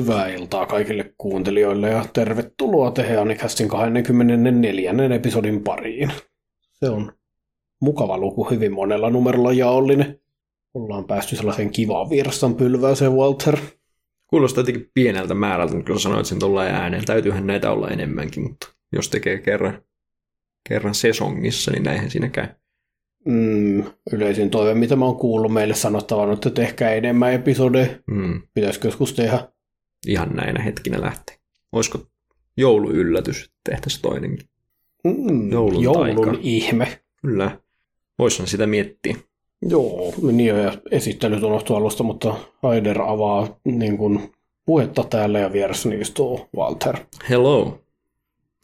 Hyvää iltaa kaikille kuuntelijoille ja tervetuloa Teheanicastin 24. episodin pariin. Se on mukava luku hyvin monella numerolla jaollinen. Ollaan päästy sellaisen kivaan virastan pylvääseen, Walter. Kuulostaa jotenkin pieneltä määrältä, kun sanoit sen tuolla ääneen. Täytyyhän näitä olla enemmänkin, mutta jos tekee kerran, kerran sesongissa, niin näinhän siinä käy. Mm, yleisin toive, mitä mä oon kuullut meille sanottavan, että tehkää enemmän episodeja. Mm. Pitäisikö joskus tehdä? Ihan näinä hetkinä lähtee. Olisiko jouluyllätys, että tehtäisiin toinenkin? Mm, Joulun joulun taika. ihme. Kyllä. Voisihan sitä miettiä. Joo, niin ja esittelyt unohtui alusta, mutta Haider avaa niin kuin, puhetta täällä ja vieressä istuu Walter. Hello.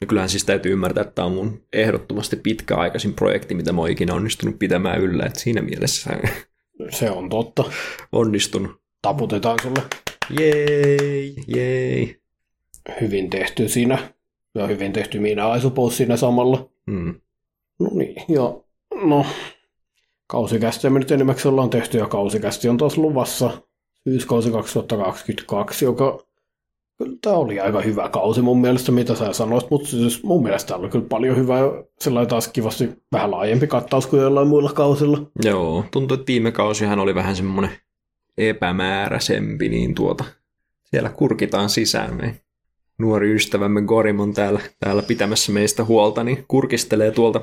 Ja kyllähän siis täytyy ymmärtää, että tämä on mun ehdottomasti pitkäaikaisin projekti, mitä mä oon ikinä onnistunut pitämään yllä. Että siinä mielessä Se on totta. onnistunut. Taputetaan sulle. Jei, jei. Hyvin tehty siinä. Ja hyvin tehty minä I suppose siinä samalla. Mm. No niin, ja no, kausikästiä me nyt enimmäkseen ollaan tehty, ja kausikästi on taas luvassa syyskausi 2022, joka kyllä tämä oli aika hyvä kausi mun mielestä, mitä sä sanoit, mutta siis mun mielestä tää oli kyllä paljon hyvää, ja sellainen taas kivasti vähän laajempi kattaus kuin jollain muilla kausilla. Joo, tuntuu, että viime kausihan oli vähän semmoinen epämääräisempi, niin tuota, siellä kurkitaan sisään. Me nuori ystävämme Gorim on täällä, täällä pitämässä meistä huolta, niin kurkistelee tuolta.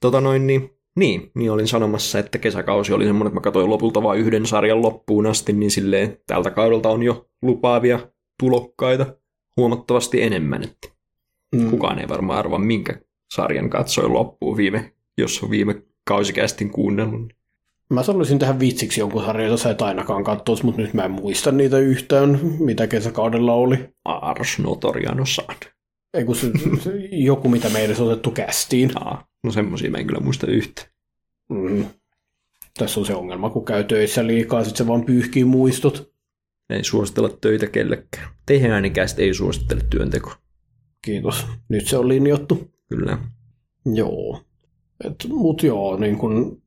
Tota noin, niin, niin, niin olin sanomassa, että kesäkausi oli semmoinen, että mä katsoin lopulta vain yhden sarjan loppuun asti, niin silleen tältä kaudelta on jo lupaavia tulokkaita huomattavasti enemmän, että Mm. kukaan ei varmaan arvaa, minkä sarjan katsoi loppuun viime, jos on viime kausikästin kuunnellut. Mä sanoisin tähän vitsiksi jonkun sarjan, jota sä et ainakaan katsoisi, mutta nyt mä en muista niitä yhtään, mitä kesäkaudella oli. Ars Notoriano Sad. Ei kun se, se, joku, mitä me ei edes otettu kästiin. Aa, no semmosia mä en kyllä muista yhtä. Mm. Tässä on se ongelma, kun käy töissä liikaa, sitten se vaan pyyhkii muistot. Ei suositella töitä kellekään. Tehdään äänikäistä ei suosittele työntekoa. Kiitos. Nyt se on linjattu. Kyllä. Joo. Et, mut joo, niin kun,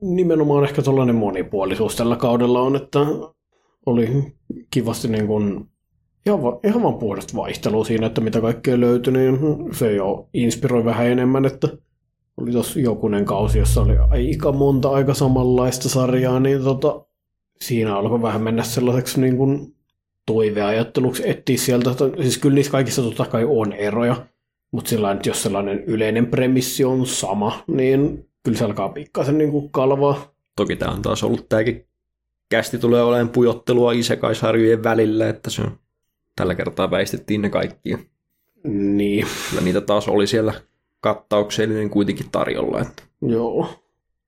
nimenomaan ehkä tällainen monipuolisuus tällä kaudella on, että oli kivasti niin kun, ihan, va, ihan vaan puhdasta vaihtelua siinä, että mitä kaikkea löytyi, niin se jo inspiroi vähän enemmän, että oli tuossa jokunen kausi, jossa oli aika monta aika samanlaista sarjaa, niin tota, siinä alkoi vähän mennä sellaiseksi niin kuin toiveajatteluksi etsiä sieltä. Siis kyllä niissä kaikissa totta kai on eroja, mutta sillä jos sellainen yleinen premissi on sama, niin kyllä se alkaa pikkasen niin kuin kalvaa. Toki tämä on taas ollut tämäkin kästi tulee olemaan pujottelua isekaisarjojen välillä, että se on tällä kertaa väistettiin ne kaikki. Niin, Kyllä niitä taas oli siellä kattauksellinen kuitenkin tarjolla. Että joo.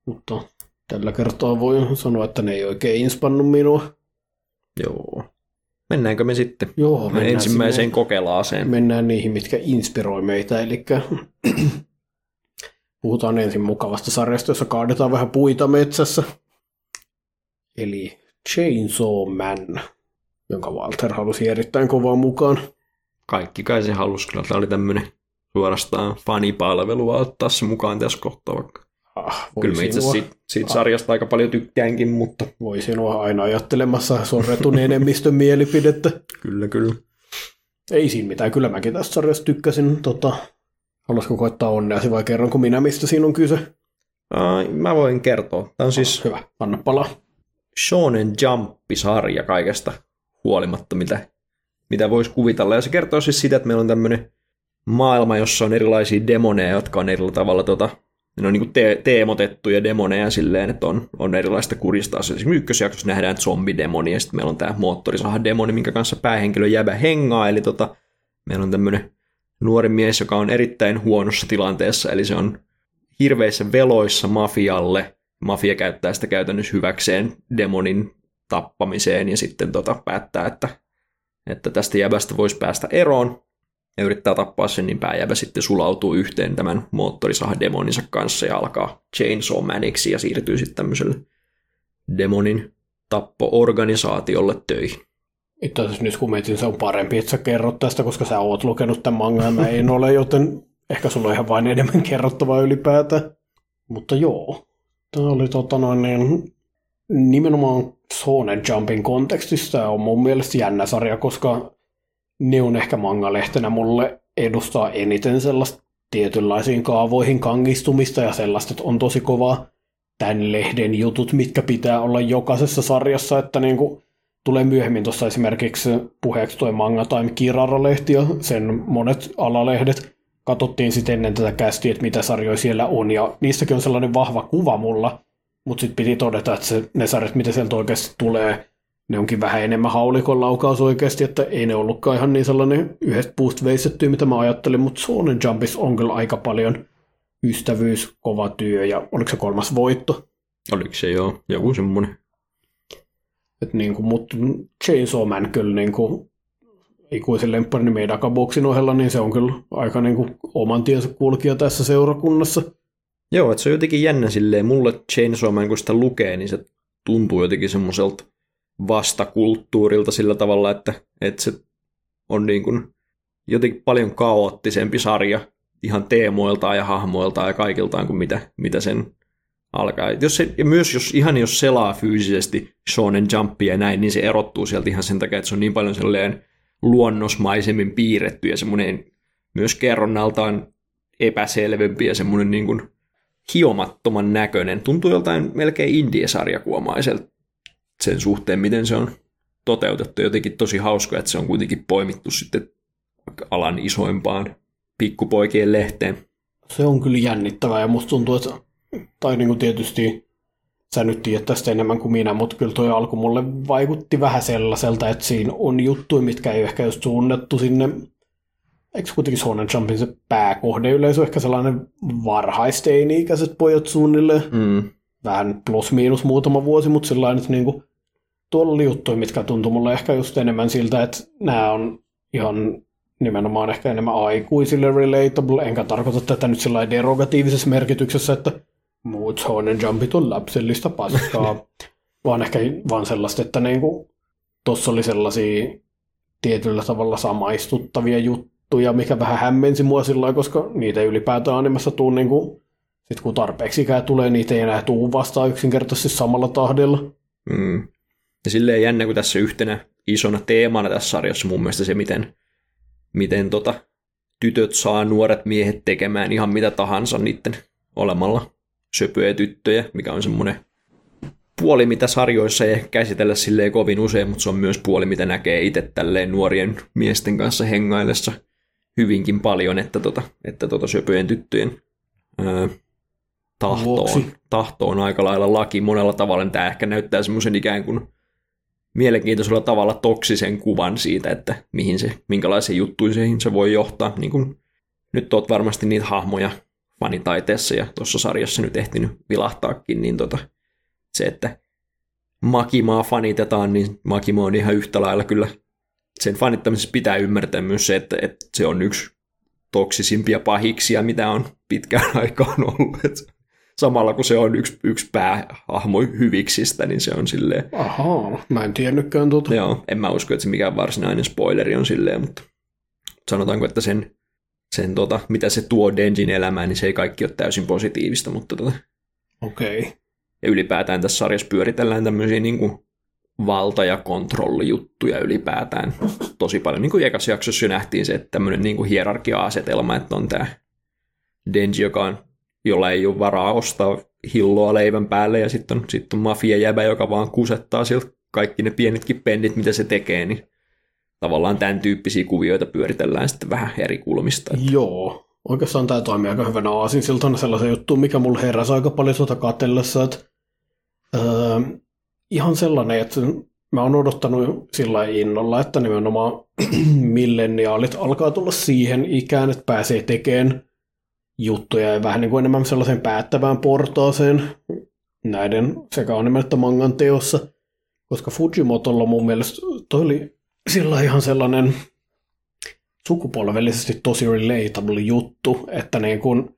Mutta tällä kertaa voi sanoa, että ne ei oikein inspannut minua. joo. Mennäänkö me sitten Joo, mennään ensimmäiseen sinne. kokelaaseen? mennään niihin, mitkä inspiroi meitä. Eli puhutaan ensin mukavasta sarjasta, jossa kaadetaan vähän puita metsässä. Eli Chainsaw Man, jonka Walter halusi erittäin kovaa mukaan. Kaikki kai se halusi, kyllä tämä oli tämmöinen suorastaan fanipalvelua ottaa se mukaan tässä kohtaa, vaikka Ah, Kyllä mä itse siitä, siitä sarjasta aika paljon tykkäänkin, mutta voi sinua aina ajattelemassa sorretun enemmistön mielipidettä. kyllä, kyllä. Ei siinä mitään, kyllä mäkin tästä sarjasta tykkäsin. Tota, haluaisiko koettaa onneasi vai kerronko minä, mistä siinä on kyse? Ai, mä voin kertoa. Tämä on siis Hyvä, anna palaa. Shonen Jump-sarja kaikesta huolimatta, mitä, mitä voisi kuvitella. Ja se kertoo siis sitä, että meillä on tämmöinen maailma, jossa on erilaisia demoneja, jotka on eri tavalla tota, ne on niin kuin te- teemotettuja demoneja silleen, että on, on erilaista kurista asioita. Esimerkiksi ykkösjaksossa nähdään zombidemoni, ja sitten meillä on tämä moottorisaha demoni, minkä kanssa päähenkilö jäbä hengaa, eli tota, meillä on tämmöinen nuori mies, joka on erittäin huonossa tilanteessa, eli se on hirveissä veloissa mafialle. Mafia käyttää sitä käytännössä hyväkseen demonin tappamiseen, ja sitten tota, päättää, että, että tästä jäbästä voisi päästä eroon, ja yrittää tappaa sen, niin pääjävä sitten sulautuu yhteen tämän moottorisahademoninsa kanssa ja alkaa Chainsaw Maniksi ja siirtyy sitten tämmöiselle demonin tappo-organisaatiolle töihin. Itse asiassa nyt kun mietin, se on parempi, että sä kerrot tästä, koska sä oot lukenut tämän mangan mä en ole, joten ehkä sulla on ihan vain enemmän kerrottavaa ylipäätään. Mutta joo, tämä oli tota noin niin, nimenomaan Shonen Jumpin kontekstissa on mun mielestä jännä sarja, koska ne on ehkä manga-lehtenä mulle edustaa eniten sellaista tietynlaisiin kaavoihin kangistumista ja sellaista, että on tosi kovaa tämän lehden jutut, mitkä pitää olla jokaisessa sarjassa, että niin kuin tulee myöhemmin tuossa esimerkiksi puheeksi toi Manga Time Kirara-lehti ja sen monet alalehdet. Katsottiin sitten ennen tätä kästiä, että mitä sarjoja siellä on, ja niistäkin on sellainen vahva kuva mulla, mutta sitten piti todeta, että se, ne sarjat, mitä sieltä oikeasti tulee, ne onkin vähän enemmän haulikon laukaus oikeasti, että ei ne ollutkaan ihan niin sellainen yhdestä puusta veistetty, mitä mä ajattelin, mutta Sonen Jumpis on kyllä aika paljon ystävyys, kova työ ja oliko se kolmas voitto? Oliko se joo, joku semmoinen. Et niin kuin, mutta Chainsaw Man kyllä niin kuin, ikuisen lempparini Medaka-boksin ohella, niin se on kyllä aika niin kuin, oman tiensä kulkija tässä seurakunnassa. Joo, että se on jotenkin jännä silleen. Mulle Chainsaw Man, kun sitä lukee, niin se tuntuu jotenkin semmoiselta vastakulttuurilta sillä tavalla, että, että se on niin kuin jotenkin paljon kaoottisempi sarja ihan teemoiltaan ja hahmoiltaan ja kaikiltaan kuin mitä, mitä sen alkaa. Jos se, ja myös jos ihan jos selaa fyysisesti Shonen Jumpia ja näin, niin se erottuu sieltä ihan sen takia, että se on niin paljon sellainen luonnosmaisemmin piirretty ja semmoinen myös kerronnaltaan epäselvempi ja semmoinen niin kuin hiomattoman näköinen. Tuntuu joltain melkein indie-sarjakuomaiselta sen suhteen, miten se on toteutettu. Jotenkin tosi hauska, että se on kuitenkin poimittu sitten alan isoimpaan pikkupoikien lehteen. Se on kyllä jännittävää ja musta tuntuu, että tai niin kuin tietysti sä nyt tiedät tästä enemmän kuin minä, mutta kyllä tuo alku mulle vaikutti vähän sellaiselta, että siinä on juttuja, mitkä ei ehkä just suunnattu sinne eikö kuitenkin Sonen Jumpin se pääkohde yleisö ehkä sellainen varhaisteini-ikäiset pojat suunnilleen. Mm. Vähän plus miinus muutama vuosi, mutta sillä että niinku, tuolla oli juttuja, mitkä tuntui mulle ehkä just enemmän siltä, että nämä on ihan nimenomaan ehkä enemmän aikuisille relatable, enkä tarkoita tätä nyt sillä derogatiivisessa merkityksessä, että muut Shonen Jumpit on lapsellista paskaa, vaan ehkä vaan sellaista, että niinku, tuossa oli sellaisia tietyllä tavalla samaistuttavia juttuja, mikä vähän hämmensi mua sillä koska niitä ei ylipäätään animessa tuu niin kuin, sit kun tarpeeksi ikää tulee, niitä ei enää tuu vastaan yksinkertaisesti samalla tahdilla. Mm. Ja silleen jännä, kun tässä yhtenä isona teemana tässä sarjassa mun mielestä se, miten, miten tota, tytöt saa nuoret miehet tekemään ihan mitä tahansa niiden olemalla söpöjä tyttöjä, mikä on semmoinen puoli, mitä sarjoissa ei ehkä käsitellä silleen kovin usein, mutta se on myös puoli, mitä näkee itse tälleen nuorien miesten kanssa hengaillessa hyvinkin paljon, että tota, että tota söpöjen tyttöjen ää, tahto, on, tahto on aika lailla laki monella tavalla. Tämä ehkä näyttää semmoisen ikään kuin mielenkiintoisella tavalla toksisen kuvan siitä, että mihin se, minkälaisiin juttuihin se voi johtaa. Niin kuin nyt oot varmasti niitä hahmoja fanitaiteessa ja tuossa sarjassa nyt ehtinyt vilahtaakin, niin tota, se, että Makimaa fanitetaan, niin Makima on ihan yhtä lailla kyllä sen fanittamisessa pitää ymmärtää myös se, että, että se on yksi toksisimpia pahiksia, mitä on pitkään aikaan ollut. Et samalla kun se on yksi, yksi päähahmo hyviksistä, niin se on silleen... Ahaa, mä en tiennytkään tuota. Joo, en mä usko, että se mikään varsinainen spoileri on silleen, mutta sanotaanko, että sen, sen tota, mitä se tuo Denjin elämään, niin se ei kaikki ole täysin positiivista, mutta tota... Okei. Okay. Ja ylipäätään tässä sarjassa pyöritellään tämmöisiä niin kuin valta- ja kontrollijuttuja ylipäätään tosi paljon. Niin kuin ekassa jaksossa jo nähtiin se, että tämmöinen niin kuin hierarkia-asetelma, että on tämä Denji, joka on, jolla ei ole varaa ostaa hilloa leivän päälle, ja sitten on, sit on mafia-jäbä, joka vaan kusettaa siltä kaikki ne pienetkin pendit, mitä se tekee, niin tavallaan tämän tyyppisiä kuvioita pyöritellään sitten vähän eri kulmista. Joo, oikeastaan tämä toimii aika hyvänä aasinsiltana sellaisen juttuun, mikä mulle heräsi aika paljon tuota katsellessa, että öö, ihan sellainen, että mä oon odottanut sillä innolla, että nimenomaan milleniaalit alkaa tulla siihen ikään, että pääsee tekemään juttuja ja vähän niin kuin enemmän sellaisen päättävään portaaseen näiden sekä animen että mangan teossa. Koska Fujimotolla mun mielestä toi oli sillä ihan sellainen sukupolvellisesti tosi relatable juttu, että niin kun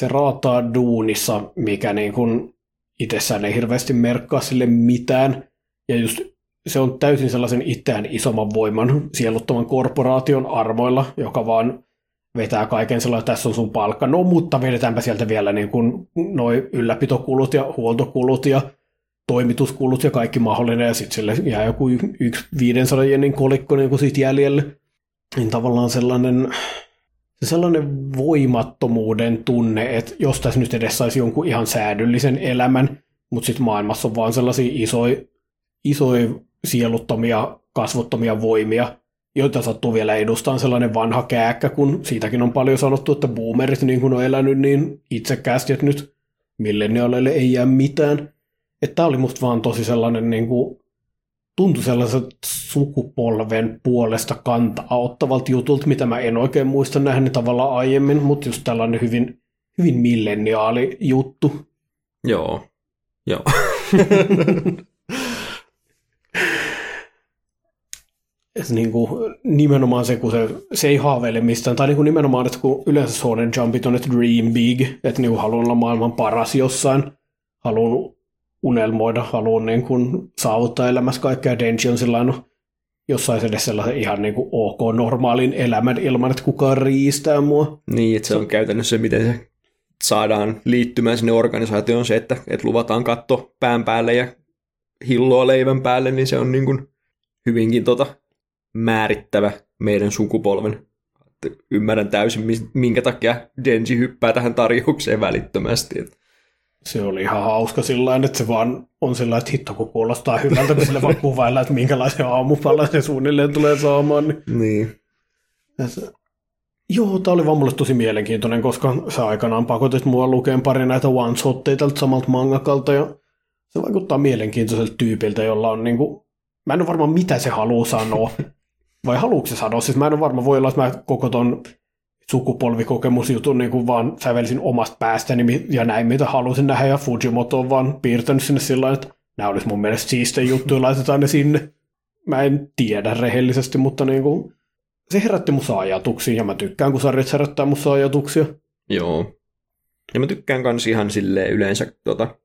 se raataa duunissa, mikä niin kun itsessään ei hirveästi merkkaa sille mitään. Ja just se on täysin sellaisen itseään isomman voiman sieluttoman korporaation armoilla, joka vaan vetää kaiken sellainen, että tässä on sun palkka. No, mutta vedetäänpä sieltä vielä niin kuin noi ylläpitokulut ja huoltokulut ja toimituskulut ja kaikki mahdollinen, ja sitten sille jää joku yksi 500 jenin kolikko niin kuin siitä jäljelle. Niin tavallaan sellainen, se sellainen voimattomuuden tunne, että jos tässä nyt edes saisi jonkun ihan säädyllisen elämän, mutta sitten maailmassa on vaan sellaisia isoja, isoja sieluttomia, kasvottomia voimia, joita sattuu vielä edustaan sellainen vanha kääkkä, kun siitäkin on paljon sanottu, että boomerit niin kun on elänyt niin itsekkäästi, että nyt milleniaaleille ei jää mitään. Että tämä oli musta vaan tosi sellainen niin kuin, tuntui sellaiset sukupolven puolesta kantaa ottavalta jutulta, mitä mä en oikein muista nähnyt tavallaan aiemmin, mutta just tällainen hyvin, hyvin milleniaali juttu. Joo, joo. että niin kuin, nimenomaan se, kun se, se ei haaveile mistään, tai niin kuin nimenomaan, että kun yleensä Sonen Jumpit on, että dream big, että niin haluan olla maailman paras jossain, haluan unelmoida, haluan niin kuin saavuttaa elämässä kaikkea, Denji on sellainen, no, jos saisi edes sellaisen ihan niin kuin ok normaalin elämän ilman, että kukaan riistää mua. Niin, että se on käytännössä se, miten se saadaan liittymään sinne organisaatioon se, että, että luvataan katto pään päälle ja hilloa leivän päälle, niin se on niin kuin hyvinkin tota määrittävä meidän sukupolven. Ymmärrän täysin, minkä takia Denji hyppää tähän tarjoukseen välittömästi. Se oli ihan hauska sillä että se vaan on sillä että hitto kun kuulostaa hyvältä, kun sille vaan kuvailla, että minkälaisen aamupalan se suunnilleen tulee saamaan. Niin. niin. Se, joo, tämä oli vaan mulle tosi mielenkiintoinen, koska sä aikanaan pakotit mua lukeen pari näitä one-shotteja tältä samalta mangakalta, ja se vaikuttaa mielenkiintoiselta tyypiltä, jolla on niinku, mä en ole varma mitä se haluaa sanoa, vai haluuko se sanoa? Siis mä en ole varma, voi olla, että mä koko ton sukupolvikokemusjutun niin kuin vaan sävelisin omasta päästäni ja näin, mitä halusin nähdä, ja Fujimoto on vaan piirtänyt sinne sillä että nämä olisi mun mielestä siistejä juttuja, laitetaan ne sinne. Mä en tiedä rehellisesti, mutta niin kuin, se herätti musta ajatuksia, ja mä tykkään, kun sarjat herättää musta ajatuksia. Joo. Ja mä tykkään kans ihan silleen yleensä tota,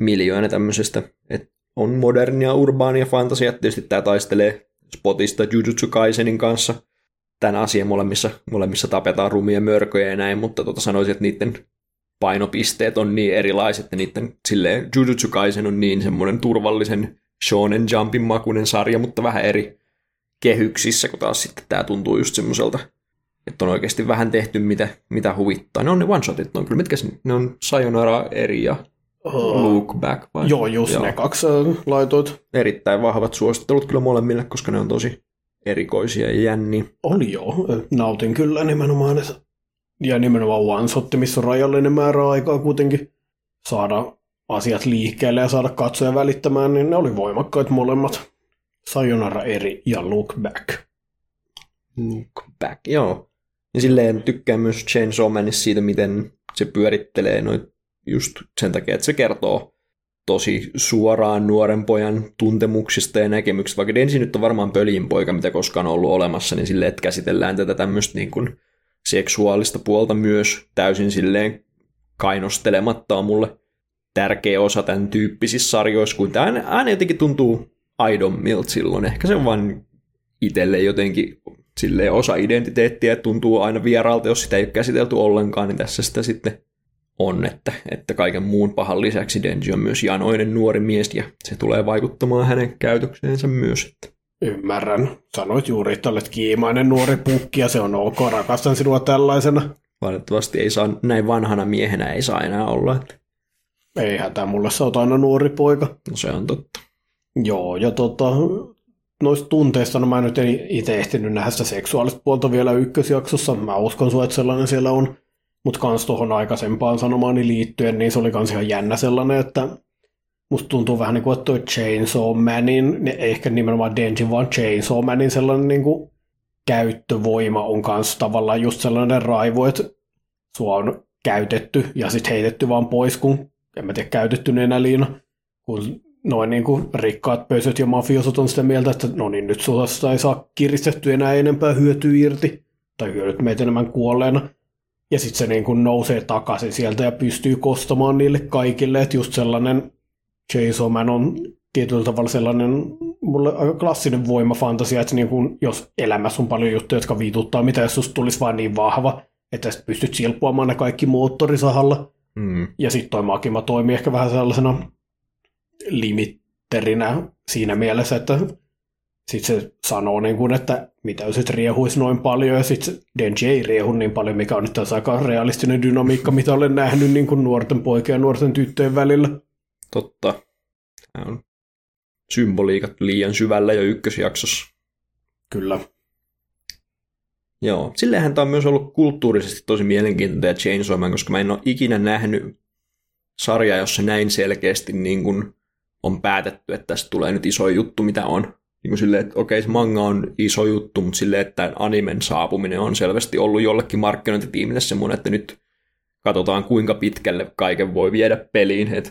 miljoona tämmöisestä, että on modernia, urbaania fantasia, tietysti tää taistelee spotista Jujutsu Kaisenin kanssa tämän asian molemmissa, molemmissa tapetaan rumia mörköjä ja näin, mutta tota sanoisin, että niiden painopisteet on niin erilaiset, että niiden silleen Jujutsu Kaisen on niin semmoinen turvallisen shonen jumpin makuinen sarja, mutta vähän eri kehyksissä, kun taas sitten tämä tuntuu just semmoiselta, että on oikeasti vähän tehty, mitä, mitä huvittaa. Ne on ne one-shotit, ne on kyllä, mitkä ne on Sayonara eri ja Look Back vai? Joo, just Joo. ne kaksi äh, laitoit. Erittäin vahvat suosittelut kyllä molemmille, koska ne on tosi erikoisia ja jänni. Oli joo, nautin kyllä nimenomaan. Ja nimenomaan one shot, missä on rajallinen määrä aikaa kuitenkin saada asiat liikkeelle ja saada katsoja välittämään, niin ne oli voimakkaat molemmat. Sayonara eri ja Look Back. Look Back, joo. Ja silleen tykkään myös Chainsaw Manissa siitä, miten se pyörittelee noit just sen takia, että se kertoo tosi suoraan nuoren pojan tuntemuksista ja näkemyksistä, vaikka Densi nyt on varmaan pöljin poika, mitä koskaan on ollut olemassa, niin silleen, että käsitellään tätä tämmöistä niin kuin seksuaalista puolta myös täysin silleen kainostelematta on mulle tärkeä osa tämän tyyppisissä sarjoissa, kun tämä aina jotenkin tuntuu aidommilta silloin. Ehkä se on vaan itselle jotenkin silleen osa identiteettiä, tuntuu aina vieraalta, jos sitä ei ole käsitelty ollenkaan, niin tässä sitä sitten on, että, että kaiken muun pahan lisäksi Denji on myös janoinen nuori mies ja se tulee vaikuttamaan hänen käytökseensä myös. Että. Ymmärrän. Sanoit juuri, että olet kiimainen nuori pukki ja se on ok, rakastan sinua tällaisena. Valitettavasti ei saa, näin vanhana miehenä ei saa enää olla. Että. Eihän tämä mulle sä oot aina nuori poika. No se on totta. Joo, ja tota, noista tunteista, no mä nyt en itse ehtinyt nähdä sitä seksuaalista puolta vielä ykkösjaksossa. Mä uskon sun, että sellainen siellä on. Mutta kans tuohon aikaisempaan sanomaani liittyen, niin se oli kans ihan jännä sellainen, että musta tuntuu vähän niin kuin, että toi Chainsaw Manin, ehkä nimenomaan Denji, vaan Chainsaw Manin sellainen niin kuin käyttövoima on kans tavallaan just sellainen raivo, että sua on käytetty ja sitten heitetty vaan pois, kun en mä tiedä käytetty enää liina, kun noin niin kuin rikkaat pöysöt ja mafiosot on sitä mieltä, että no niin nyt sulla ei saa kiristetty enää enempää hyötyä irti, tai hyödyt meitä enemmän kuolleena. Ja sitten se niin kuin nousee takaisin sieltä ja pystyy kostamaan niille kaikille. Että just sellainen Chainsaw Man on tietyllä tavalla sellainen mulle aika klassinen voimafantasia, että niin kuin, jos elämässä on paljon juttuja, jotka viituttaa, mitä jos susta tulisi vain niin vahva, että sä pystyt silppuamaan ne kaikki moottorisahalla. Mm. Ja sitten toi Makima toimii ehkä vähän sellaisena limitterinä siinä mielessä, että sitten se sanoo, niin kuin, että mitä jos et riehuisi noin paljon, ja sitten Denji ei riehu niin paljon, mikä on nyt taas aika realistinen dynamiikka, mitä olen nähnyt niin kuin nuorten poikien ja nuorten tyttöjen välillä. Totta. Tämä on symboliikat liian syvällä jo ykkösjaksossa. Kyllä. Joo, silleenhän tämä on myös ollut kulttuurisesti tosi mielenkiintoinen Chainsaw Man, koska mä en ole ikinä nähnyt sarjaa, jossa näin selkeästi niin kuin on päätetty, että tästä tulee nyt iso juttu, mitä on. Niin kuin silleen, että okei, se manga on iso juttu, mutta silleen, että animen saapuminen on selvästi ollut jollekin markkinointitiimille semmoinen, että nyt katsotaan kuinka pitkälle kaiken voi viedä peliin. Että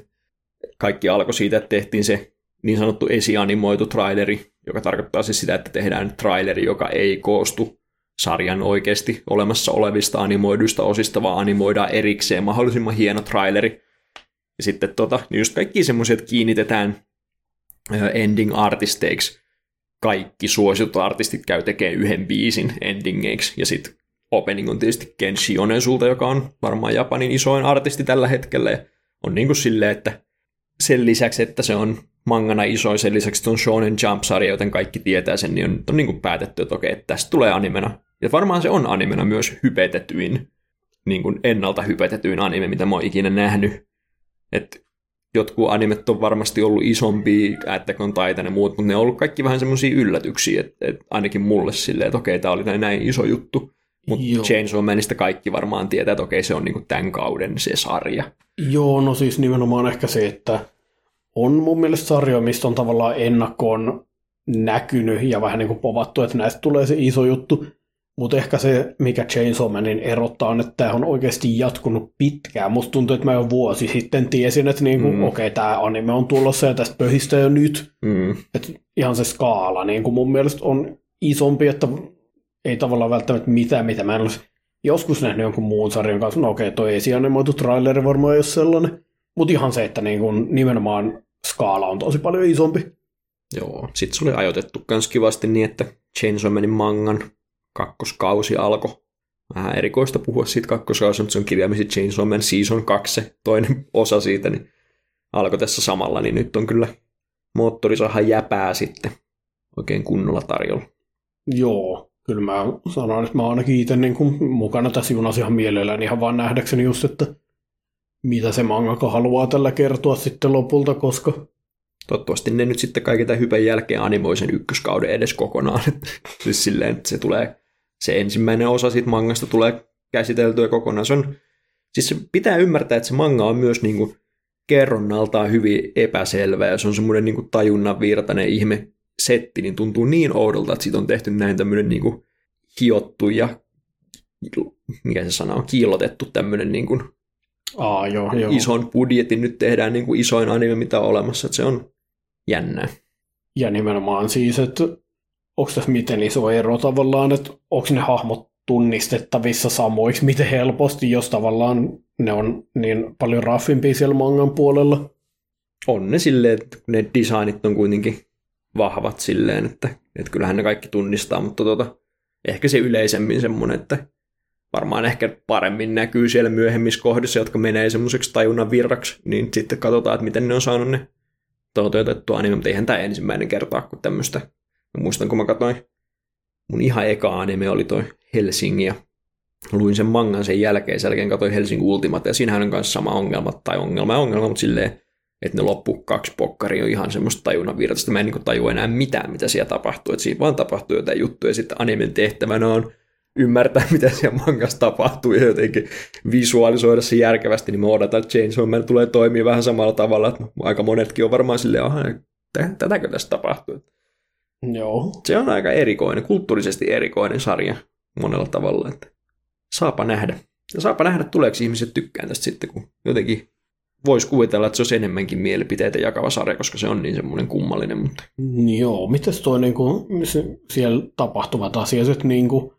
kaikki alkoi siitä, että tehtiin se niin sanottu esianimoitu traileri, joka tarkoittaa siis sitä, että tehdään traileri, joka ei koostu sarjan oikeasti olemassa olevista animoiduista osista, vaan animoidaan erikseen mahdollisimman hieno traileri. Ja sitten tota, niin just kaikki semmoiset kiinnitetään ending artisteiksi. Kaikki suositut artistit käy tekemään yhden biisin endingeiksi. Ja sitten opening on tietysti Kenshi Onesulta, joka on varmaan Japanin isoin artisti tällä hetkellä. Ja on niin kuin silleen, että sen lisäksi, että se on mangana iso, sen lisäksi on Shonen Jump-sarja, joten kaikki tietää sen, niin on, on niin kuin päätetty, että okei, että tästä tulee animena. Ja varmaan se on animena myös hypetetyin, niin kuin ennalta hypetetyin anime, mitä mä oon ikinä nähnyt. Että jotkut animet on varmasti ollut isompi, Attack on Titan ja muut, mutta ne on ollut kaikki vähän semmoisia yllätyksiä, että, että ainakin mulle silleen, että okei, tämä oli näin, näin iso juttu. Mutta Chainsaw Manista kaikki varmaan tietää, että okei, se on niinku tämän kauden se sarja. Joo, no siis nimenomaan ehkä se, että on mun mielestä sarjoja, mistä on tavallaan ennakkoon näkynyt ja vähän niin kuin povattu, että näistä tulee se iso juttu. Mutta ehkä se, mikä Chainsaw Manin erottaa, on, että tämä on oikeasti jatkunut pitkään. Musta tuntuu, että mä jo vuosi sitten tiesin, että niinku, mm. okei, okay, tämä anime on tulossa ja tästä pöhistä jo nyt. Mm. Et ihan se skaala niin kuin mun mielestä on isompi, että ei tavallaan välttämättä mitään, mitä mä en olisi joskus nähnyt jonkun muun sarjan kanssa. No okei, okay, toi esianimoitu traileri varmaan ei ole sellainen. Mutta ihan se, että niin kuin nimenomaan skaala on tosi paljon isompi. Joo, sitten se oli ajoitettu myös kivasti niin, että Chainsaw Manin mangan kakkoskausi alkoi. Vähän erikoista puhua siitä kakkoskausi, mutta se on kirjaimisesti Chainsaw Man Season 2, se toinen osa siitä, niin alkoi tässä samalla, niin nyt on kyllä moottorisahan jäpää sitten oikein kunnolla tarjolla. Joo, kyllä mä sanon, että mä ainakin itse niin kuin mukana tässä junassa ihan mielellään ihan vaan nähdäkseni just, että mitä se mangaka haluaa tällä kertoa sitten lopulta, koska Toivottavasti ne nyt sitten kaiken tämän hypen jälkeen animoi sen ykköskauden edes kokonaan. siis silleen, että se tulee, se ensimmäinen osa siitä mangasta tulee käsiteltyä kokonaan. Se on, siis se pitää ymmärtää, että se manga on myös niin kuin kerronnaltaan hyvin epäselvä ja se on semmoinen niin tajunnan virtainen ihme setti, niin tuntuu niin oudolta, että siitä on tehty näin tämmöinen niin kuin hiottu ja mikä se sana on, kiillotettu tämmöinen niin kuin Aa, joo, joo. ison budjetin nyt tehdään niin kuin isoin anime, mitä on olemassa. Että se on jännää. Ja nimenomaan siis, että onko tässä miten iso ero tavallaan, että onko ne hahmot tunnistettavissa samoiksi, miten helposti, jos tavallaan ne on niin paljon raffimpia siellä mangan puolella. On ne silleen, että ne designit on kuitenkin vahvat silleen, että, että kyllähän ne kaikki tunnistaa, mutta tota, ehkä se yleisemmin semmoinen, että varmaan ehkä paremmin näkyy siellä myöhemmissä kohdissa, jotka menee semmoiseksi tajunnan virraksi, niin sitten katsotaan, että miten ne on saanut ne toteutettua anime, mutta eihän tämä ensimmäinen kertaa kuin tämmöistä. Mä muistan, kun mä katsoin, mun ihan eka anime oli toi Helsinki ja luin sen mangan sen jälkeen, sen jälkeen katsoin Helsingin Ultimate ja siinähän on myös sama ongelma, tai ongelma ja ongelma, mutta silleen, että ne loppu kaksi pokkari on ihan semmoista tajunnan virtaista. Mä en niin tajua enää mitään, mitä siellä tapahtuu, että siinä vaan tapahtuu jotain juttuja, ja sitten animen tehtävänä on ymmärtää, mitä siellä mangassa tapahtuu ja jotenkin visualisoida se järkevästi, niin mä odotan, että Chainsaw Man tulee toimia vähän samalla tavalla, että aika monetkin on varmaan silleen, aha, tätäkö tässä tapahtuu. Joo. Se on aika erikoinen, kulttuurisesti erikoinen sarja monella tavalla, että saapa nähdä. Ja saapa nähdä, tuleeko ihmiset tykkään tästä sitten, kun jotenkin voisi kuvitella, että se olisi enemmänkin mielipiteitä jakava sarja, koska se on niin semmoinen kummallinen. Mutta... Joo, mitäs toi niin kuin, siellä tapahtuvat asiat, että niin kuin,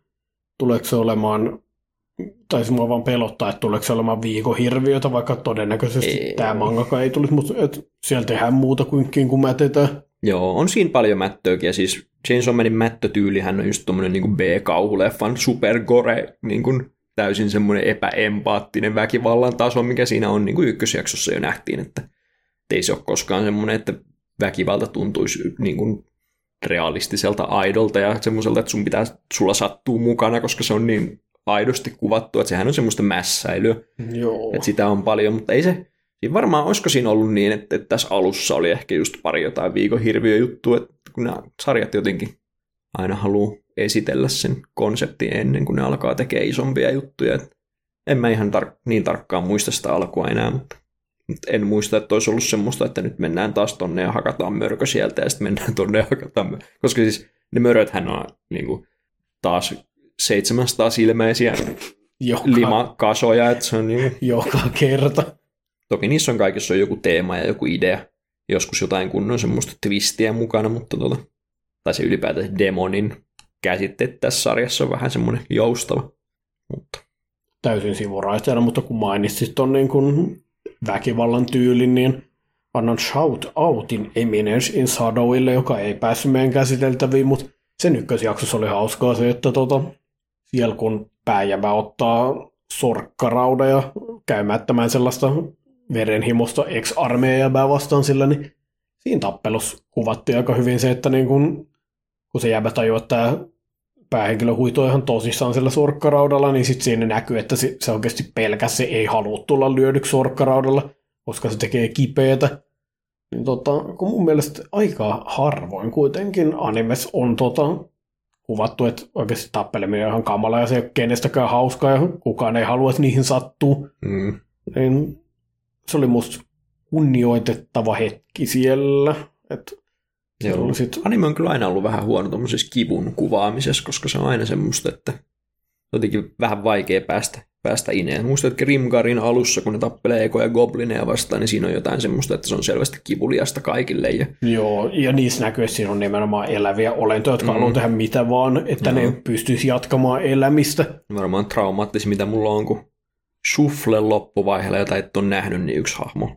tuleeko se olemaan, tai se mua vaan pelottaa, että tuleeko se olemaan viikohirviötä, vaikka todennäköisesti ei. tämä mangaka ei tulisi, mutta että siellä tehdään muuta kuin kun mätetään. Joo, on siinä paljon mättöäkin, ja siis Chainsaw Manin mättötyylihän on just tommonen niin B-kauhuleffan supergore, niin kuin täysin semmoinen epäempaattinen väkivallan taso, mikä siinä on niin kuin ykkösjaksossa jo nähtiin, että ei se ole koskaan semmoinen, että väkivalta tuntuisi niin kuin realistiselta aidolta ja semmoiselta, että sun pitää, sulla sattuu mukana, koska se on niin aidosti kuvattu, että sehän on semmoista mässäilyä. Joo. Että sitä on paljon, mutta ei se, siinä varmaan, olisiko siinä ollut niin, että, että tässä alussa oli ehkä just pari jotain viikon hirviöjuttua, että kun nämä sarjat jotenkin aina haluaa esitellä sen konseptin ennen kuin ne alkaa tekemään isompia juttuja. En mä ihan tar- niin tarkkaan muista sitä alkua enää, mutta mutta en muista, että olisi ollut semmoista, että nyt mennään taas tonne ja hakataan mörkö sieltä ja sitten mennään tonne ja hakataan mörkö. Koska siis ne möröthän on niin kuin, taas 700 silmäisiä Joka, limakasoja, että se on niin joka kerta. Toki niissä on kaikissa on joku teema ja joku idea. Joskus jotain kunnon semmoista twistiä mukana, mutta tota, tai se ylipäätään demonin käsite tässä sarjassa on vähän semmoinen joustava. Mutta Täysin sivuraiteena, mutta kun mainitsit ton niin kuin väkivallan tyylin, niin annan shout outin Eminence in Shadowille, joka ei päässyt meidän käsiteltäviin, mutta sen ykkösjaksossa oli hauskaa se, että tota, siellä kun pääjävä ottaa sorkkarauda ja käymättämään sellaista verenhimosta ex-armeijäbää vastaan sillä, niin siinä tappelussa kuvattiin aika hyvin se, että niin kun, kun se jäbä tajuaa, että tämä päähenkilö huitoo ihan tosissaan sillä sorkkaraudalla, niin sitten siinä näkyy, että se, se oikeasti pelkäs, se ei halua tulla lyödyksi sorkkaraudalla, koska se tekee kipeätä. Niin tota, kun mun mielestä aika harvoin kuitenkin animes on tota, kuvattu, että oikeasti tappeleminen on ihan kamala ja se ei ole kenestäkään hauskaa ja kukaan ei halua, että niihin sattuu. mm, Niin se oli musta kunnioitettava hetki siellä. Että se Joo. sit, Anime on kyllä aina ollut vähän huono tuommoisessa kivun kuvaamisessa, koska se on aina semmoista, että jotenkin vähän vaikea päästä, päästä ineen. Muistat, että Grimgarin alussa, kun ne tappelee ekoja goblineja vastaan, niin siinä on jotain semmoista, että se on selvästi kivuliasta kaikille. Ja, joo, ja niissä näkyy, että siinä on nimenomaan eläviä olentoja, jotka mm. haluaa tehdä mitä vaan, että Joo. ne pystyisi jatkamaan elämistä. varmaan traumaattisi, mitä mulla on, kun Shufflen loppuvaiheella, jota et ole nähnyt, niin yksi hahmo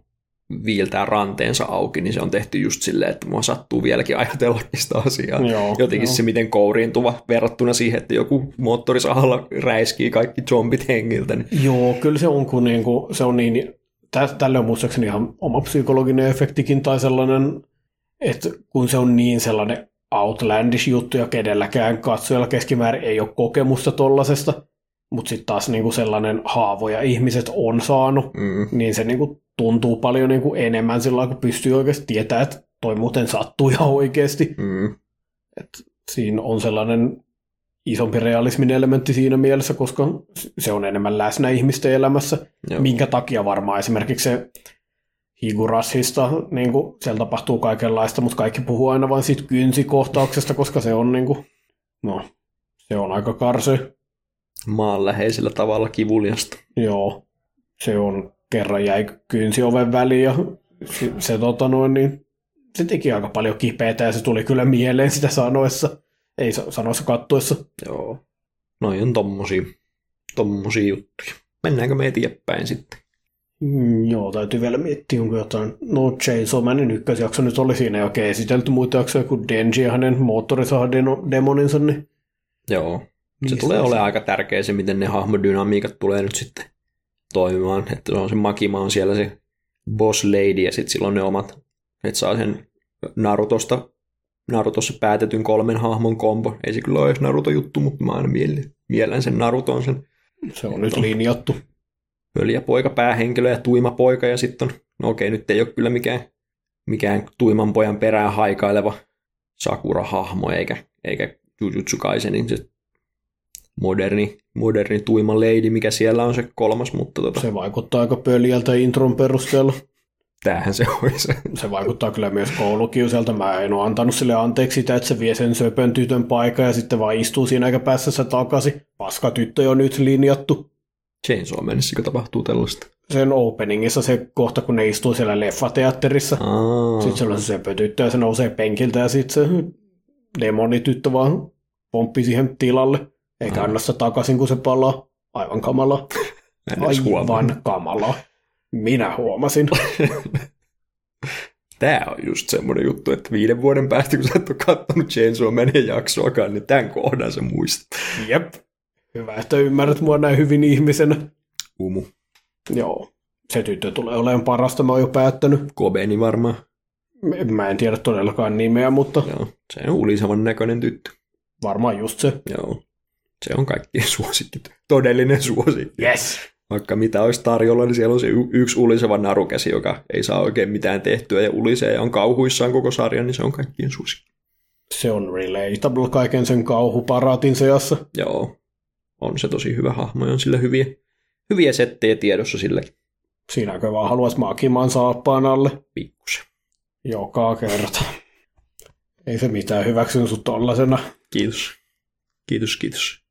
viiltää ranteensa auki, niin se on tehty just silleen, että mua sattuu vieläkin ajatellakin sitä asiaa. Joo, Jotenkin joo. se miten kouriintuva verrattuna siihen, että joku moottorisahalla räiskii kaikki zombit hengiltä. Niin, Joo, kyllä se on, kun niinku, se on niin, tä, tälle on muistaakseni ihan oma psykologinen efektikin tai sellainen, että kun se on niin sellainen outlandish juttu ja kenelläkään katsojalla keskimäärin ei ole kokemusta tollasesta, mutta sitten taas niinku sellainen haavoja ihmiset on saanut, mm, niin se niinku tuntuu paljon niinku enemmän sillä kun pystyy oikeasti tietää, että toi muuten sattuu ihan oikeasti. mm, Et siinä on sellainen isompi realismin elementti siinä mielessä, koska se on enemmän läsnä ihmisten elämässä, joo. minkä takia varmaan esimerkiksi se Higurashista, niin kuin, siellä tapahtuu kaikenlaista, mutta kaikki puhuu aina vain siitä kynsikohtauksesta, koska se on, niin kuin, no, se on aika karsy. Maanläheisellä tavalla kivuliasta. Joo, se on kerran jäi kynsi oven väliin ja se, se, tota noin, niin, se teki aika paljon kipeätä ja se tuli kyllä mieleen sitä sanoessa, ei sa- sanoessa kattuessa. Joo. Noi on tommosia, tommosia juttuja. Mennäänkö me eteenpäin sitten? Mm, joo, täytyy vielä miettiä, onko jotain. No, Chainsaw Manin ykkösjakso nyt oli siinä jo oikein esitelty muita jaksoja kuin Denji ja hänen moottorisahademoninsa, niin Joo. Se Mistä tulee se- olemaan aika tärkeä se, miten ne hahmodynamiikat tulee nyt sitten toimimaan. Että se on se Makima on siellä se boss lady ja sitten silloin ne omat, että saa sen Narutosta, Narutossa päätetyn kolmen hahmon kombo. Ei se kyllä ole edes Naruto-juttu, mutta mä aina mielen sen Naruton, sen se on nyt linjattu. pöliä poika päähenkilö ja tuima poika ja sitten on, no okei, nyt ei ole kyllä mikään, mikään tuiman pojan perään haikaileva Sakura-hahmo eikä, eikä Jujutsu Kaisenin se moderni, moderni tuima lady, mikä siellä on se kolmas, mutta tota, Se vaikuttaa aika pöljältä intron perusteella. tämähän se olisi. Se vaikuttaa kyllä myös koulukiuselta. Mä en ole antanut sille anteeksi sitä, että se vie sen söpön tytön paikan ja sitten vaan istuu siinä eikä päässä se takaisin. Paska tyttö on nyt linjattu. Chainsaw Manissikö tapahtuu tällaista? Sen openingissa se kohta, kun ne istuu siellä leffateatterissa. Aa, Sitten siellä on se söpötyttö ja se nousee penkiltä ja sitten se demonityttö vaan pomppii siihen tilalle. Eikä anna sitä takaisin, kun se palaa. Aivan kamala. en huomannut. Aivan kamala. Minä huomasin. Tämä on just semmoinen juttu, että viiden vuoden päästä, kun sä et ole katsonut Chainsaw Manin jaksoakaan, niin tämän kohdan sä muistat. Jep. Hyvä, että ymmärrät mua näin hyvin ihmisenä. Umu. Joo. se tyttö tulee olemaan parasta, mä oon jo päättänyt. Kobeni varmaan. Mä en tiedä todellakaan nimeä, mutta Joo, se on ulisevan näköinen tyttö. varmaan just se. Joo. Se on kaikkien suosikki. Todellinen suosikki. Yes! Vaikka mitä olisi tarjolla, niin siellä on se y- yksi uliseva narukäsi, joka ei saa oikein mitään tehtyä ja ulisee ja on kauhuissaan koko sarjan, niin se on kaikkien suosikki. Se on relatable kaiken sen kauhuparaatin seassa. Joo, on se tosi hyvä hahmo ja on sillä hyviä, hyviä settejä tiedossa sille Siinäkö vaan haluais maakimaan saappaan alle pikkusen. joka kerta. Ei se mitään, hyväksyn sut tollasena. Kiitos. Kiitos, kiitos.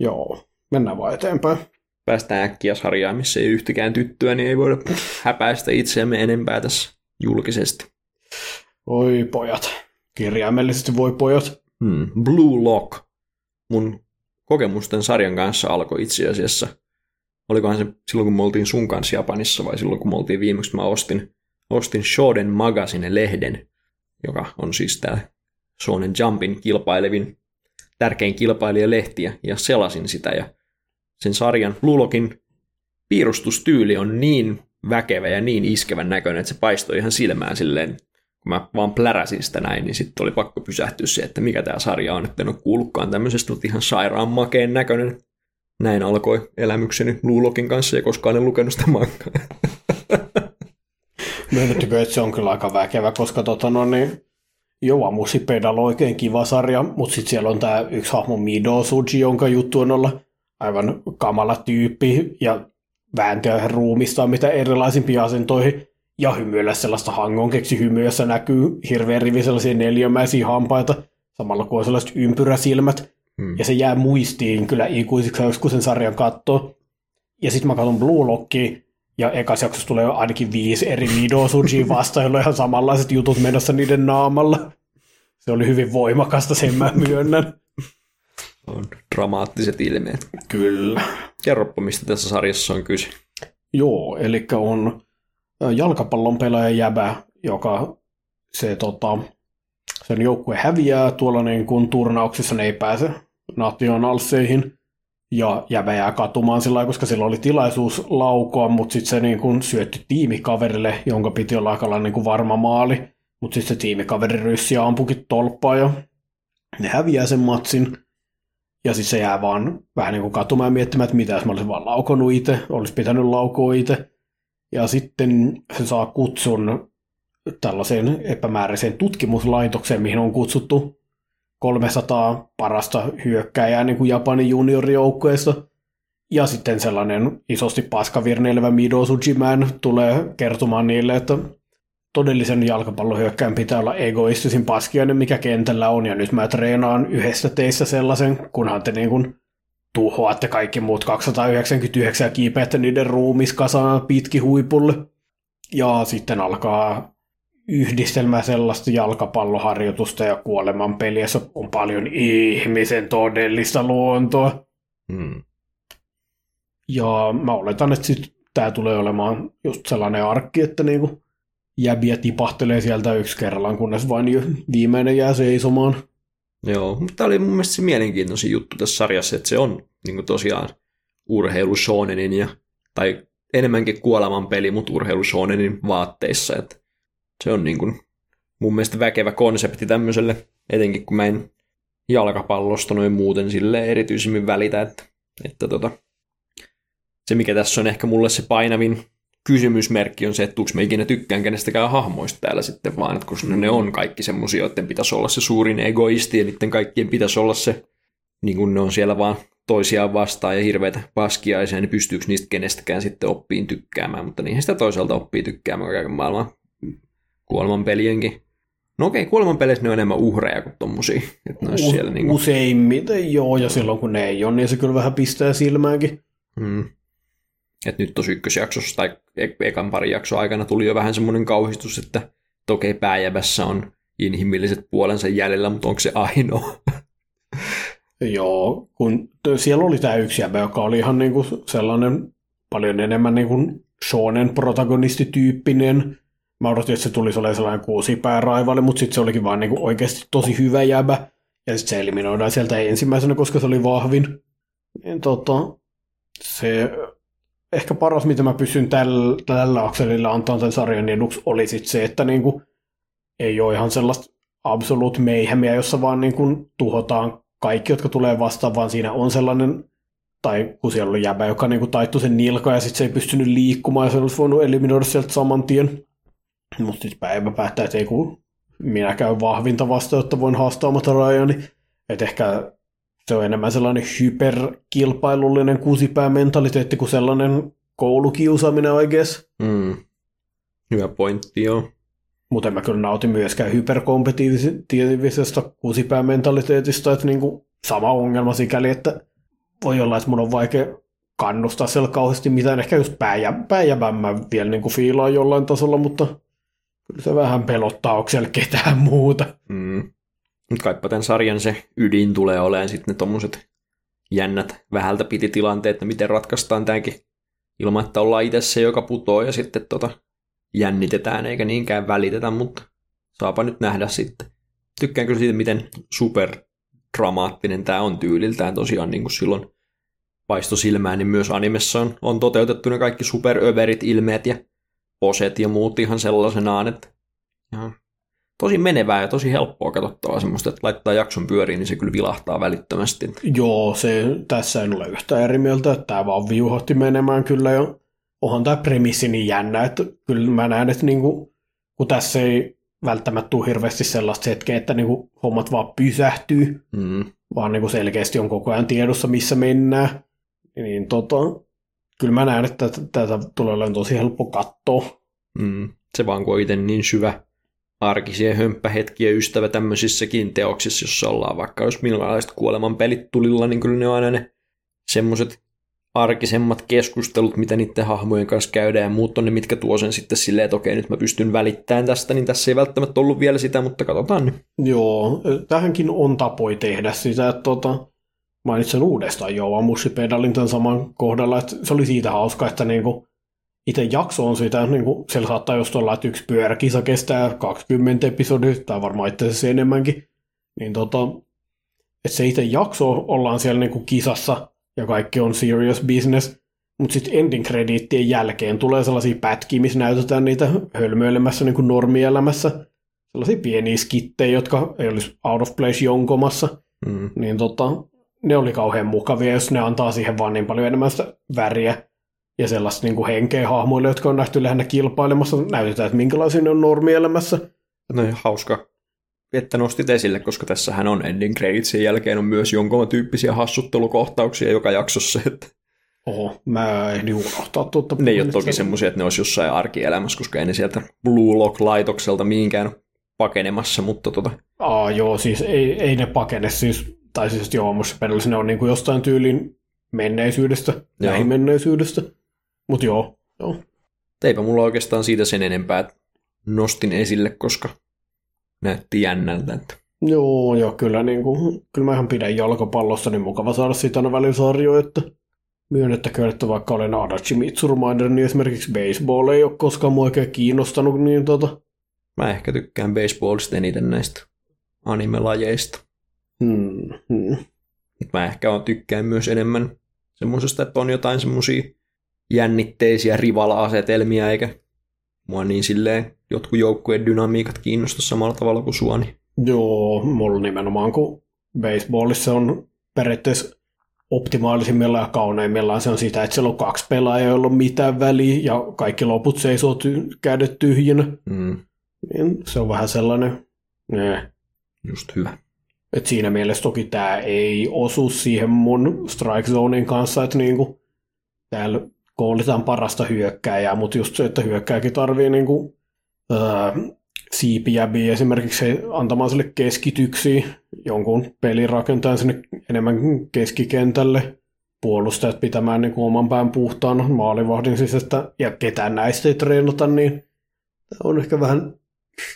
Joo, mennään vaan eteenpäin. Päästään äkkiä sarjaan, missä ei yhtäkään tyttöä, niin ei voida häpäistä itseämme enempää tässä julkisesti. Oi pojat. Kirjaimellisesti voi pojat. Hmm. Blue Lock. Mun kokemusten sarjan kanssa alkoi itse asiassa. Olikohan se silloin, kun me oltiin sun kanssa Japanissa vai silloin, kun me oltiin viimeksi, mä ostin, ostin Shoden Magazine-lehden, joka on siis tää Shonen Jumpin kilpailevin tärkein kilpailijalehtiä, ja selasin sitä, ja sen sarjan Blue Lockin piirustustyyli on niin väkevä ja niin iskevän näköinen, että se paistoi ihan silmään silleen, kun mä vaan pläräsin sitä näin, niin sitten oli pakko pysähtyä se, että mikä tämä sarja on, että en ole kuullutkaan tämmöisestä, mutta ihan sairaan makeen näköinen. Näin alkoi elämykseni Luulokin kanssa ja koskaan en lukenut sitä mangaa. Myönnettekö, että se on kyllä aika väkevä, koska tota no niin, Joo, Musipedal on oikein kiva sarja, mutta sitten siellä on tämä yksi hahmo Mido Suji, jonka juttu on olla aivan kamala tyyppi ja vääntää ruumistaan mitä erilaisimpia asentoihin ja hymyillä sellaista hangon keksi hymyä, jossa näkyy hirveän rivi sellaisia neliömäisiä hampaita, samalla kuin on sellaiset ympyräsilmät. Hmm. Ja se jää muistiin kyllä ikuisiksi kun sen sarjan katsoo. Ja sitten mä katson Blue Lockia, ja ekas jaksossa tulee ainakin viisi eri Mido Sujia vastaan, joilla on ihan samanlaiset jutut menossa niiden naamalla. Se oli hyvin voimakasta, sen mä myönnän. On dramaattiset ilmeet. Kyllä. Kerropa, mistä tässä sarjassa on kyse. Joo, eli on ä, jalkapallon pelaaja jäbä, joka se, tota, sen joukkue häviää tuolla niin kun turnauksessa, ne ei pääse nationalseihin. Ja jäbä jää katumaan sillä koska sillä oli tilaisuus laukoa, mutta sitten se niin kun syötti tiimikaverille, jonka piti olla aika niin kuin varma maali. Mutta sitten se tiimikaveri ryssi ja ampukin tolppaa ja ne häviää sen matsin. Ja sitten se jää vaan vähän niin kuin katumaan miettimään, että mitä jos mä olisin vaan laukonut itse, olisi pitänyt laukoa itse. Ja sitten se saa kutsun tällaiseen epämääräiseen tutkimuslaitokseen, mihin on kutsuttu 300 parasta hyökkääjää niin kuin Japanin juniorijoukkueesta. Ja sitten sellainen isosti paskavirneilevä Mido Sujiman tulee kertomaan niille, että todellisen jalkapallohyökkään pitää olla egoistisin paskiainen, mikä kentällä on, ja nyt mä treenaan yhdessä teissä sellaisen, kunhan te niin kuin tuhoatte kaikki muut 299 ja kiipeätte niiden ruumiskasaan pitki huipulle. Ja sitten alkaa yhdistelmä sellaista jalkapalloharjoitusta ja kuoleman peliä, jossa on paljon ihmisen todellista luontoa. Hmm. Ja mä oletan, että sit tää tulee olemaan just sellainen arkki, että niinku jäbiä tipahtelee sieltä yksi kerrallaan, kunnes vain viimeinen jää seisomaan. Joo, mutta tämä oli mun mielestä se mielenkiintoisin juttu tässä sarjassa, että se on niin tosiaan urheilu ja, tai enemmänkin kuoleman peli, mutta urheilu vaatteissa. Että se on niin kuin mun mielestä väkevä konsepti tämmöiselle, etenkin kun mä en jalkapallosta noin muuten sille erityisemmin välitä, että, että tota, se mikä tässä on ehkä mulle se painavin kysymysmerkki on se, että tuuks mä ikinä tykkään kenestäkään hahmoista täällä sitten vaan, että koska ne on kaikki semmosia, joiden pitäisi olla se suurin egoisti ja niiden kaikkien pitäisi olla se, niin kuin ne on siellä vaan toisiaan vastaan ja hirveitä paskiaisia, niin pystyykö niistä kenestäkään sitten oppiin tykkäämään, mutta niihin sitä toisaalta oppii tykkäämään kaiken maailman kuolemanpelienkin. No okei, kuolemanpeleissä ne on enemmän uhreja kuin tommosia. Että ne olisi siellä niinku, Useimmiten joo, ja silloin kun ne ei ole, niin se kyllä vähän pistää silmäänkin. mm, että nyt tuossa ykkösjaksossa tai e- ekan pari jakson aikana tuli jo vähän semmoinen kauhistus, että okei pääjävässä on inhimilliset puolensa jäljellä, mutta onko se ainoa? Joo, kun siellä oli tämä yksi jäbä, joka oli ihan niinku sellainen paljon enemmän niinku shonen protagonistityyppinen. Mä odotin, että se tulisi olemaan sellainen kuusi pääraivalle, mutta sitten se olikin vaan niinku oikeasti tosi hyvä jäbä. Ja sitten se eliminoidaan sieltä ensimmäisenä, koska se oli vahvin. Niin, tota, se ehkä paras, mitä mä pystyn tällä, tällä akselilla antamaan tämän sarjan eduksi, oli sitten se, että niin kuin, ei ole ihan sellaista absolute mayhemia, jossa vaan niin kuin, tuhotaan kaikki, jotka tulee vastaan, vaan siinä on sellainen, tai kun siellä oli jäbä, joka niin kuin, taittui sen nilka ja sitten se ei pystynyt liikkumaan ja se olisi voinut eliminoida sieltä saman tien. Mutta sitten päivä päättää, että ei kun minä käyn vahvinta vasta, jotta voin haastaa omata rajani. Että ehkä se on enemmän sellainen hyperkilpailullinen kuusipäämentaliteetti kuin sellainen koulukiusaaminen oikeassa. Mm. Hyvä pointti, joo. Mutta en mä kyllä nauti myöskään hyperkompetitiivisesta kuusipäämentaliteetista, että niinku sama ongelma sikäli, että voi olla, että mun on vaikea kannustaa siellä kauheasti mitään, ehkä just pääjä, pääjävämmä vielä niinku fiilaa jollain tasolla, mutta kyllä se vähän pelottaa, onko siellä ketään muuta. Mm. Kaipa tämän sarjan se ydin tulee olemaan sitten ne tommoset jännät vähältä piti tilanteet, että miten ratkaistaan tämäkin ilman, että ollaan itse se, joka putoo ja sitten tota, jännitetään eikä niinkään välitetä, mutta saapa nyt nähdä sitten. Tykkään kyllä siitä, miten super dramaattinen tämä on tyyliltään tosiaan niin kuin silloin paisto silmään, niin myös animessa on, on toteutettu ne kaikki superöverit ilmeet ja poset ja muut ihan sellaisenaan, että ihan tosi menevää ja tosi helppoa katsottavaa semmoista, että laittaa jakson pyöriin, niin se kyllä vilahtaa välittömästi. Joo, se, tässä en ole yhtään eri mieltä, että tämä vaan viuhotti menemään kyllä jo. Onhan tämä premissi niin jännä, että kyllä mä näen, että niinku, kun tässä ei välttämättä tule hirveästi sellaista hetkeä, että niinku hommat vaan pysähtyy, Mm. vaan niinku selkeästi on koko ajan tiedossa, missä mennään. Niin tota, kyllä mä näen, että tätä tulee olemaan tosi helppo katsoa. Mm. Se vaan kun on itse niin syvä arkisia hömppähetkiä ystävä tämmöisissäkin teoksissa, jossa ollaan vaikka jos millaiset kuoleman pelit tulilla, niin kyllä ne on aina ne semmoiset arkisemmat keskustelut, mitä niiden hahmojen kanssa käydään, ja muut on ne, mitkä tuo sen sitten silleen, että okei, nyt mä pystyn välittämään tästä, niin tässä ei välttämättä ollut vielä sitä, mutta katsotaan nyt. Joo, tähänkin on tapoi tehdä sitä, että tota, mainitsen uudestaan Joa Mushipedalin tämän saman kohdalla, että se oli siitä hauska, että niinku, itse jakso on sitä, niinku, siellä saattaa just olla, että yksi pyöräkisa kestää 20 episodia, tai varmaan itse asiassa enemmänkin, niin tota, että se itse jakso ollaan siellä niinku kisassa, ja kaikki on serious business, mutta sitten ending krediittien jälkeen tulee sellaisia pätkiä, missä näytetään niitä hölmöilemässä niin kuin normielämässä. Sellaisia pieniä skittejä, jotka ei olisi out of place jonkomassa. Mm. Niin tota, ne oli kauhean mukavia, jos ne antaa siihen vaan niin paljon enemmän sitä väriä ja sellaista niin kuin henkeä hahmoille, jotka on nähty lähinnä kilpailemassa. Näytetään, että minkälaisia ne on normielämässä. No hauska, että nostit esille, koska tässähän on ending creditsin jälkeen on myös jonkun tyyppisiä hassuttelukohtauksia joka jaksossa, että Oho, mä ehdin unohtaa tuota. ne ei ole toki semmoisia, että ne olisi jossain arkielämässä, koska ei ne sieltä Blue Lock-laitokselta mihinkään pakenemassa, mutta tota, Aa, joo, siis ei, ei ne pakene, siis, tai siis joo, musta ne on niin kuin jostain tyylin menneisyydestä, Joo. lähimenneisyydestä. Mutta joo, joo. eipä mulla oikeastaan siitä sen enempää, että nostin esille, koska näytti jännältä. Että Joo, joo, kyllä, niin kuin, kyllä mä ihan pidän jalkapallosta, niin mukava saada siitä aina välillä sarjoja, että myönnettäköön, että vaikka olen Adachi Mitsurumainen, niin esimerkiksi baseball ei ole koskaan mua oikein kiinnostanut, niin tota, mä ehkä tykkään baseballista eniten näistä anime-lajeista. Hmm, hmm. Mut mä ehkä on tykkään myös enemmän semmoisesta, että on jotain semmoisia jännitteisiä rivala-asetelmia, eikä mua niin silleen jotkut joukkueen dynamiikat kiinnosta samalla tavalla kuin sua. Niin. Joo, mulla nimenomaan kun baseballissa on periaatteessa optimaalisimmillaan ja kauneimmillaan se on sitä, että siellä on kaksi pelaajaa, joilla on mitään väliä ja kaikki loput seisoo ty- kädet tyhjinä. Mm, Niin se on vähän sellainen, ne. just hyvä. Et siinä mielessä toki tämä ei osu siihen mun strike zonein kanssa, että niinku, täällä koulutetaan parasta hyökkääjää, mutta just se, että hyökkääkin tarvii niinku, öö, siipijäbiä esimerkiksi antamaan sille keskityksiä, jonkun pelin rakentajan sinne enemmän keskikentälle, puolustajat pitämään niin oman pään puhtaana, maalivahdin että, ja ketään näistä ei treenata, niin on ehkä vähän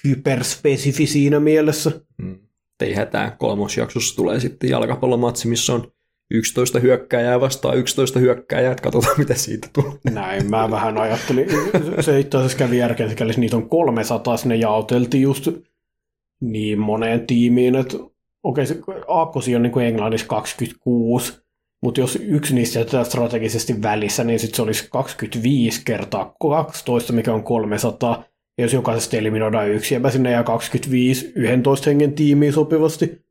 hyperspesifi siinä mielessä. Mm. Ei hätää, kolmosjaksossa tulee sitten jalkapallomatsi, missä on 11 hyökkääjää vastaan 11 hyökkääjää, että katsotaan mitä siitä tulee. Näin mä vähän ajattelin. Se itse asiassa kävi järkeen, sikäli niitä on 300, sinne jaoteltiin just niin moneen tiimiin, että okei, se aakkosi on niin kuin Englannissa 26, Mutta jos yksi niistä jätetään strategisesti välissä, niin sitten se olisi 25 kertaa 12, mikä on 300. Ja jos jokaisesta eliminoidaan yksi jäbä sinne ja 25 11 hengen tiimiin sopivasti,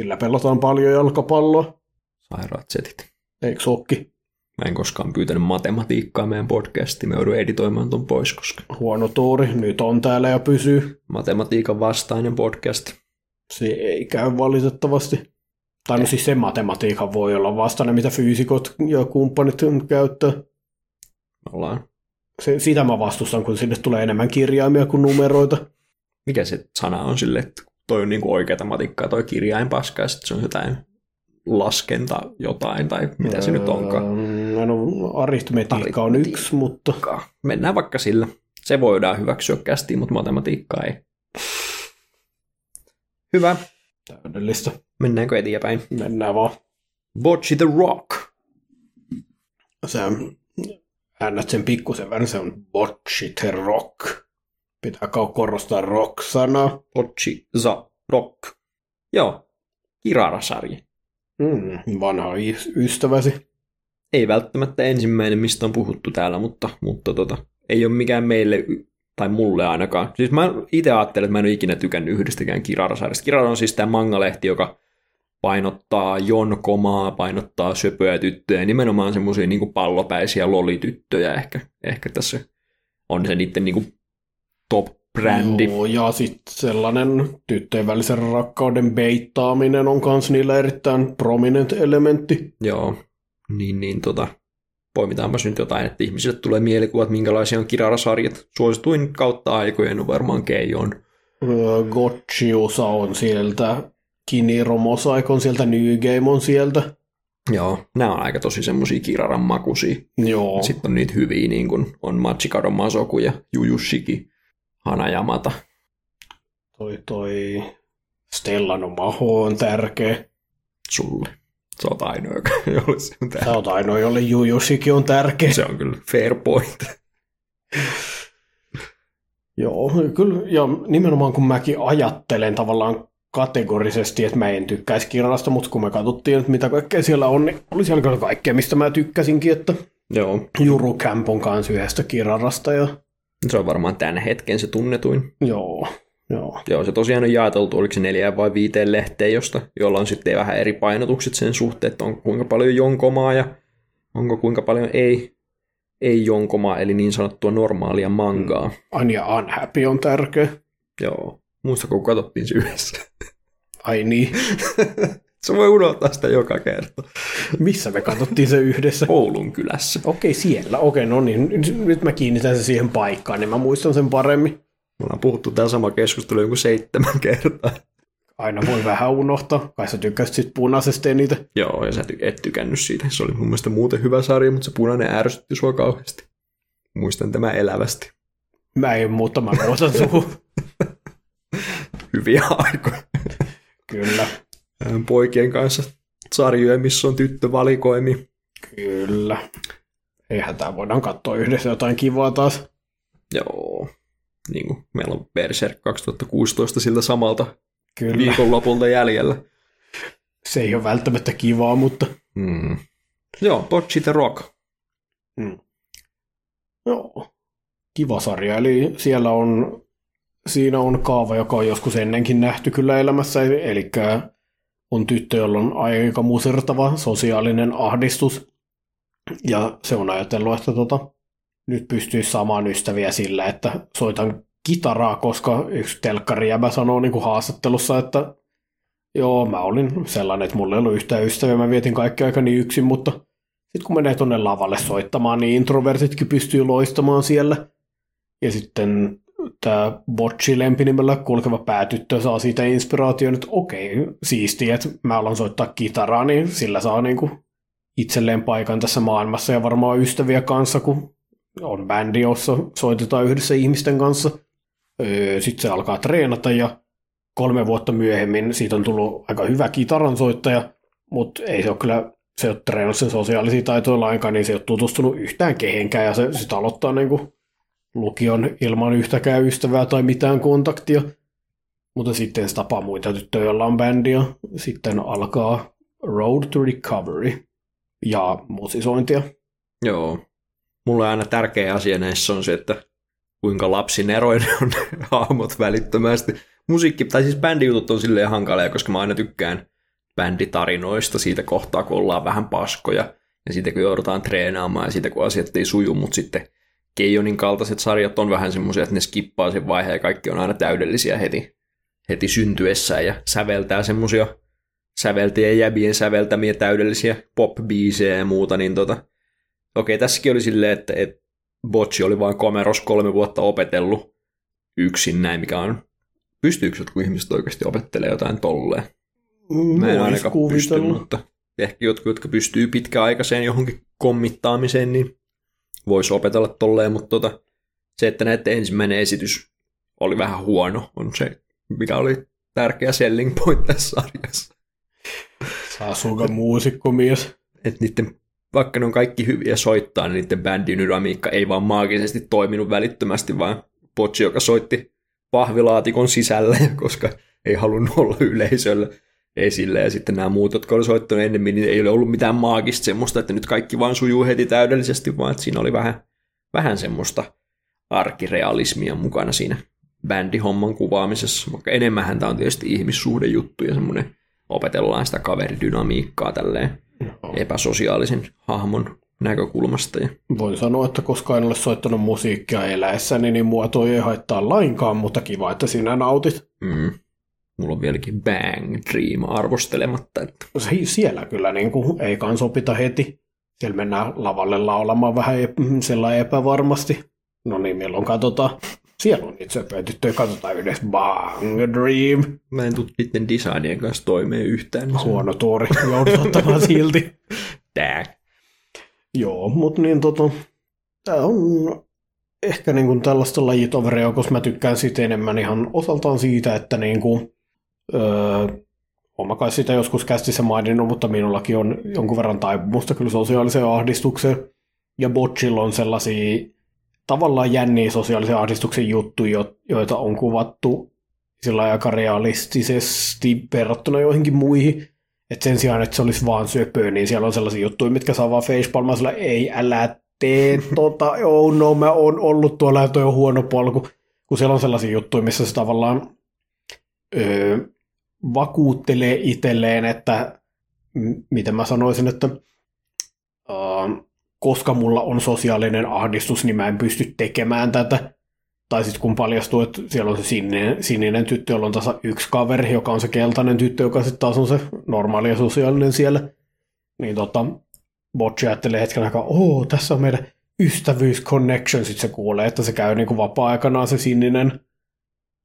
sillä pelataan paljon jalkapalloa. Sairaat setit. Eikö sokki? Mä en koskaan pyytänyt matematiikkaa meidän podcastiin. Mä joudun editoimaan ton pois, koska Huono tuuri, nyt on täällä ja pysyy. matematiikan vastainen podcast. Se ei käy valitettavasti. Tai no siis se matematiikka voi olla vastainen, mitä fyysikot ja kumppanit käyttää. Me ollaan, Se, sitä mä vastustan, kun sinne tulee enemmän kirjaimia kuin numeroita. mikä se sana on sille, että toi on niinku oikeata matikkaa, toi kirjain paska, ja se on jotain laskenta jotain, tai mitä se nyt onkaan. Öö, No, aritmetiikka on yksi, mutta Mennään vaikka sillä. Se voidaan hyväksyä kästiin, mutta matematiikkaa ei. Hyvä. täydellistä. Mennäänkö eteenpäin? Mennään vaan. Bocci the Rock. Se äännät sen pikkusen verran, se on bocci the rock. Pitää korostaa rock-sanaa. Bocci the Rock. Joo. Kirara-sarja. Mm, vanha ystäväsi. Ei välttämättä ensimmäinen, mistä on puhuttu täällä, mutta, mutta tota, ei ole mikään meille, tai mulle ainakaan. Siis mä itse ajattelen, että mä en ole ikinä tykännyt yhdestäkään Kirara-sarjasta. Kirara on siis tämä mangalehti, joka painottaa jonkomaa, painottaa söpöjä tyttöjä, nimenomaan semmoisia niin pallopäisiä lolityttöjä ehkä, ehkä tässä on se niiden niin top-brändi. Joo, ja sitten sellainen tyttöjen välisen rakkauden beittaaminen on kans niillä erittäin prominent elementti. Joo, niin, niin tota, poimitaanpas nyt jotain, että ihmisille tulee mielikuvat, minkälaisia on Kirara-sarjat. Suosituin kautta aikojen on varmaan Keijon. Öö, Gotchiusa on sieltä, Kiniro Mosaic on sieltä, New Game on sieltä. Joo, nämä on aika tosi semmosia Kiraran makuisia. Joo, Sitten on niitä hyviä, niin kuin on Machikado Masoku ja Jujushiki, Hanayamata. toi toi Stellan Maho on tärkeä. sulle. Se on ainoa, joka jolle se on Sä tää. oot ainoa, jolle Jujushikin on tärkeä. Se on kyllä fair point. Joo, kyllä. Ja nimenomaan kun mäkin ajattelen tavallaan kategorisesti, että mä en tykkäisi kirjasta, mutta kun me katsottiin, että mitä kaikkea siellä on, niin oli siellä kyllä kaikkea, mistä mä tykkäsinkin, että Joo, Juru Camp on kanssa yhdestä kirarasta ja se on varmaan tämän hetken se tunnetuin. joo, joo. Joo, se tosiaan on jaeteltu, oliko se neljään vai viiteen lehteen, josta, jolla on sitten vähän eri painotukset sen suhteen, että on kuinka paljon jonkomaa ja onko kuinka paljon ei, ei jonkomaa, eli niin sanottua normaalia mangaa. Anja Unhappy on tärkeä. Joo, muistako kun katsottiin se yhdessä? Ai niin, se voi unohtaa sitä joka kerta. missä me katsottiin se yhdessä? Oulun kylässä. Okei, siellä. Okei, no niin. Nyt- mä kiinnitän se siihen paikkaan, niin mä muistan sen paremmin. Me ollaan puhuttu tämä sama keskustelu joku seitsemän kertaa. Aina voi vähän unohtaa. Kai sä tykkäsit sit punaisesta eniten. Joo, ja sä et tykännyt siitä. Se oli mun mielestä muuten hyvä sarja, mutta se punainen ärsytti sua kauheasti. Muistan tämä elävästi. Mä en, mutta mä luotan suhun. Hyviä aikoja. Kyllä. Poikien kanssa sarjoja, missä on tyttövalikoimi. Kyllä. Eihän tää voidaan katsoa yhdessä jotain kivaa taas. Joo. Niin kuin meillä on Berserk 2016 siltä samalta Kyllä. viikonlopulta jäljellä. Se ei ole välttämättä kivaa, mutta Mm. Joo, Bocci the Rock. joo. Kiva sarja. Eli siellä on, siinä on kaava, joka on joskus ennenkin nähty kyllä elämässä. Eli on tyttö, jolla on aika musertava sosiaalinen ahdistus. Ja se on ajatellut, että tota, nyt pystyisi saamaan ystäviä sillä, että soitan kitaraa, koska yksi telkkarijäbä sanoo niin kuin haastattelussa, että joo, mä olin sellainen, että mulla ei ollut yhtään ystäviä, mä vietin kaikki aikani yksin, mutta sitten kun menee tuonne lavalle soittamaan, niin introvertitkin pystyy loistamaan siellä. Ja sitten tämä Bocci lempinimellä kulkeva päätyttö saa siitä inspiraation, että okei, siistiä, että mä alan soittaa kitaraa, niin sillä saa niinku itselleen paikan tässä maailmassa ja varmaan ystäviä kanssa, kun on bändi, jossa soitetaan yhdessä ihmisten kanssa. Öö, Sitten se alkaa treenata ja kolme vuotta myöhemmin siitä on tullut aika hyvä kitaransoittaja, mutta ei se ole kyllä, se ei ole treenannut sen sosiaalisia taitoja lainkaan, niin se ei ole tutustunut yhtään kehenkään ja se sitten aloittaa niinku lukion ilman yhtäkään ystävää tai mitään kontaktia. Mutta sitten se tapaa muita tyttöjä, joilla on bändi ja sitten alkaa Road to Recovery. ja musisointia. Joo. Mulle aina tärkeä asia näissä on se, että kuinka lapsineroinen on hahmot välittömästi. Musiikki, tai siis bändijutut on silleen hankalia, koska mä aina tykkään bänditarinoista siitä kohtaa, kun ollaan vähän paskoja, ja siitä kun joudutaan treenaamaan, ja siitä kun asiat ei suju, mutta sitten Keijonin kaltaiset sarjat on vähän semmoisia, että ne skippaa sen vaiheen, ja kaikki on aina täydellisiä heti, heti syntyessään, ja säveltää semmoisia säveltien jäbien säveltämiä täydellisiä pop ja muuta, niin tota, okei, tässäkin oli silleen, että, että Bocci oli vain komeros kolme vuotta opetellut yksin näin, mikä on, pystyykö jotkut ihmiset oikeasti opettelemaan jotain tolleen? Mä en ainakaan pysty, mutta ehkä jotkut, jotka pystyy pitkäaikaiseen johonkin kommittaamiseen, niin voisi opetella tolleen, mutta tota, se, että näette ensimmäinen esitys oli vähän huono, on se, mikä oli tärkeä selling point tässä sarjassa. Saa suka muusikkomies. Että niiden, vaikka ne on kaikki hyviä soittaa, niin niiden bändin dynamiikka ei vaan maagisesti toiminut välittömästi, vaan Potsi, joka soitti pahvilaatikon sisällä, koska ei halunnut olla yleisöllä esille. Ja sitten nämä muut, jotka oli soittanut ennemmin, niin ei ole ollut mitään maagista semmoista, että nyt kaikki vaan sujuu heti täydellisesti, vaan että siinä oli vähän, vähän semmoista arkirealismia mukana siinä bändihomman kuvaamisessa, vaikka enemmän tämä on tietysti ihmissuhdejuttu ja semmoinen opetellaan sitä kaveridynamiikkaa tälleen epäsosiaalisen hahmon näkökulmasta. Ja... Voin sanoa, että koska en ole soittanut musiikkia eläessäni, niin mua toi ei haittaa lainkaan, mutta kiva, että sinä nautit. Mm. Mulla on vieläkin Bang Dream arvostelematta. Että... Siellä kyllä niin kuin, ei kans opita heti. Siellä mennään lavalle laulamaan vähän ep- sellainen epävarmasti. No niin, milloin katsotaan. Siellä on söpöjä tyttöjä, katsotaan yhdessä Bang Dream. Mä en tule niiden designien kanssa toimeen yhtään. Niin Huono tuori, joudut ottamaan silti. Tää. Joo, mutta niin tota, tää on ehkä niin kuin tällaista lajitoveria, koska mä tykkään siitä enemmän ihan osaltaan siitä, että niin kuin, öö, Oma kai sitä joskus kästissä maininnut, mutta minullakin on jonkun verran taipumusta kyllä sosiaaliseen ahdistukseen. Ja Botchilla on sellaisia tavallaan jänniä sosiaalisen ahdistuksen juttuja, joita on kuvattu sillä aika realistisesti verrattuna joihinkin muihin. Et sen sijaan, että se olisi vaan syöpöä, niin siellä on sellaisia juttuja, mitkä saa vaan facepalmaa ei älä tee tota, oh no, mä oon ollut tuolla ja toi on huono polku. Kun siellä on sellaisia juttuja, missä se tavallaan öö, vakuuttelee itselleen, että miten mä sanoisin, että uh, koska mulla on sosiaalinen ahdistus, niin mä en pysty tekemään tätä. Tai sitten kun paljastuu, että siellä on se sininen, sininen tyttö, jolla on tasa yksi kaveri, joka on se keltainen tyttö, joka sitten taas on se normaali ja sosiaalinen siellä. Niin tota, Botchi ajattelee hetken aikaa, oo, tässä on meidän ystävyys connection, sitten se kuulee, että se käy niinku vapaa-aikanaan se sininen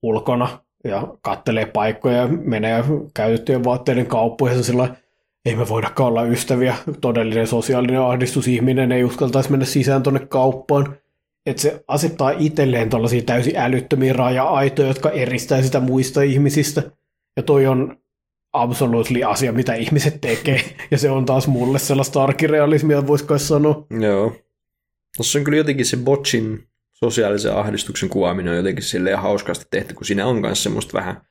ulkona ja kattelee paikkoja ja menee käytettyjen vaatteiden kauppoihin sillä ei me voidakaan olla ystäviä. Todellinen sosiaalinen ahdistusihminen ei uskaltaisi mennä sisään tuonne kauppaan. Että se asettaa itselleen tuollaisia täysin älyttömiä raja-aitoja, jotka eristää sitä muista ihmisistä. Ja toi on absolutely asia, mitä ihmiset tekee. Ja se on taas mulle sellaista arkirealismia, voisi kai sanoa. Joo. Tuossa on kyllä jotenkin se botchin sosiaalisen ahdistuksen kuvaaminen on jotenkin silleen hauskasti tehty, kun siinä on myös semmoista vähän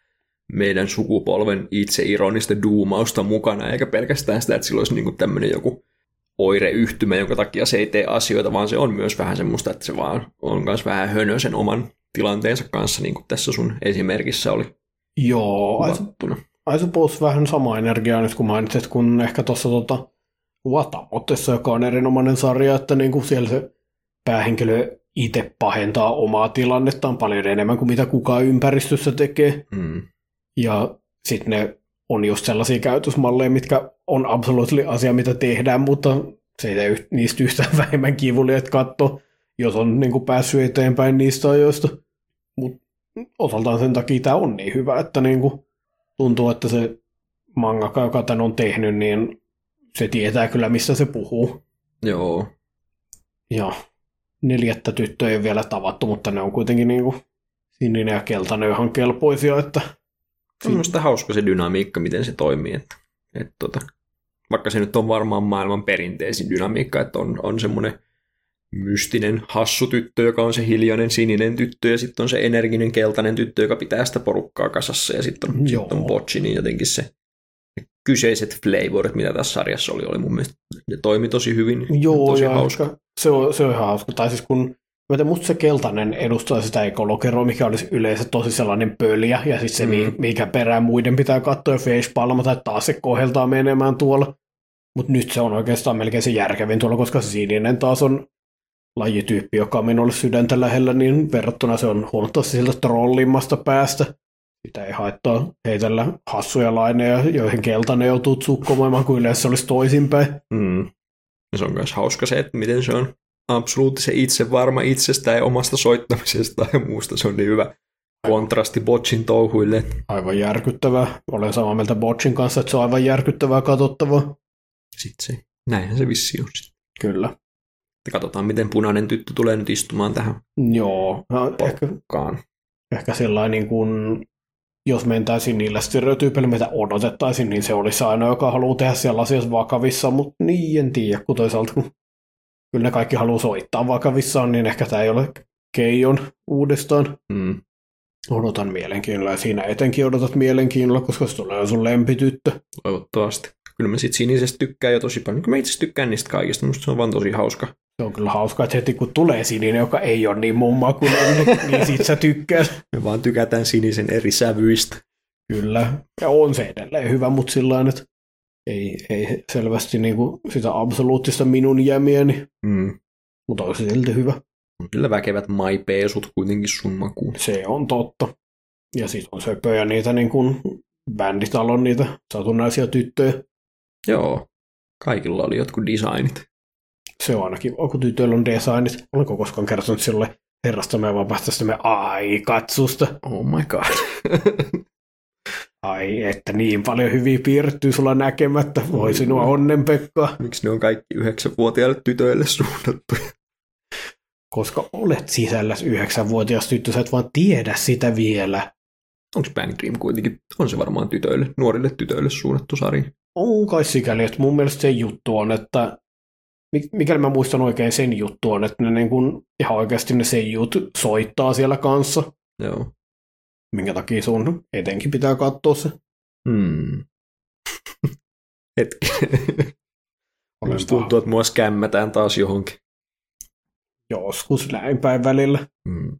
meidän sukupolven itseironista duumausta mukana, eikä pelkästään sitä, että sillä olisi niin tämmöinen joku oireyhtymä, jonka takia se ei tee asioita, vaan se on myös vähän semmoista, että se vaan on myös vähän hönö sen oman tilanteensa kanssa, niin kuin tässä sun esimerkissä oli Joo, I suppose vähän sama energiaa nyt kun mainitsit, kun ehkä tuossa tota Watamotessa, joka on erinomainen sarja, että niin kuin siellä se päähenkilö itse pahentaa omaa tilannettaan paljon enemmän kuin mitä kukaan ympäristössä tekee. Mm. Ja sitten ne on just sellaisia käytösmalleja, mitkä on absoluuttisesti asia, mitä tehdään, mutta se ei tee niistä yhtään vähemmän kivulia, että katso, jos on niin kuin päässyt eteenpäin niistä ajoista. Mutta osaltaan sen takia tämä on niin hyvä, että niin kuin tuntuu, että se mangaka, joka tämän on tehnyt, niin se tietää kyllä, mistä se puhuu. Joo. Ja neljättä tyttöä ei ole vielä tavattu, mutta ne on kuitenkin niin kuin sininen ja keltainen ihan kelpoisia, että se on minusta hauska se dynamiikka, miten se toimii. Että, että tota, vaikka se nyt on varmaan maailman perinteisin dynamiikka, että on, on semmoinen mystinen hassu tyttö, joka on se hiljainen sininen tyttö, ja sitten on se energinen keltainen tyttö, joka pitää sitä porukkaa kasassa, ja sitten on, sit on botchi, niin jotenkin se kyseiset flavorit, mitä tässä sarjassa oli, oli mun mielestä, ne toimi tosi hyvin. Joo, tosi ja hauska. se on, se on ihan hauska. Tai siis kun mä musta se keltainen edustaa sitä ekolokeroa, mikä olisi yleensä tosi sellainen pöliä, ja sitten se, Mm. mm. mikä perään muiden pitää katsoa facepalma, tai taas se koheltaa menemään tuolla. Mutta nyt se on oikeastaan melkein se järkevin tuolla, koska se sininen taas on lajityyppi, joka on minulle sydäntä lähellä, niin verrattuna se on huomattavasti siltä trollimmasta päästä. Sitä ei haittaa heitellä hassuja laineja, joihin keltainen joutuu sukkomaan, kun yleensä se olisi toisinpäin. Mm. Ja se on myös hauska se, että miten se on absoluuttisen itsevarma itsestään ja omasta soittamisesta ja muusta. Se on niin hyvä kontrasti Botchin touhuille. Aivan järkyttävää. Olen samaa mieltä Botchin kanssa, että se on aivan järkyttävää katsottavaa. Sitten se, näinhän se vissi on sitten. Kyllä. Katsotaan, miten punainen tyttö tulee nyt istumaan tähän Joo. No, ehkä, ehkä sellainen, niin kuin, jos mentäisiin niillä stereotyypeillä, mitä odotettaisiin, niin se olisi aina, joka haluaa tehdä siellä asiassa vakavissa, mutta niin en tiedä, kun toisaalta kyllä ne kaikki haluaa soittaa vakavissaan, niin ehkä tämä ei ole keijon uudestaan. Mm. Odotan mielenkiinnolla ja siinä etenkin odotat mielenkiinnolla, koska se tulee sun lempityttö. Toivottavasti. Kyllä mä sit sinisestä tykkään jo tosi paljon. Kyllä mä itse tykkään niistä kaikista. Musta se on vaan tosi hauska. Se on kyllä hauskaa, että heti kun tulee sininen, joka ei ole niin mumma kuin ennen, niin sit sä tykkäät. Me vaan tykätään sinisen eri sävyistä. Kyllä. Ja on se edelleen hyvä, mutta sillä että ei, ei selvästi niin kuin sitä absoluuttista minun jämiäni, Mm. mutta on se silti hyvä. On kyllä väkevät maipeesut kuitenkin sun makuun. Se on totta. Ja sitten on söpöjä niitä niin kuin bänditalon niitä satunnaisia tyttöjä. Joo. Kaikilla oli jotkut designit. Se on ainakin, kun tytöillä on designit. Olenko koskaan kertonut sille herrastamme vapastastamme aikatsusta? Oh my god. Ai, että niin paljon hyviä piirrettyy sulla näkemättä. Voi sinua onnen, Pekka. Miksi ne on kaikki yhdeksänvuotiaille tytöille suunnattu? Koska olet sisällä yhdeksänvuotias tyttö, sä et vaan tiedä sitä vielä. Onko Bang Dream kuitenkin? On se varmaan tytöille, nuorille tytöille suunnattu sarja. On kai sikäli, että mun mielestä se juttu on, että mikäli mä muistan oikein sen juttu on, että ne niin kun ihan oikeasti ne seijut soittaa siellä kanssa, Joo. minkä takia sun etenkin pitää katsoa se. Hmm. Hetki. Olen Musta tuntuu, että mua skämmätään taas johonkin. joskus näin päin välillä. Hmm.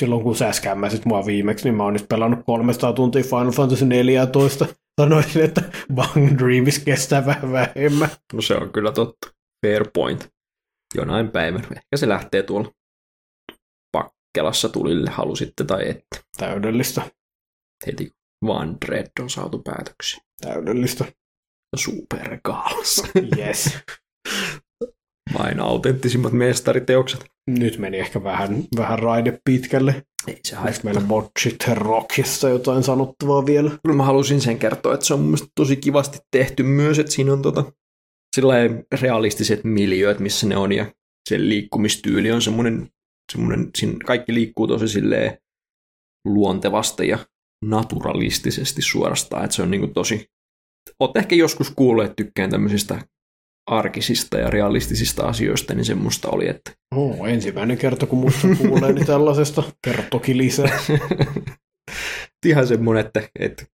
Silloin kun sä skämmäsit mua viimeksi, niin mä oon nyt pelannut 300 tuntia Final Fantasy 14. Sanoisin, että Bang Dreams kestää vähän vähemmän. No se on kyllä totta. Fair point. Jonain päivänä. Ehkä se lähtee tuolla Pakkelassa tulille, halusitte tai ette. Täydellistä. Heti vaan Dread on saatu päätöksiä. Täydellistä. Supergaalassa. Yes. Vain autenttisimmat mestariteokset. Nyt meni ehkä vähän, vähän raide pitkälle. Ei se Olisi meillä Botchit Rockissa jotain sanottavaa vielä? Kyllä mä halusin sen kertoa, että se on mun tosi kivasti tehty myös, että siinä on tota, realistiset miljööt, missä ne on, ja se liikkumistyyli on semmoinen, semmoinen siinä kaikki liikkuu tosi silleen luontevasti ja naturalistisesti suorastaan, että se on niinku tosi, oot ehkä joskus kuullut, että tykkään tämmöisistä arkisista ja realistisista asioista, niin semmoista oli, että Oh, ensimmäinen kerta, kun musta kuuleeni tällaisesta. Kerro toki lisää. ihan semmoinen, että, että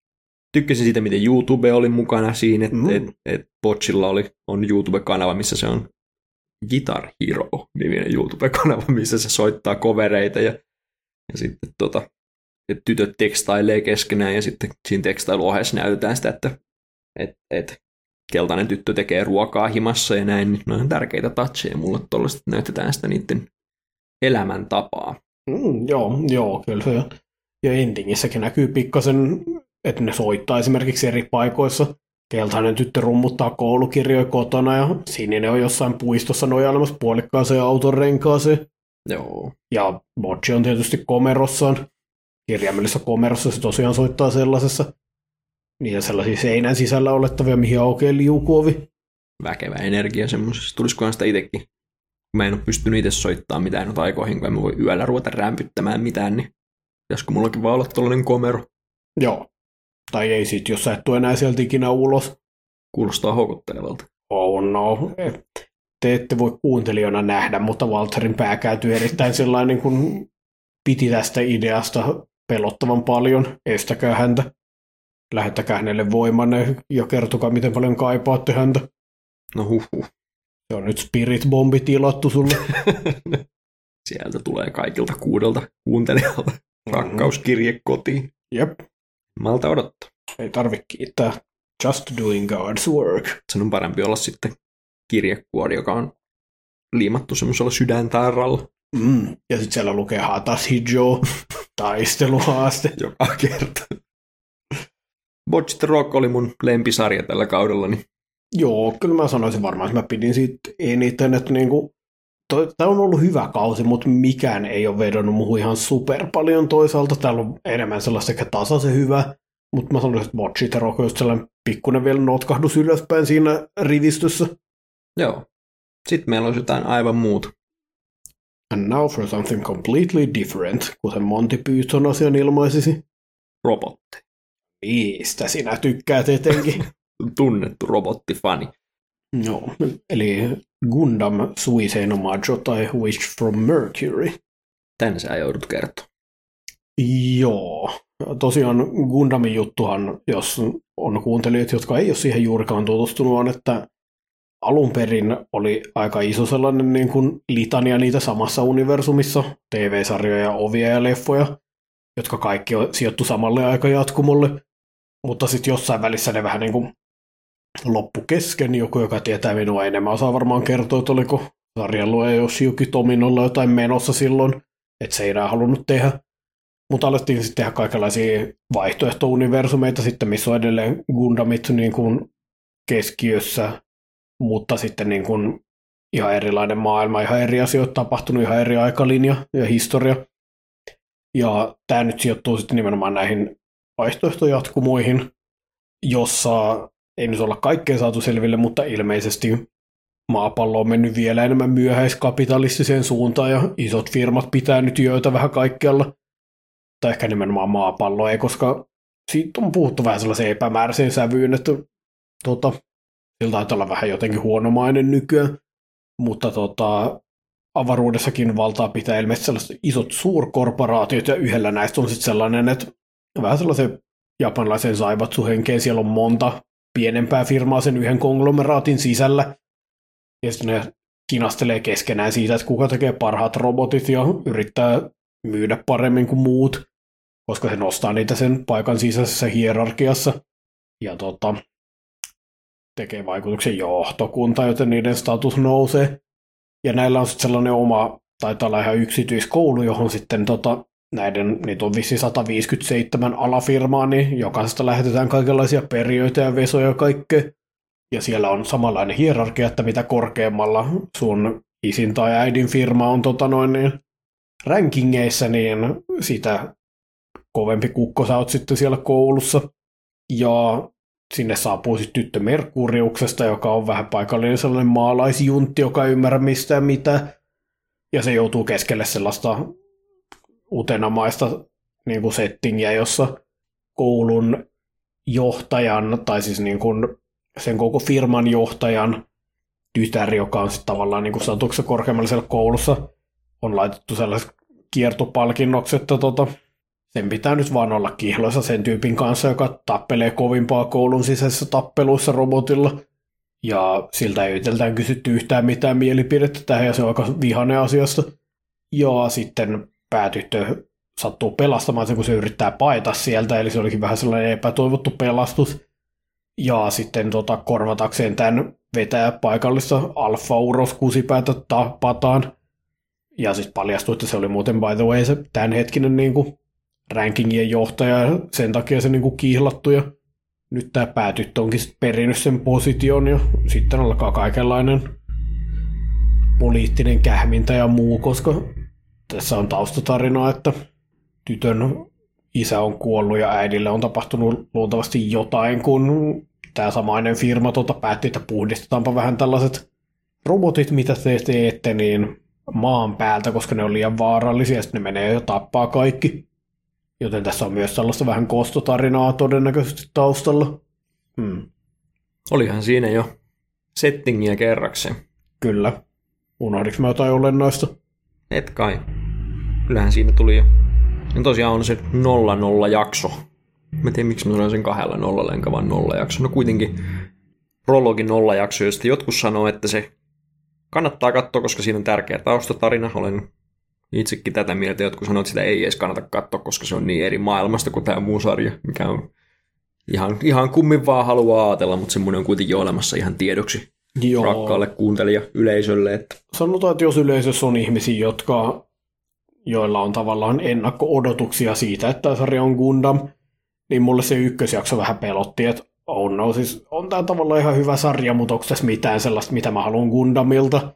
tykkäsin siitä, miten YouTube oli mukana siinä, että Mm. et, et Botchilla oli, on YouTube-kanava, missä se on Guitar Hero-niminen YouTube-kanava, missä se soittaa kovereita ja, ja sitten tota, että tytöt tekstailee keskenään ja sitten siinä tekstailuohjeessa näytetään sitä, että et, et, keltainen tyttö tekee ruokaa himassa ja näin, niin ne on tärkeitä toucheja mulle tuollaista, että näytetään sitä niiden elämäntapaa. Mm, joo, joo, kyllä se. Ja endingissäkin näkyy pikkasen, että ne soittaa esimerkiksi eri paikoissa. Keltainen tyttö rummuttaa koulukirjoja kotona ja sininen on jossain puistossa nojailemassa puolikkaaseen auton renkaaseen. Joo. Ja Bocci on tietysti komerossaan. Kirjaimellisessä komerossa se tosiaan soittaa sellaisessa. Niitä sellaisia seinän sisällä olettavia, mihin aukeaa liukuovi. väkevä energia semmoisessa. Tulisikohan sitä itsekin? Mä en ole pystynyt itse soittamaan mitään noita aikoihin, kun en mä voi yöllä ruveta rämpyttämään mitään, niin pitäisikö mullakin vaan olla komero? Joo. Tai ei sit, jos sä et tule enää sieltä ikinä ulos. Kuulostaa houkuttelevalta. Oh no. Te ette voi kuuntelijana nähdä, mutta Walterin pää käytyy erittäin sellainen, kun piti tästä ideasta pelottavan paljon. Estäkää häntä. lähettäkää hänelle voimanne ja kertokaa, miten paljon kaipaatte häntä. No huhu. Se on nyt Spirit Bombi tilattu sulle. Sieltä tulee kaikilta kuudelta kuuntelijalta rakkauskirje kotiin. Jep, Malta odottaa. ei tarvi kiittää. Just doing God's work. Sen on parempi olla sitten kirjekuori, joka on liimattu semmoisella sydäntarralla Mm. Ja sitten siellä lukee Hatas Hijo, taisteluhaaste. joka kerta. The Rock oli mun lempisarja tällä kaudella, niin Joo, kyllä mä sanoisin varmaan, että mä pidin siitä eniten, että niinku, tämä on ollut hyvä kausi, mutta mikään ei ole vedonnut muuhun ihan super paljon toisaalta. Täällä on enemmän sellaista sekä tasaisen hyvä, mutta mä sanoisin, että Watch It Rock on just sellainen pikkuinen vielä notkahdus ylöspäin siinä rivistössä. joo. Sitten meillä olisi jotain aivan muuta. And now for something completely different, kuten Monty Python asian ilmaisisi. Robotti. Mistä sinä tykkäät etenkin? Tunnettu robottifani. Joo, eli Gundam Suisei Majo tai Wish from Mercury. Tän sä joudut kertoa. Joo. Tosiaan Gundamin juttuhan, jos on kuuntelijat, jotka ei ole siihen juurikaan tutustunut, on, että alun perin oli aika iso sellainen niin kuin litania niitä samassa universumissa, TV-sarjoja, ovia ja leffoja, jotka kaikki sijoittu samalle aikajatkumolle, mutta sitten jossain välissä ne vähän niin kuin loppu kesken. Joku, joka tietää minua enemmän, osaa varmaan kertoa, että oliko sarjan jos Yuki Tominolla jotain menossa silloin, että se ei enää halunnut tehdä. Mutta alettiin sitten tehdä kaikenlaisia vaihtoehto-universumeita sitten, missä on edelleen Gundamit niin kuin keskiössä, mutta sitten niin kuin ihan erilainen maailma, ihan eri asioita tapahtunut, ihan eri aikalinja ja historia. Ja tämä nyt sijoittuu sitten nimenomaan näihin vaihtoehtojatkumoihin, jossa ei nyt olla kaikkea saatu selville, mutta ilmeisesti maapallo on mennyt vielä enemmän myöhäiskapitalistiseen suuntaan ja isot firmat pitää nyt jöitä vähän kaikkialla. Tai ehkä nimenomaan maapallo ei, koska siitä on puhuttu vähän sellaiseen epämääräiseen sävyyn, että tota, sillä taitaa olla vähän jotenkin huonomainen nykyään. Mutta tota, avaruudessakin valtaa pitää ilmeisesti sellaiset isot suurkorporaatiot ja yhdellä näistä on sitten sellainen, että vähän sellaisen japanilaisen saivatsu henkeen siellä on monta pienempää firmaa sen yhden konglomeraatin sisällä. Ja sitten ne kinastelee keskenään siitä, että kuka tekee parhaat robotit ja yrittää myydä paremmin kuin muut, koska se nostaa niitä sen paikan sisäisessä hierarkiassa. Ja tota, tekee vaikutuksen johtokunta, joten niiden status nousee. Ja näillä on sitten sellainen oma, taitaa olla ihan yksityiskoulu, johon sitten tota, näiden, niitä on vissi 157 alafirmaa, niin jokaisesta lähetetään kaikenlaisia periöitä ja vesoja ja kaikkea. Ja siellä on samanlainen hierarkia, että mitä korkeammalla sun isin tai äidin firma on tota noin, niin rankingeissa, niin sitä kovempi kukko sä oot sitten siellä koulussa. Ja sinne saapuu sitten tyttö Merkuriuksesta, joka on vähän paikallinen sellainen maalaisjuntti, joka ei ymmärrä mistään mitä. Ja se joutuu keskelle sellaista utenamaista niin kuin settingiä, jossa koulun johtajan, tai siis niin kuin sen koko firman johtajan tytär, joka on sitten tavallaan niin statuksessa korkeammalle siellä koulussa, on laitettu sellaiset kiertopalkinnokset, että tota, sen pitää nyt vaan olla kihloissa sen tyypin kanssa, joka tappelee kovimpaa koulun sisäisissä tappeluissa robotilla. Ja siltä ei itseltään kysytty yhtään mitään mielipidettä tähän, ja se on aika vihainen asiasta. Ja sitten päätyttö sattuu pelastamaan sen, kun se yrittää paeta sieltä, eli se olikin vähän sellainen epätoivottu pelastus. Ja sitten tota, korvatakseen tämän vetää paikallista alfa-uros kusipäätä tapataan. Ja sitten paljastui, että se oli muuten by the way se tämänhetkinen niin kuin, rankingien johtaja, ja sen takia se niin kuin, kiihlattu. Ja nyt tämä päätyttö onkin sit perinnyt sen position, ja sitten alkaa kaikenlainen poliittinen kähmintä ja muu, koska tässä on taustatarinaa, että tytön isä on kuollut ja äidille on tapahtunut luultavasti jotain, kun tämä samainen firma tuota päätti, että puhdistetaanpa vähän tällaiset robotit, mitä te teette, niin maan päältä, koska ne on liian vaarallisia, ja sitten ne menee ja tappaa kaikki. Joten tässä on myös sellaista vähän kostotarinaa todennäköisesti taustalla. Hmm. Olihan siinä jo settingiä kerrakseen. Kyllä. Unohdinko mä jotain olennaista? Et kai. Kyllähän siinä tuli jo. Ja tosiaan on se 00 jakso Mä en tiedä, miksi mä sanoin sen kahdella nollalla, enkä vaan nolla jakso. No kuitenkin prologin nolla jakso, josta jotkut sanoo, että se kannattaa katsoa, koska siinä on tärkeä taustatarina. Olen itsekin tätä mieltä. Jotkut sanoo, että sitä ei edes kannata katsoa, koska se on niin eri maailmasta kuin tämä muu sarja, mikä on ihan, ihan kummin vaan haluaa ajatella, mutta semmoinen on kuitenkin olemassa ihan tiedoksi Joo. rakkaalle kuuntelija yleisölle. Että... Sanotaan, että jos yleisössä on ihmisiä, jotka, joilla on tavallaan ennakko-odotuksia siitä, että tämä sarja on Gundam, niin mulle se ykkösjakso vähän pelotti, että on, no, siis on tämä tavallaan ihan hyvä sarja, mutta onko tässä mitään sellaista, mitä mä haluan Gundamilta?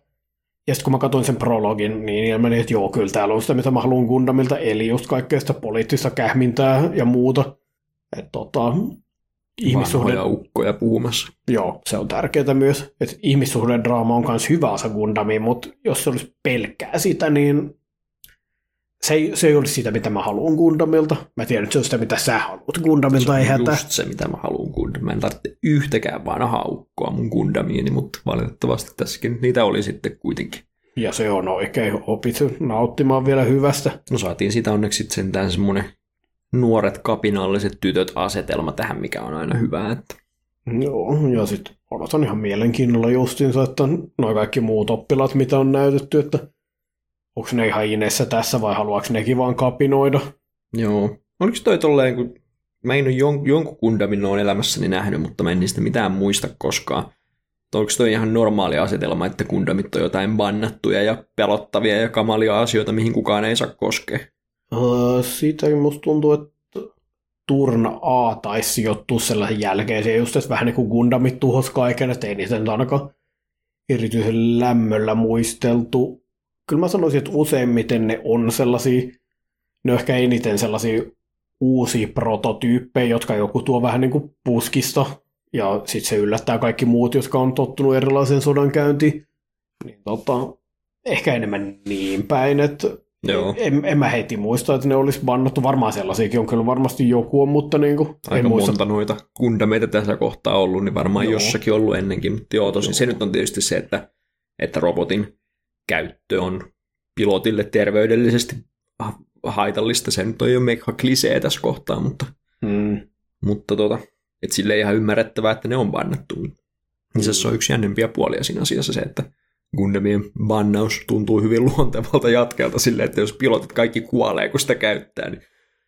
Ja sitten kun mä katsoin sen prologin, niin ilmeni, että joo, kyllä täällä on sitä, mitä mä haluan Gundamilta, eli just kaikkea sitä poliittista kähmintää ja muuta. Että tota, ihmissuhde... ukkoja puhumassa. Joo, se on tärkeää myös, että ihmissuhdedraama on myös hyvä osa Gundamia, mutta jos se olisi pelkkää sitä, niin se ei, se ei olisi sitä, mitä mä haluan Gundamilta. Mä tiedän, että se on sitä, mitä sä haluat Gundamilta, se ei hätä. just se, mitä mä haluan Gundamilta. Mä en tarvitse yhtäkään vanhaa ukkoa mun Gundamiini, mutta valitettavasti tässäkin niitä oli sitten kuitenkin. Ja se on oikein, opit nauttimaan vielä hyvästä. No saatiin sitä onneksi sitten sentään semmoinen nuoret kapinalliset tytöt asetelma tähän, mikä on aina hyvä. Että... Joo, ja sitten odotan ihan mielenkiinnolla justiinsa, että noin kaikki muut oppilaat, mitä on näytetty, että onko ne ihan inessä tässä vai haluaako nekin vaan kapinoida? Joo. Oliko toi tolleen, kun mä en ole jon, jonkun kundamin on elämässäni nähnyt, mutta mä en niistä mitään muista koskaan. Onko toi ihan normaali asetelma, että kundamit on jotain bannattuja ja pelottavia ja kamalia asioita, mihin kukaan ei saa koskea? Uh, siitä musta tuntuu, että Turna A taisi sijoittua sellaisen jälkeen. Se just, että vähän niin kuin Gundamit tuhos kaiken, että ei niitä nyt ainakaan erityisen lämmöllä muisteltu kyllä mä sanoisin, että useimmiten ne on sellaisia, ne on ehkä eniten sellaisia uusia prototyyppejä, jotka joku tuo vähän niin kuin puskista, ja sitten se yllättää kaikki muut, jotka on tottunut erilaisen sodan käyntiin. Niin tota, ehkä enemmän niin päin, että Joo. En, en, mä heti muista, että ne olisi bannattu. Varmaan sellaisiakin on kyllä varmasti joku on, mutta niin kuin, Aika en muista. monta noita kundameita tässä kohtaa ollut, niin varmaan joo. jossakin ollut ennenkin. Mutta joo, tosin joo. se nyt on tietysti se, että, että robotin käyttö on pilotille terveydellisesti haitallista. Se nyt on jo mega klisee tässä kohtaa, mutta, mm. mutta tota, et sille ihan ymmärrettävää, että ne on bannattu. Mm. Se on yksi jännempiä puolia siinä asiassa se, että Gundamien bannaus tuntuu hyvin luontevalta jatkelta silleen, että jos pilotit kaikki kuolee, kun sitä käyttää, niin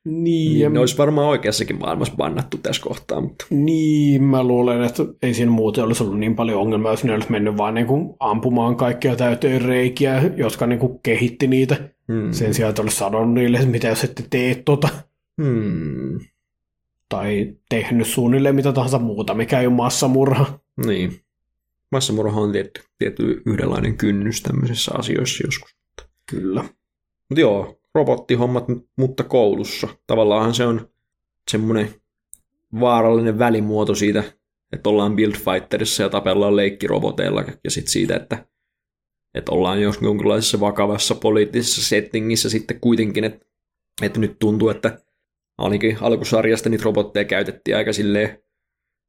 niin, niin ne olisi varmaan oikeassakin maailmassa bannattu tässä kohtaa. Mutta... Niin, mä luulen, että ei siinä muuten olisi ollut niin paljon ongelmaa, jos ne olisi mennyt vaan niin kuin ampumaan kaikkia täyteen reikiä, jotka niin kuin kehitti niitä. Hmm. Sen sijaan, että olisi sanonut niille, että mitä jos ette tee tota. Hmm. Tai tehnyt suunnilleen mitä tahansa muuta, mikä ei ole massamurha. Niin. Massamurha on tietty, tietty yhdenlainen kynnys tämmöisissä asioissa joskus. Kyllä. Mutta joo, robottihommat, mutta koulussa. Tavallaan se on semmoinen vaarallinen välimuoto siitä, että ollaan Build Fighterissa ja tapellaan leikkiroboteilla ja sitten siitä, että, että ollaan jos jonkinlaisessa vakavassa poliittisessa settingissä sitten kuitenkin, että, että nyt tuntuu, että ainakin alkusarjasta niitä robotteja käytettiin aika silleen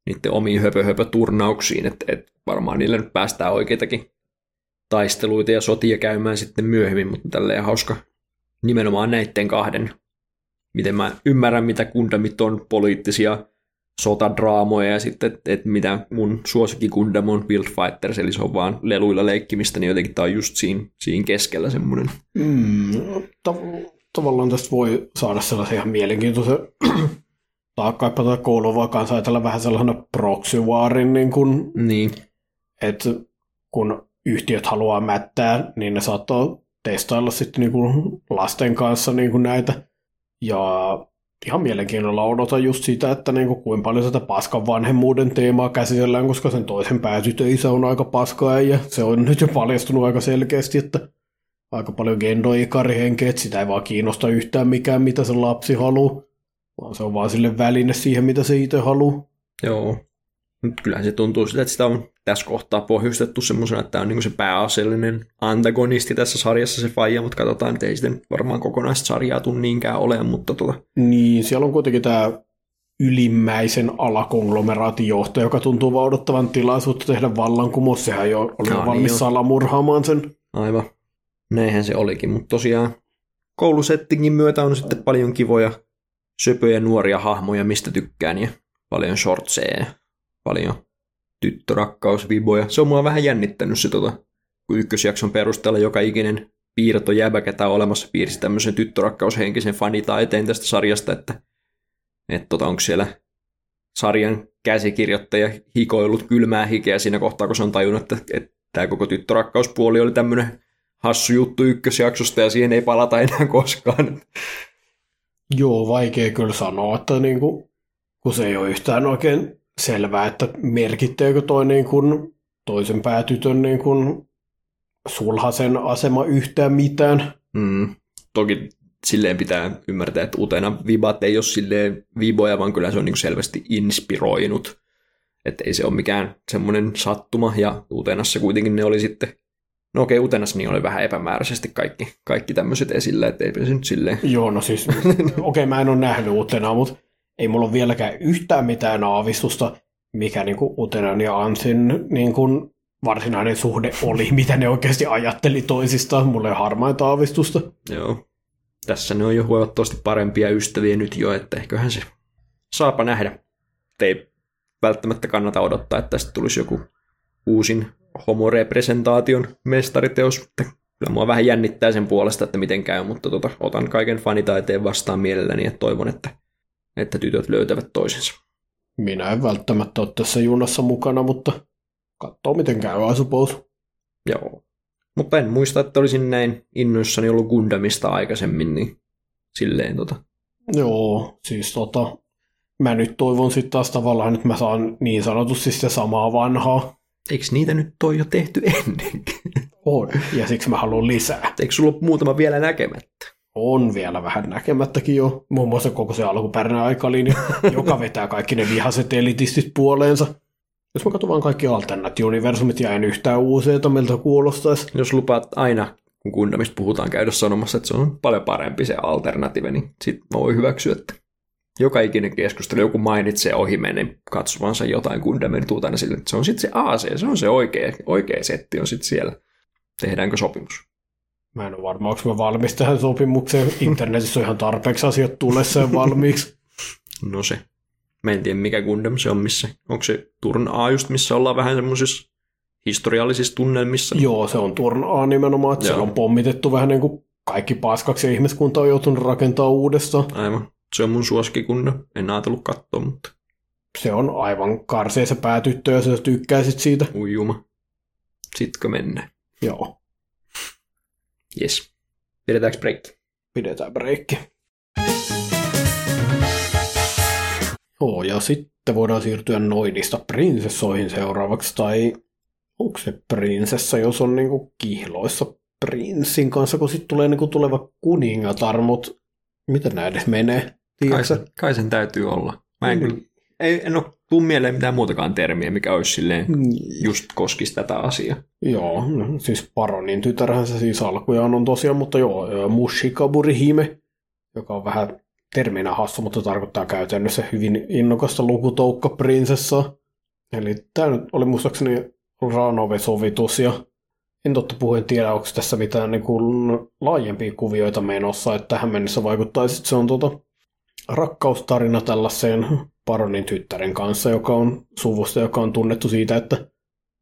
niiden omiin höpö, höpö turnauksiin, että, että varmaan niille nyt päästään oikeitakin taisteluita ja sotia käymään sitten myöhemmin, mutta tälleen hauska, nimenomaan näiden kahden, miten mä ymmärrän, mitä kundamit on poliittisia sotadraamoja ja sitten, että et mitä mun suosikki Gundam on Build Fighters, eli se on vaan leluilla leikkimistä, niin jotenkin tämä on just siinä, siinä keskellä semmoinen. Mm, tav- tavallaan tästä voi saada sellaisen ihan mielenkiintoisen taakkaippa tai koulu voi kanssa ajatella vähän sellaisena proxy warin, niin kun, niin. että kun yhtiöt haluaa mättää, niin ne saattaa testailla sitten niin kuin lasten kanssa niin kuin näitä. Ja ihan mielenkiinnolla odotan just sitä, että niin kuin kuinka paljon sitä paskan vanhemmuuden teemaa käsitellään, koska sen toisen päätytöisä on aika paskaa ja se on nyt jo paljastunut aika selkeästi, että aika paljon gendoikarihenkeä, että sitä ei vaan kiinnosta yhtään mikään, mitä se lapsi haluaa, vaan se on vaan sille väline siihen, mitä se itse haluaa. Joo. Nyt kyllähän se tuntuu siltä, että sitä on tässä kohtaa pohjustettu semmoisena, että tämä on niin se pääasiallinen antagonisti tässä sarjassa se faija, mutta katsotaan, että ei sitten varmaan kokonaista sarjaa tule niinkään ole, mutta tota. Niin, siellä on kuitenkin tämä ylimmäisen johtaja, joka tuntuu vaudottavan tilaisuutta tehdä vallankumous. Sehän jo oli no, valmis niin salamurhaamaan sen. Aivan. Näinhän se olikin, mutta tosiaan koulusettingin myötä on sitten paljon kivoja söpöjä nuoria hahmoja, mistä tykkään, ja paljon shortseja, paljon tyttörakkausviboja. Se on mua vähän jännittänyt se, tota, kun ykkösjakson perusteella joka ikinen piirto jäbä, ketä on olemassa, piirsi tämmöisen tyttörakkaushenkisen fanitaiteen tästä sarjasta, että, että tota, onko siellä sarjan käsikirjoittaja hikoillut kylmää hikeä siinä kohtaa, kun se on tajunnut, että, että tämä koko tyttörakkauspuoli oli tämmöinen hassu juttu ykkösjaksosta ja siihen ei palata enää koskaan. Joo, vaikea kyllä sanoa, että niin kuin, kun se ei ole yhtään oikein selvää, että merkitteekö toi niin kuin toisen päätytön niin kuin sulhasen asema yhtään mitään. Mm. Toki silleen pitää ymmärtää, että utena vibat ei ole silleen viboja, vaan kyllä se on niin selvästi inspiroinut. Että ei se ole mikään semmoinen sattuma, ja utenassa kuitenkin ne oli sitten No okei, Utenassa niin oli vähän epämääräisesti kaikki, kaikki tämmöiset esillä, että ei se nyt silleen. Joo, no siis, okei okay, mä en ole nähnyt Utena, mutta ei mulla ole vieläkään yhtään mitään aavistusta, mikä niin kuin Utenan ja Ansin niin kuin varsinainen suhde oli, mitä ne oikeasti ajatteli toisistaan. Mulla ei harmaita aavistusta. Joo. Tässä ne on jo huomattavasti parempia ystäviä nyt jo, että ehköhän se saapa nähdä. Ei välttämättä kannata odottaa, että tästä tulisi joku uusin homorepresentaation mestariteos. Kyllä mua vähän jännittää sen puolesta, että miten käy, mutta tota, otan kaiken fanitaiteen vastaan mielelläni ja toivon, että, että tytöt löytävät toisensa. Minä en välttämättä ole tässä junassa mukana, mutta katsoo miten käy, I suppose. Joo. Mutta en muista, että olisin näin innoissani ollut Gundamista aikaisemmin, niin silleen tota. Joo, siis tota, mä nyt toivon sitten taas tavallaan, että mä saan niin sanotusti sitä samaa vanhaa. Eikö niitä nyt toi jo tehty ennenkin? On, ja siksi mä haluan lisää. Eikö sulla ole muutama vielä näkemättä? On vielä vähän näkemättäkin jo. Muun muassa koko se alkuperäinen aikalinja, joka vetää kaikki ne vihaset elitistit puoleensa. Jos mä katson vaan kaikki alternatiuniversumit ja en yhtään uusia, miltä kuulostaisi. Jos lupaat aina, kun Gundamista puhutaan käydä sanomassa, että se on paljon parempi se alternatiivi, niin sit mä voin hyväksyä, että joka ikinen keskustelu joku mainitsee ohimennen katsomansa jotain Gundamin tuutana sille, että se on sitten se AC, se on se oikea, oikea setti on sitten siellä. Tehdäänkö sopimus? Mä en ole varma, onko mä valmis tähän sopimukseen. Internetissä on ihan tarpeeksi asiat tulessa valmiiksi. no se. Mä en tiedä, mikä Gundam se on missä. Onko se Turn A just, missä ollaan vähän semmoisissa historiallisissa tunnelmissa? Joo, se on Turn A nimenomaan, että Joo. on pommitettu vähän niin kuin kaikki paskaksi ja ihmiskunta on joutunut rakentamaan uudestaan. Aivan. Se on mun suosikikunna. En ajatellut katsoa, mutta... Se on aivan karsee se päätyttö, jos sä tykkäisit siitä. Ujuma. Sitkö mennä? Joo. Yes. Pidetäänkö breikki? Pidetään breikki. Joo, ja sitten voidaan siirtyä noidista prinsessoihin seuraavaksi, tai onko se prinsessa, jos on niinku kihloissa prinssin kanssa, kun sitten tulee niinku tuleva kuningatar, mutta miten näin menee? Kai sen, kai sen täytyy olla. Mä en, mm. kyllä, ei, en ole tuu mieleen mitään muutakaan termiä, mikä olisi silleen mm. just koskisi tätä asiaa. Joo, no, siis Paronin tytärhän se siis alkujaan on tosiaan, mutta joo, Mushikaburi Hime, joka on vähän terminä hassu, mutta tarkoittaa käytännössä hyvin innokasta lukutoukka prinsessaa. Eli tämä nyt oli muistaakseni Ranove-sovitus ja en totta puhuen tiedä, onko tässä mitään niin kuin laajempia kuvioita menossa, että tähän mennessä vaikuttaisi, että se on tuota rakkaustarina tällaiseen paronin tyttären kanssa, joka on suvusta, joka on tunnettu siitä, että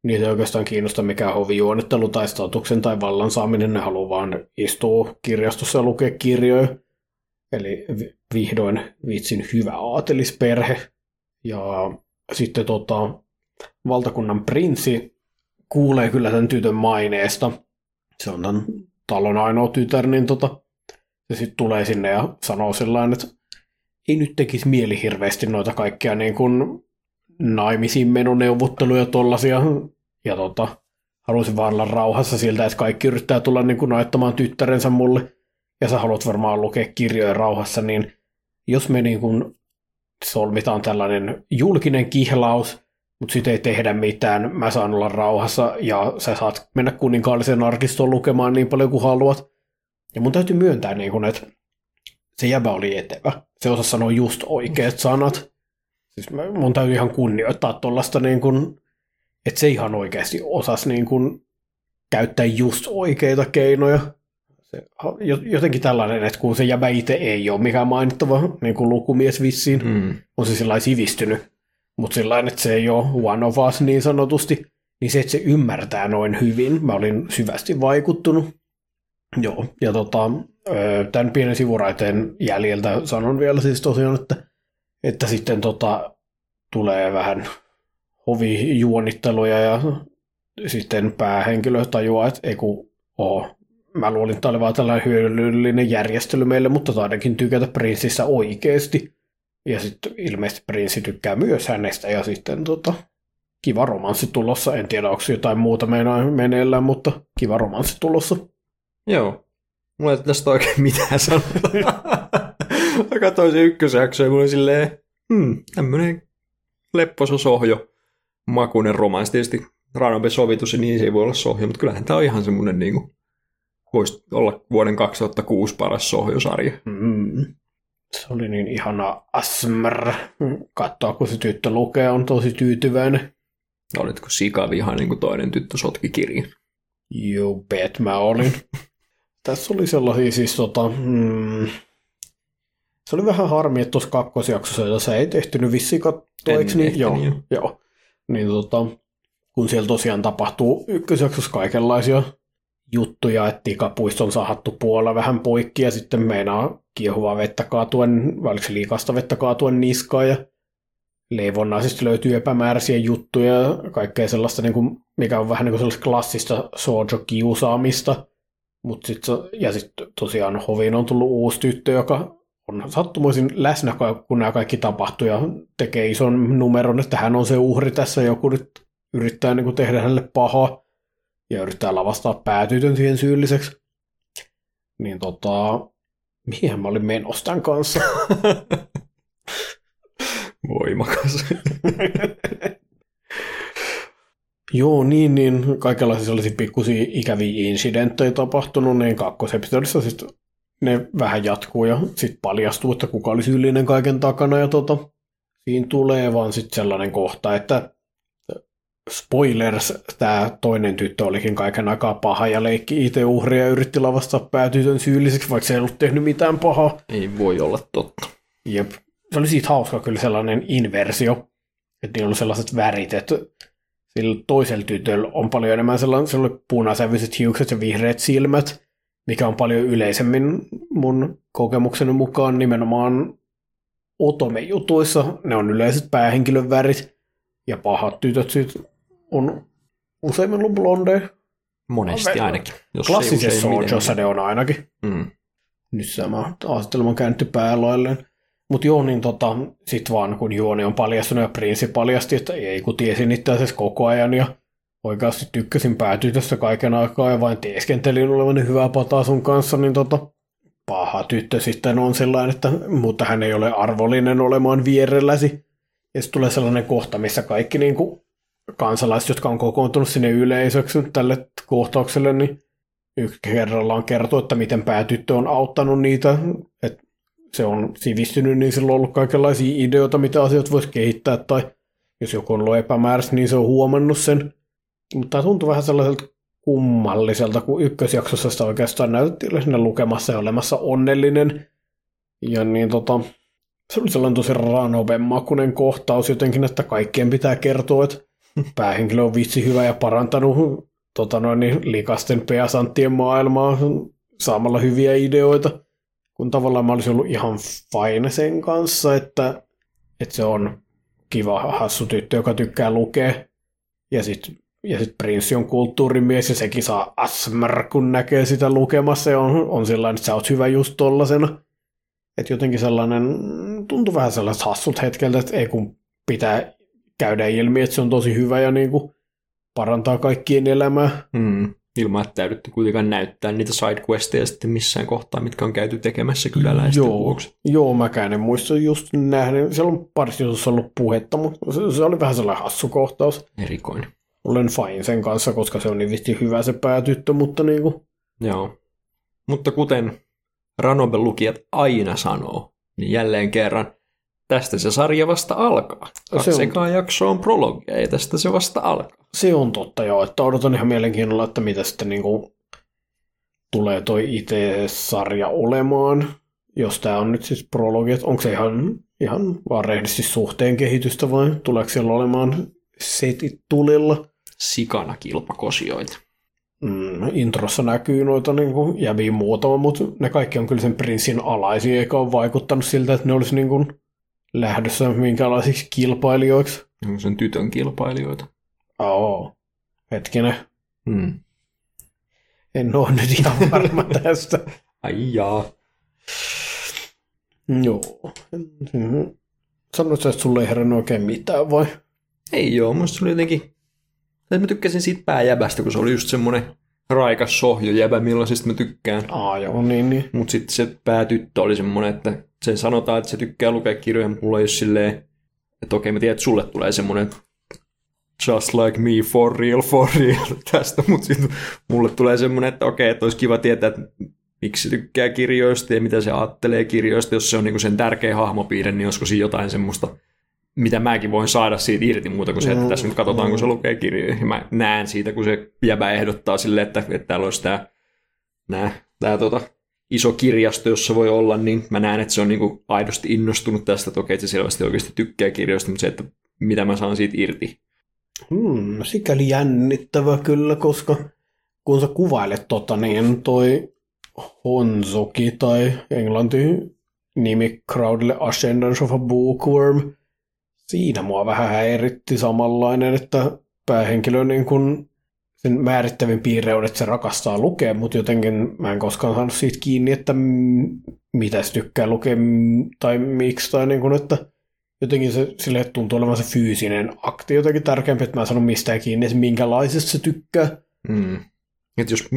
niitä ei oikeastaan kiinnosta mikään hovijuonittelu tai statuksen tai vallan saaminen, ne haluaa vaan istua kirjastossa ja lukea kirjoja. Eli vihdoin vitsin hyvä aatelisperhe. Ja sitten tota, valtakunnan prinssi kuulee kyllä tämän tytön maineesta. Se on tämän talon ainoa tytär, niin tota, se sitten tulee sinne ja sanoo sellainen, että ei nyt tekisi mieli hirveästi noita kaikkia niin kuin naimisiin menoneuvotteluja tollasia. Ja tota, haluaisin vaan olla rauhassa siltä, että kaikki yrittää tulla niin kuin naittamaan tyttärensä mulle. Ja sä haluat varmaan lukea kirjoja rauhassa, niin jos me niin kuin solmitaan tällainen julkinen kihlaus, mutta sitten ei tehdä mitään, mä saan olla rauhassa ja sä saat mennä kuninkaalliseen arkistoon lukemaan niin paljon kuin haluat. Ja mun täytyy myöntää, niin kun, että se jäbä oli etevä. Se osasi sanoa just oikeat sanat. Siis mun täytyy ihan kunnioittaa tuollaista, niin kun, että se ihan oikeasti osasi niin kun, käyttää just oikeita keinoja. se, jotenkin tällainen, että kun se jäbä itse ei ole mikään mainittava niin kuin lukumies vissiin, Mm. on se sillä sivistynyt, mutta sillä että se ei ole one of us niin sanotusti, niin se, että se ymmärtää noin hyvin, mä olin syvästi vaikuttunut. Joo, ja tota, tämän pienen sivuraiteen jäljeltä sanon vielä siis tosiaan, että, että sitten tota, tulee vähän hovijuonitteluja ja sitten päähenkilö tajuaa, että ei kun oo. Mä luulin, että oli vaan tällainen hyödyllinen järjestely meille, mutta taidakin tykätä prinssissä oikeasti. Ja sitten ilmeisesti prinssi tykkää myös hänestä ja sitten tota, kiva romanssi tulossa. En tiedä, onko jotain muuta meneillään, mutta kiva romanssi tulossa. Joo. Mulla ei tästä oikein mitään sanoa. Mä katsoin sen ykkösjakson ja mulla oli silleen, hmm, tämmönen lepposa sohjo, makuinen romanssi. Tietysti Ranobe sovitus, niin se ei voi olla sohjo, mutta kyllähän tää on ihan semmonen niinku, voisi olla vuoden 2006 paras sohjosarja. Mm. Se oli niin ihana asmr. Katsoa, kun se tyttö lukee, on tosi tyytyväinen. Olitko sikaviha niin kuin toinen tyttö sotki kirjan? You bet mä olin. Tässä oli sellaisia siis tota, mm, se oli vähän harmi, että tuossa kakkosjaksossa, jota sä ei tehtynyt vissiin katsoa, eikö niin? Joo, joo. joo. Niin tota, kun siellä tosiaan tapahtuu ykkösjaksossa kaikenlaisia juttuja, että tikapuisto on sahattu puolella vähän poikki ja sitten meinaa kiehuvaa vettä kaatuen, se liikasta vettä kaatuen niskaan ja leivonnaisista löytyy epämääräisiä juttuja ja kaikkea sellaista, niin kuin, mikä on vähän niin kuin sellaista klassista sojo-kiusaamista. Mut sit, se- ja sitten tosiaan Hoviin on tullut uusi tyttö, joka on sattumoisin läsnä, kun nämä kaikki tapahtuu ja tekee ison numeron, että hän on se uhri tässä, joku nyt yrittää niin kuin tehdä hänelle pahaa ja yrittää lavastaa päätytön siihen syylliseksi. Niin tota, mihin mä olin menossa tämän kanssa? Voimakas. Joo, niin, niin kaikenlaisia sellaisia pikkusia ikäviä incidenttejä tapahtunut, niin kakkosepisodissa sitten ne vähän jatkuu ja sitten paljastuu, että kuka oli syyllinen kaiken takana ja tota, siinä tulee vaan sitten sellainen kohta, että spoilers, tämä toinen tyttö olikin kaiken aikaa paha ja leikki itse uhria ja yritti lavastaa päätytön syylliseksi, vaikka se ei ollut tehnyt mitään pahaa. ei voi olla totta. Jep. Se oli siitä hauska kyllä sellainen inversio, että niillä oli sellaiset värit, että sillä toisella tytöllä on paljon enemmän sellainen, oli punasävyiset hiukset ja vihreät silmät, mikä on paljon yleisemmin mun kokemukseni mukaan nimenomaan otome-jutuissa. Ne on yleiset päähenkilön värit, ja pahat tytöt sit on useimmin ollut blondeja. Monesti ainakin. Jos Klassisessa useimmiten. sojossa ne on ainakin Mm. nyt sama asetelma on käännetty pääloilleen. Mutta joo, niin tota, sit vaan kun juoni on paljastunut ja prinssi paljasti, että ei kun tiesin itse asiassa koko ajan ja oikeasti tykkäsin päätytöstä kaiken aikaa ja vain teeskentelin olevan hyvää pataa sun kanssa, niin tota, paha tyttö sitten on sellainen, että mutta hän ei ole arvollinen olemaan vierelläsi. Ja sitten tulee sellainen kohta, missä kaikki niin kuin kansalaiset, jotka on kokoontunut sinne yleisöksi tälle kohtaukselle, niin yksi kerrallaan kertoo, että miten päätyttö on auttanut niitä, että se on sivistynyt, niin sillä on ollut kaikenlaisia ideoita, mitä asiat voisi kehittää, tai jos joku on ollut epämääräistä, niin se on huomannut sen. Mutta tämä tuntuu vähän sellaiselta kummalliselta, kun ykkösjaksossa sitä oikeastaan näytettiin sinne lukemassa ja olemassa onnellinen. Ja niin tota, se oli sellainen tosi ranoben makunen kohtaus jotenkin, että kaikkien pitää kertoa, että päähenkilö on vitsi hyvä ja parantanut tota noin, niin, likasten peasanttien maailmaa saamalla hyviä ideoita. Kun tavallaan mä olisin ollut ihan fine sen kanssa, että, että se on kiva hassu tyttö, joka tykkää lukea. Ja sitten ja sit prinssi on kulttuurimies ja sekin saa asmr, kun näkee sitä lukemassa ja on, on sellainen, että sä oot hyvä just tollasena. Että jotenkin sellainen, tuntuu vähän sellaiset hassut hetkeltä, että ei kun pitää käydä ilmi, että se on tosi hyvä ja niin kuin parantaa kaikkien elämää. Mm. Ilman, että täydytte kuitenkaan näyttää niitä sidequesteja sitten missään kohtaa, mitkä on käyty tekemässä kyläläisten Joo, vuoksi. joo, mäkään en muista just nähnyt. Siellä on parissa ollut puhetta, mutta se, se oli vähän sellainen hassu kohtaus. Erikoinen. Olen fine sen kanssa, koska se on niin visti hyvä se päätyttö, mutta niin kuin, Joo. Mutta kuten Ranobel lukijat aina sanoo, niin jälleen kerran tästä se sarja vasta alkaa. Se on- ekaa jaksoa on prologia ja tästä se vasta alkaa. se on totta joo, että odotan ihan mielenkiinnolla, että mitä sitten niin kuin tulee toi itse-sarja olemaan, jos tämä on nyt siis prologi, että onko se ihan, ihan vaan rehdisti suhteen kehitystä vai tuleeko siellä olemaan setit tulilla? Sikana kilpakosioita. Mm, introssa näkyy noita niin kuin, jäviä muutama, mutta ne kaikki on kyllä sen prinssin alaisia, eikä ole vaikuttanut siltä, että ne olisi niin kuin, lähdössä minkälaisiksi kilpailijoiksi. Onko sen tytön kilpailijoita? Oo. Hetkinen. Hmm. En ole nyt ihan varma tästä. Ai jaa. Joo. Mm-hmm. Sanoitko, että sulle ei herännyt oikein mitään vai? Ei joo, musta se oli jotenkin... Mä tykkäsin siitä pääjäbästä, kun se oli just semmonen raikas sohjojäbä, millaisista mä tykkään. Aa joo, niin, niin. Mutta sitten se päätyttö oli semmonen, että sen sanotaan, että se tykkää lukea kirjoja, mutta mulla ei ole silleen, että okei mä tiedän, että sulle tulee semmonen just like me, for real, for real tästä, mutta sitten mulle tulee semmoinen, että okei, että olisi kiva tietää, että miksi se tykkää kirjoista ja mitä se ajattelee kirjoista, jos se on niinku sen tärkeä hahmopiirre, niin olisiko siinä jotain semmoista, mitä mäkin voin saada siitä irti muuta kuin se, että tässä nyt katsotaan, kun se lukee kirjoja. Ja mä näen siitä, kun se jäbä ehdottaa sille, että, että täällä olisi tämä, tämä tota, iso kirjasto, jossa voi olla, niin mä näen, että se on niinku aidosti innostunut tästä, että okei, se selvästi oikeasti tykkää kirjoista, mutta se, että mitä mä saan siitä irti. Hmm, sikäli jännittävä kyllä, koska kun sä kuvailet tota, niin toi Honzoki tai englanti nimi crowdille Ascendance of a Bookworm, siinä mua vähän häiritti samanlainen, että päähenkilö niin kun sen määrittävin piirre on, että se rakastaa lukea, mutta jotenkin mä en koskaan saanut siitä kiinni, että mitä se tykkää lukea tai miksi, tai niin kun, että jotenkin se sille tuntuu olevan se fyysinen akti jotenkin tärkeämpi, että mä sanon mistään kiinni, että minkälaisesta se tykkää. Mm. Et jos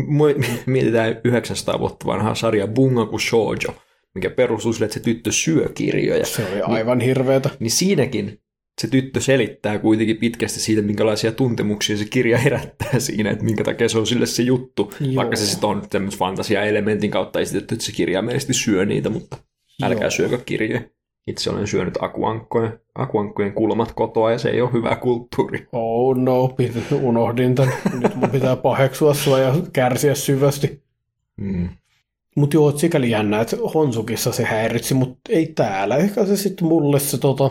mietitään 900 vuotta vanhaa sarjaa Bungaku Shoujo, mikä perustuu sille, että se tyttö syö kirjoja. Se oli aivan niin, hirveetä. Niin siinäkin se tyttö selittää kuitenkin pitkästi siitä, minkälaisia tuntemuksia se kirja herättää siinä, että minkä takia se on sille se juttu. Joo. Vaikka se sitten on tämmöisen fantasia-elementin kautta esitetty, että se kirjaimellisesti syö niitä, mutta älkää Joo. syökö kirjoja. Itse olen syönyt akuankkojen, akuankkojen kulmat kotoa ja se ei ole hyvä kulttuuri. Oh no, unohdin tämän. Nyt mun pitää paheksua sua ja kärsiä syvästi. Mm. Mutta joo, sikäli jännä, että Honsukissa se häiritsi, mutta ei täällä. Ehkä se sitten mulle se tota,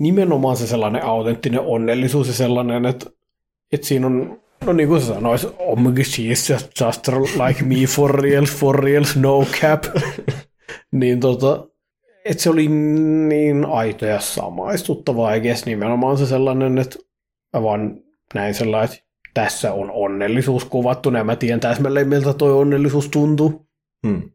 nimenomaan se sellainen autenttinen onnellisuus ja sellainen, että, että siinä on, no niin kuin sä sanois, oh my god, she's just, like me for real, for real, no cap. niin tota, että se oli niin aito ja samaistuttava, eikä nimenomaan se sellainen, että vaan näin sellainen, että tässä on onnellisuus kuvattu, ja mä tiedän täsmälleen, miltä toi onnellisuus tuntuu. Hmm.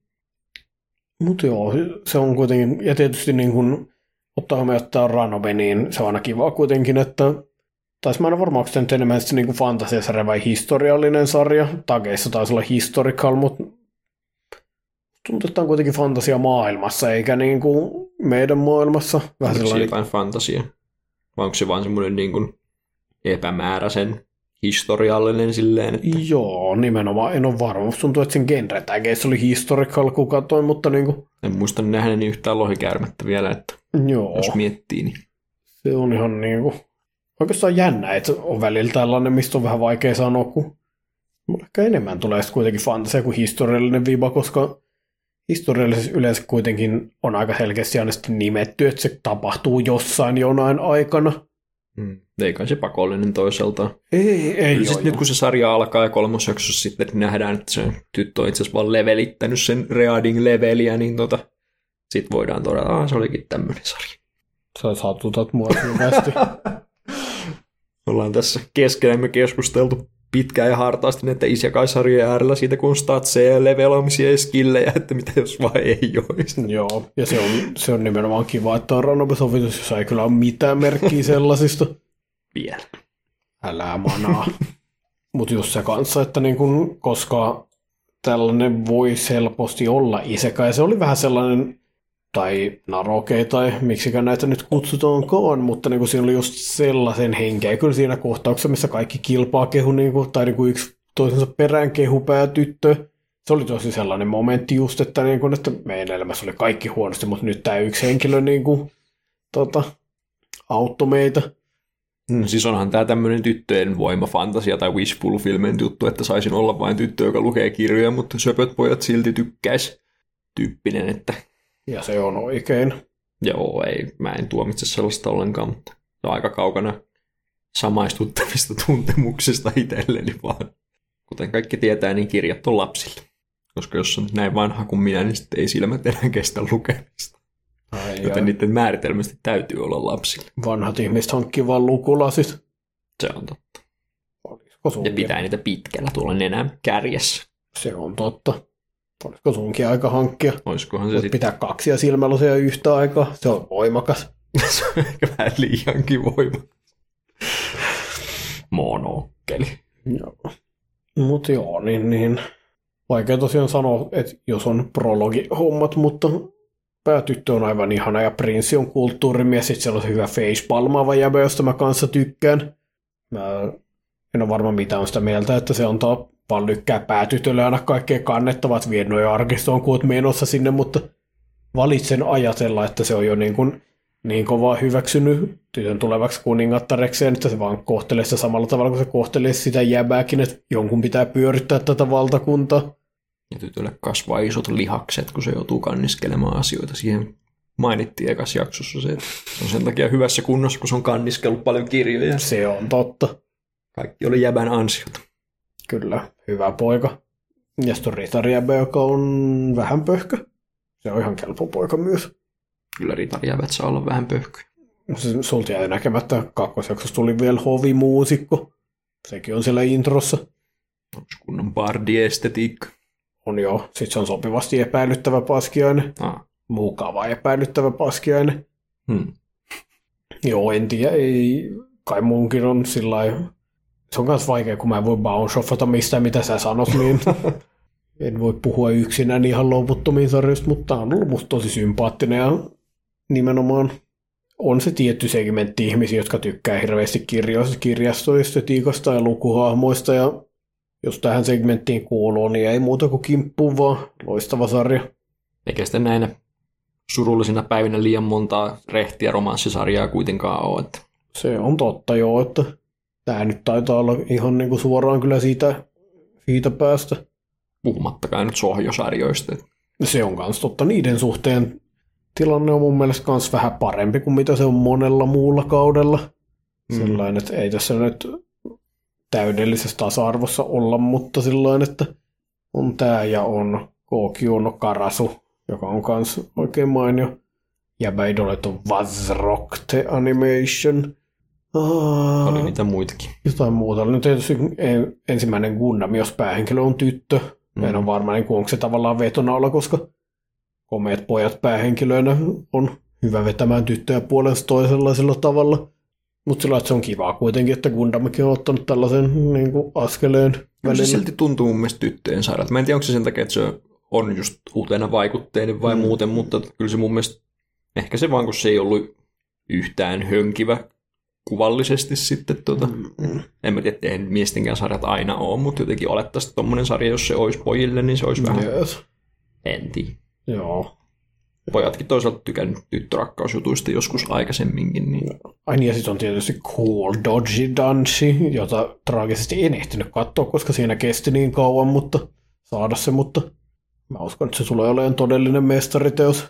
Mutta joo, se on kuitenkin, ja tietysti niin kun ottaa huomioon, on Ranobe, niin se on aina kiva kuitenkin, että taisi mä en varmaan, onko se nyt enemmän se niin fantasiasarja vai historiallinen sarja. Takeissa taisi olla historical, mutta tuntuu, että on kuitenkin fantasia maailmassa, eikä niin kuin meidän maailmassa. Vähän onko sellainen... jotain fantasia? Vai onko se vaan semmoinen niin kuin epämääräisen historiallinen silleen? Että... Joo, nimenomaan. En ole varma. Tuntuu, että sen genre tägeissä oli historical, kun katsoin, mutta niin kuin... En muista nähneeni yhtään lohikäärmettä vielä, että Joo. jos miettii, niin... Se on ihan niin kuin... Oikeastaan jännä, että on välillä tällainen, mistä on vähän vaikea sanoa, kun Mulla ehkä enemmän tulee sitten kuitenkin fantasia kuin historiallinen viiva, koska historiallisesti yleensä kuitenkin on aika selkeästi aina nimetty, että se tapahtuu jossain jonain aikana. Hmm. Eikä se pakollinen toisaalta. Ei, ei Sitten nyt kun se sarja alkaa ja kolmosjaksossa sitten nähdään, että se tyttö on itse asiassa vaan levelittänyt sen Reading leveliä, niin tota, sitten voidaan todeta, että se olikin tämmöinen sarja. Sä satutat mua hyvästi. Ollaan tässä keskenämme keskusteltu pitkään ja hartaasti näiden isjakaisarjojen äärellä siitä, kun statseja ja levelaamisia ja skillejä, että mitä jos vaan ei olisi. Joo, ja se on, se on nimenomaan kiva, että on Ranobe-sovitus, jossa ei kyllä ole mitään merkkiä sellaisista. Vielä. Älä manaa. Mutta just se kanssa, että niin kun, koska tällainen voi helposti olla isekä, ja se oli vähän sellainen tai narokei tai miksikään näitä nyt kutsutaankaan, mutta niin kuin siinä oli just sellaisen henkeä kyllä siinä kohtauksessa, missä kaikki kilpaa kehu, niin kuin, tai niin kuin yksi toisensa perään kehu päätyttö. Se oli tosi sellainen momentti just, että, niin kuin, että meidän elämässä oli kaikki huonosti, mutta nyt tämä yksi henkilö niin kuin, tota, auttoi meitä. No, siis onhan tämä tämmöinen tyttöjen voimafantasia tai wishful filmen juttu, että saisin olla vain tyttö, joka lukee kirjoja, mutta söpöt pojat silti tykkäis tyyppinen, että Ja se on oikein. joo, ei, mä en tuomitse sellaista ollenkaan, mutta se on aika kaukana samaistuttavista tuntemuksista itselleni vaan. Kuten kaikki tietää, niin kirjat on lapsille. Koska jos on näin vanha kuin minä, niin sitten ei silmät enää kestä lukemista. Ai, Joten niiden määritelmästi täytyy olla lapsille. vanhat ihmiset hankkii vaan lukulasit. Se on totta. Ja pitää niitä pitkällä tuolla nenän kärjessä. Se on totta. Olisiko sunkin aika hankkia? Olisikohan se Voit sitten pitää kaksia silmälaseja yhtä aikaa. Se on voimakas. se on ehkä vähän liiankin voima. Monokkeli. Joo. Mutta joo, niin, niin vaikea tosiaan sanoa, että jos on prologi-hommat, mutta päätyttö on aivan ihana ja prinssi on kulttuurimies, sitten siellä on se hyvä facepalmaava jäbä, josta mä kanssa tykkään. Mä en ole varma mitä on sitä mieltä, että se antaa pallykkää päätytölle aina kaikkea kannettavat vie noin arkistoon, kun oot menossa sinne, mutta valitsen ajatella, että se on jo niin, kuin niin kovaa hyväksynyt tytön tulevaksi kuningattarekseen, että se vaan kohtelee sitä samalla tavalla kuin se kohtelee sitä jäbääkin, että jonkun pitää pyörittää tätä valtakuntaa. Ja tytölle kasvaa isot lihakset, kun se joutuu kanniskelemaan asioita. Siihen mainittiin ekas jaksossa se, että se on sen takia hyvässä kunnossa, kun se on kanniskellut paljon kirjoja. Se on totta. Kaikki oli jäbän ansiota. Kyllä, hyvä poika. Ja sitten on ritarijäbä, joka on vähän pöhkö. Se on ihan kelpo poika myös. Kyllä ritarijäbät saa olla vähän pöhköjä. Se- Sulta jäi näkemättä, kakkosjaksossa tuli vielä hovimuusikko. Sekin on siellä introssa. Onko kunnon bardiestetiikka? On jo. Sitten se on sopivasti epäilyttävä paskiainen. Ah. Mukava epäilyttävä paskiainen. Hmm. Joo, en tiedä. Ei, kai munkin on sillä lailla- Se on myös vaikea, kun mä en voi bounce mistään, mitä sä sanot, niin en voi puhua yksinään ihan loputtomiin sarjoista, mutta on ollut musta tosi sympaattinen ja nimenomaan on se tietty segmentti ihmisiä, jotka tykkää hirveästi kirjoista, kirjastoestetiikasta ja lukuhahmoista ja jos tähän segmenttiin kuuluu, niin ei muuta kuin kimppuun vaan. Loistava sarja. Eikä sitten näinä surullisina päivinä liian montaa rehtiä romanssisarjaa kuitenkaan ole. Että Se on totta joo, että tämä nyt taitaa olla ihan niinku suoraan kyllä siitä, siitä päästä. puhumattakaan nyt sohjosarjoista. Se on kans totta niiden suhteen. Tilanne on mun mielestä kans vähän parempi kuin mitä se on monella muulla kaudella. Mm. Sellainen, että ei tässä nyt täydellisessä tasa-arvossa olla, mutta sellainen, että on tää ja on Kokio no Karasu, joka on kans oikein mainio. Ja Beidolet on Vazrock The Animation. Ah, Oli niitä muitakin. jotain muuta. No tietysti en- ensimmäinen Gundam, jos päähenkilö on tyttö. Mm. En ole varma, niin onko se tavallaan vetonaulla, koska komeat pojat päähenkilöinä on hyvä vetämään tyttöjä puolensa toisenlaisella tavalla. Mutta sillä että se on kivaa kuitenkin, että Gundamikin on ottanut tällaisen niin kuin, askeleen Kyllä se silti tuntuu mun mielestä tyttöjen sairaalta. Mä en tiedä, onko se sen takia, että se on just uutena vaikutteinen vai mm. muuten, mutta kyllä se mun mielestä, ehkä se vaan, kun se ei ollut yhtään hönkivä kuvallisesti sitten, tuota, Mm. en mä tiedä, eihän miestenkään sarjat aina ole, mutta jotenkin olettaisiin, että tommonen sarja, jos se olisi pojille, niin se olisi vähän, Yes. en tiedä. Joo. Pojatkin toisaalta tykännyt tyttörakkausjutuista joskus aikaisemminkin, niin Ai niin, ja sitten on tietysti Cool Dodgy Danshi, jota traagisesti en ehtinyt katsoa, koska siinä kesti niin kauan, mutta saada se, mutta mä uskon, että se tulee olemaan todellinen mestariteos.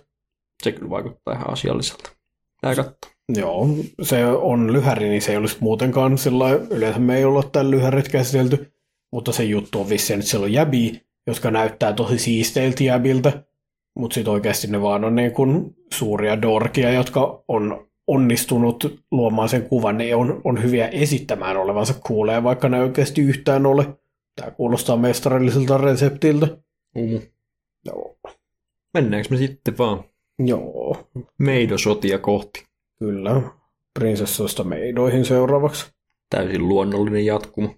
se kyllä vaikuttaa ihan asialliselta. Tää katsoa. Joo, se on lyhäri, niin se ei olisi muutenkaan sillä yleensä me ei olla tämän lyhärit käsitelty, mutta se juttu on vissiin, että siellä on jäbi, jotka näyttää tosi siisteiltä jäbiltä, mutta sitten oikeasti ne vaan on niin kuin suuria dorkia, jotka on onnistunut luomaan sen kuvan, ne on, on hyviä esittämään olevansa kuulee, vaikka ne oikeasti yhtään ole. Tämä kuulostaa mestarilliselta reseptiltä. Umu. Joo. Mennäänkö me sitten vaan Joo, meidosotia kohti? Kyllä. Prinsessoista meidoihin seuraavaksi. Täysin luonnollinen jatkumo.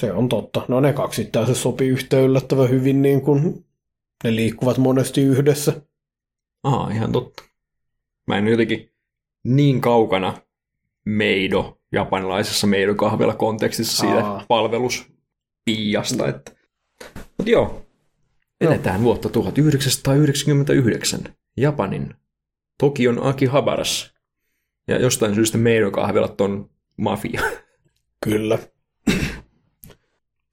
Se on totta. No ne kaksi se sopii yhtä yllättävän hyvin, niin kuin ne liikkuvat monesti yhdessä. Aa, ihan totta. Mä en jotenkin niin kaukana meido, japanilaisessa meidokahvela kontekstissa siitä Aa. palveluspiiasta, että... Mut joo, edetään vuotta 1999 Japanin Tokion Akihabarassa. Ja jostain syystä meidokahvelat on mafia. Kyllä.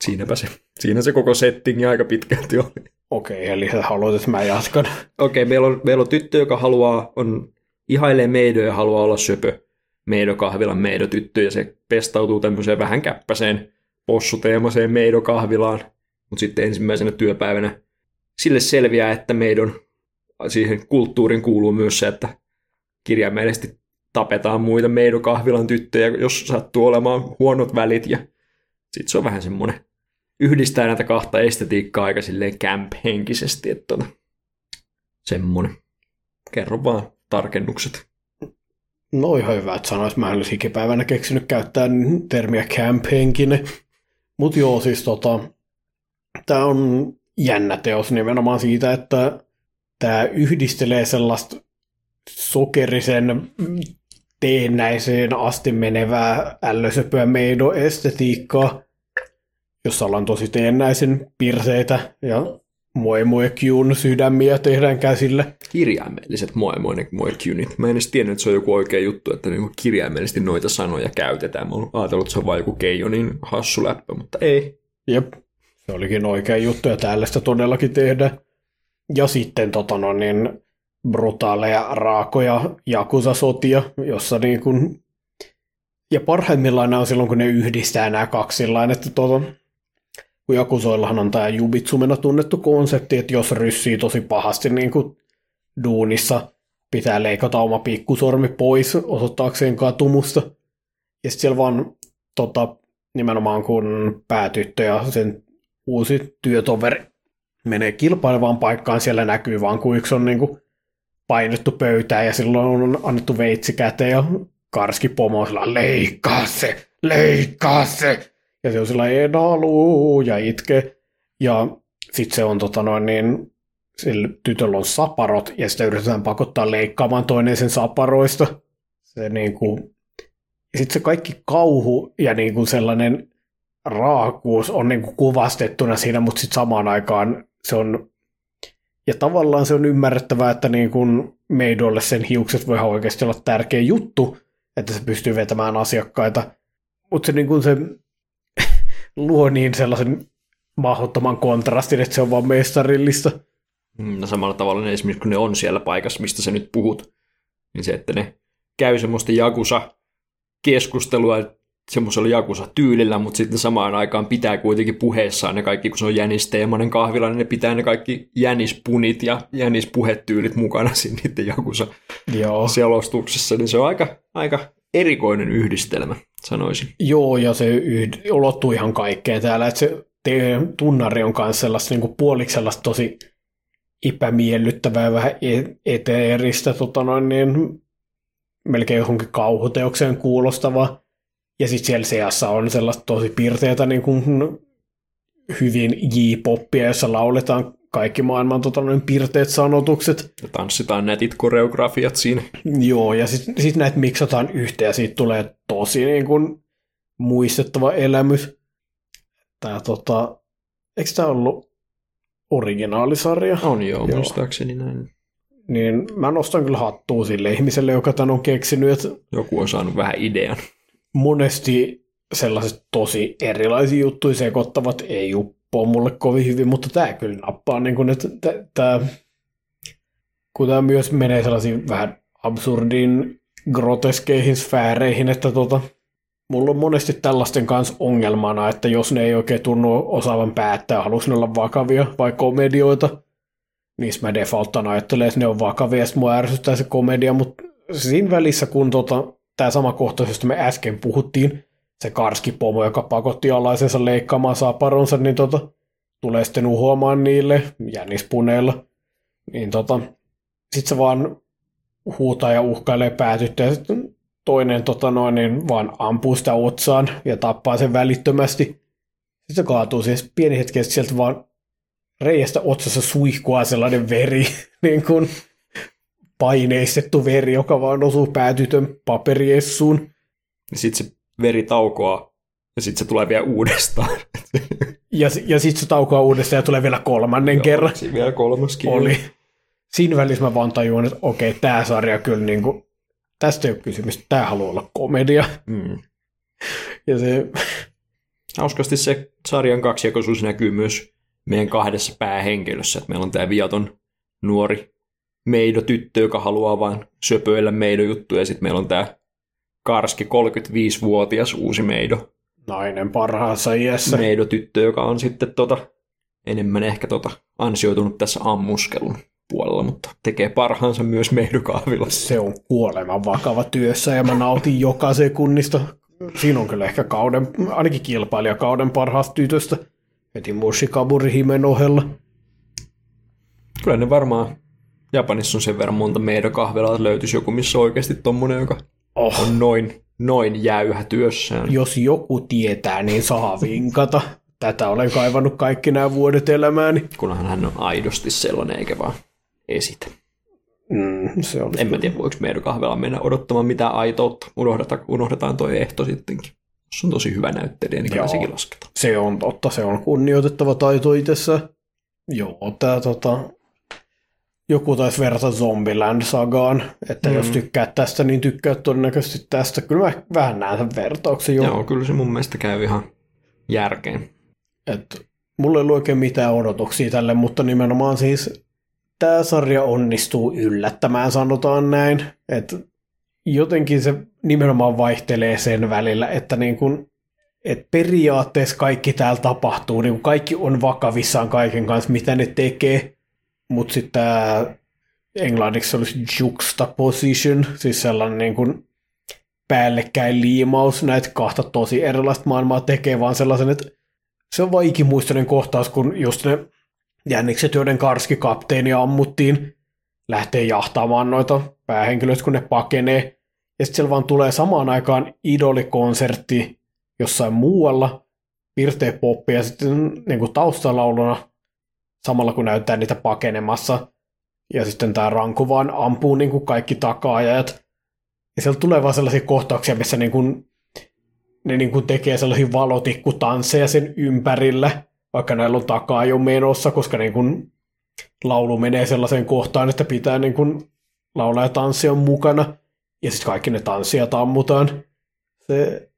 Siinäpä se. Siinä se koko settingi aika pitkälti oli. Okei, eli sä haluat, että mä jatkan. Okei, okay, meillä, on, meillä on tyttö, joka haluaa, on, ihailee Meido ja haluaa olla söpö Meido kahvilan Meido tyttö, ja se pestautuu tämmöiseen vähän käppäseen possuteemaseen Meido kahvilaan, mutta sitten ensimmäisenä työpäivänä sille selviää, että Meidon siihen kulttuurin kuuluu myös se, että kirjaimellisesti tapetaan muita Meido kahvilan tyttöjä, jos sattuu olemaan huonot välit, ja sitten se on vähän semmoinen yhdistää näitä kahta estetiikkaa aika silleen camp-henkisesti, että tota, semmonen. Kerro vaan tarkennukset. No ihan hyvä, että sanois. Mä en olisi ikipäivänä keksinyt käyttää termiä camp-henkinen. Mut joo, siis tota, tää on jännä teos nimenomaan siitä, että tämä yhdistelee sellaista sokerisen teennäiseen asti menevää ällösöpöä meido-estetiikkaa, jossa ollaan tosi teennäisen pirseitä ja Moe Moe Kyun sydämiä tehdään käsillä. Kirjaimelliset Moe Moe Moe Kyunit. Mä en edes tiennyt, että se on joku oikea juttu, että niinku kirjaimellisesti noita sanoja käytetään. Mä oon ajatellut, että se on vain joku Keijonin hassu läppä, mutta ei. Jep, se olikin oikea juttu ja täällä sitä todellakin tehdään. Ja sitten tota no, niin, brutaaleja, raakoja jakusasotia, jossa niin kuin, ja parhaimmillaan nämä on silloin, kun ne yhdistää nämä kaksi sillain, että tota, kun Jakusoillahan on tämä jubitsumena tunnettu konsepti, että jos ryssii tosi pahasti niin kuin duunissa, pitää leikata oma pikkusormi pois osoittaakseen katumusta. Ja sitten siellä vaan tota, nimenomaan kun päätyttö ja sen uusi työtoveri menee kilpailevaan paikkaan, siellä näkyy vaan kun yksi on niin kuin painettu pöytään ja silloin on annettu veitsi käteen ja karski pomo sillä leikkaa se, leikkaa se. Ja se on sillä edaluu ja itke. Ja sitten se on tota noin niin, sillä tytöllä on saparot ja sitä yritetään pakottaa leikkaamaan toinen sen saparoista. Se niinku, ja sitten se kaikki kauhu ja niinku sellainen raakuus on niinku kuvastettuna siinä, mutta sitten samaan aikaan se on ja tavallaan se on ymmärrettävää, että niin kun Meidolle sen hiukset voi oikeasti olla tärkeä juttu, että se pystyy vetämään asiakkaita. Mutta se, niin kun se luo niin sellaisen mahdottoman kontrastin, että se on vaan mestarillista. Mm, no samalla tavalla ne esimerkiksi kun ne on siellä paikassa, mistä sä nyt puhut, niin se, että ne käy semmoista jakusa keskustelua semmoisella jakusa tyylillä, mutta sitten samaan aikaan pitää kuitenkin puheessaan ne kaikki, kun se on jänisteemainen kahvila, niin ne pitää ne kaikki jänispunit ja jänispuhetyylit mukana siinä niiden jakusa Joo. selostuksessa, niin se on aika, aika erikoinen yhdistelmä, sanoisin. Joo, ja se yhd- ulottuu ihan kaikkeen täällä, että se tunnari on myös sellaista niin puoliksi sellaista tosi epämiellyttävää, vähän e- eteeristä, tota noin, niin melkein johonkin kauhuteokseen kuulostava. Ja sitten siellä seassa on sellaista tosi piirteitä niin kuin hyvin J-poppia, jossa lauletaan kaikki maailman tota, noin piirteet sanotukset. Ja tanssitaan netit koreografiat siinä. Joo, ja sitten sit näitä miksataan yhteen ja siitä tulee tosi niin kuin, muistettava elämys. Tää, tota, eikö tämä ollut originaalisarja? On joo, joo. muistaakseni näin. Niin mä nostan kyllä hattua sille ihmiselle, joka tämän on keksinyt. Että Joku on saanut vähän idean. Monesti sellaiset tosi erilaisia juttuja sekoittavat ei uppoo mulle kovin hyvin, mutta tämä kyllä nappaa, niin kun, että tämä, kun tämä myös menee sellaisiin vähän absurdiin, groteskeihin sfääreihin, että tota, mulla on monesti tällaisten kanssa ongelmana, että jos ne ei oikein tunnu osaavan päättää, haluaisin olla vakavia vai komedioita, niin mä defaulttaan ajattelen, että ne on vakavia, ja mua ärsyttää se komedia, mutta siinä välissä, kun tota, tämä sama kohtaus, josta me äsken puhuttiin, se karskipomo, joka pakotti alaisensa leikkaamaan saaparonsa, niin tota, tulee sitten uhoamaan niille jännispuneilla. Niin tota, sitten se vaan huutaa ja uhkailee päätyttä ja sitten toinen tota noin, niin vaan ampuu sitä otsaan ja tappaa sen välittömästi. Sitten se kaatuu siis pieni hetki, sieltä vaan reiästä otsassa suihkua sellainen veri, niin kuin paineistettu veri, joka vaan osuu päätytön paperiessuun. Sitten se veri taukoaa ja sitten se tulee vielä uudestaan. ja, ja sitten se taukoaa uudestaan ja tulee vielä kolmannen Joo, kerran. vielä kolmaskin. Oli. Siinä välissä mä vaan tajuin, että okei, tämä sarja kyllä niin kuin, tästä ei ole kysymys, tämä haluaa olla komedia. Mm. Ja se, Hauskasti se sarjan kaksijakoisuus näkyy myös meidän kahdessa päähenkilössä. Että meillä on tämä viaton nuori meido-tyttö, joka haluaa vain söpöillä meidojuttuja, ja sitten meillä on tämä karski 35-vuotias uusi meido, nainen parhaassa iässä. meido-tyttö, joka on sitten tota, enemmän ehkä tota, ansioitunut tässä ammuskelun puolella, mutta tekee parhaansa myös meidokahvilassa. Se on kuoleman vakava työssä ja mä nautin joka sekunnista. Siinä on kyllä ehkä kauden, ainakin kilpailijakauden parhaasta tytöstä. Heti Mushikaburi Himen ohella. Kyllä ne varmaan Japanissa on sen verran monta meidokahvilaa, että löytyisi joku, missä on oikeasti tommonen, joka Oh, on noin, noin jäyhä työssään. jos joku tietää, niin saa vinkata. Tätä olen kaivannut kaikki nämä vuodet elämääni. Kunhan hän on aidosti sellainen, eikä vaan esitä. Mm, se on En mä tiedä, voiko meidokahvilla mennä odottamaan mitään aitoutta. Unohdetaan, unohdetaan toi ehto sittenkin. Se on tosi hyvä näyttelijä, niin kyllä sekin lasketaan. Se on totta, se on kunnioitettava taito itsessä. Joo, tää tota, joku taisi verrata Zombieland-sagaan, että mm. jos tykkää tästä, niin tykkää todennäköisesti tästä. Kyllä mä vähän näen sen vertauksen jo. Joo, kyllä se mun mielestä käy ihan järkeen. Et mulla ei ollut oikein mitään odotuksia tälle, mutta nimenomaan siis tämä sarja onnistuu yllättämään, sanotaan näin. Et jotenkin se nimenomaan vaihtelee sen välillä, että niin kun, et periaatteessa kaikki täällä tapahtuu, niin kaikki on vakavissaan kaiken kanssa, mitä ne tekee, mutta sitten tämä englanniksi olisi juxtaposition, siis sellainen niin kun päällekkäin liimaus näitä kahta tosi erilaista maailmaa tekee, vaan sellaisen, että se on vaan ikimuistoinen kohtaus, kun just ne jännikset, joiden karski kapteeni ammuttiin, lähtee jahtaamaan noita päähenkilöitä, kun ne pakenee. Ja sitten siellä vaan tulee samaan aikaan idolikonsertti jossain muualla, pirteä poppi ja sitten niin kuin taustalauluna samalla kun näyttää niitä pakenemassa. Ja sitten tämä ranku vaan ampuu niin kuin kaikki takaajat. Ja sieltä tulee vaan sellaisia kohtauksia, missä niin kuin ne niin kuin tekee sellaisia valotikkutansseja sen ympärillä, vaikka näillä on takaa jo menossa, koska niin kuin laulu menee sellaiseen kohtaan, että pitää niin kuin laulaa ja tanssia mukana, ja sitten kaikki ne tanssijat ammutaan. Se,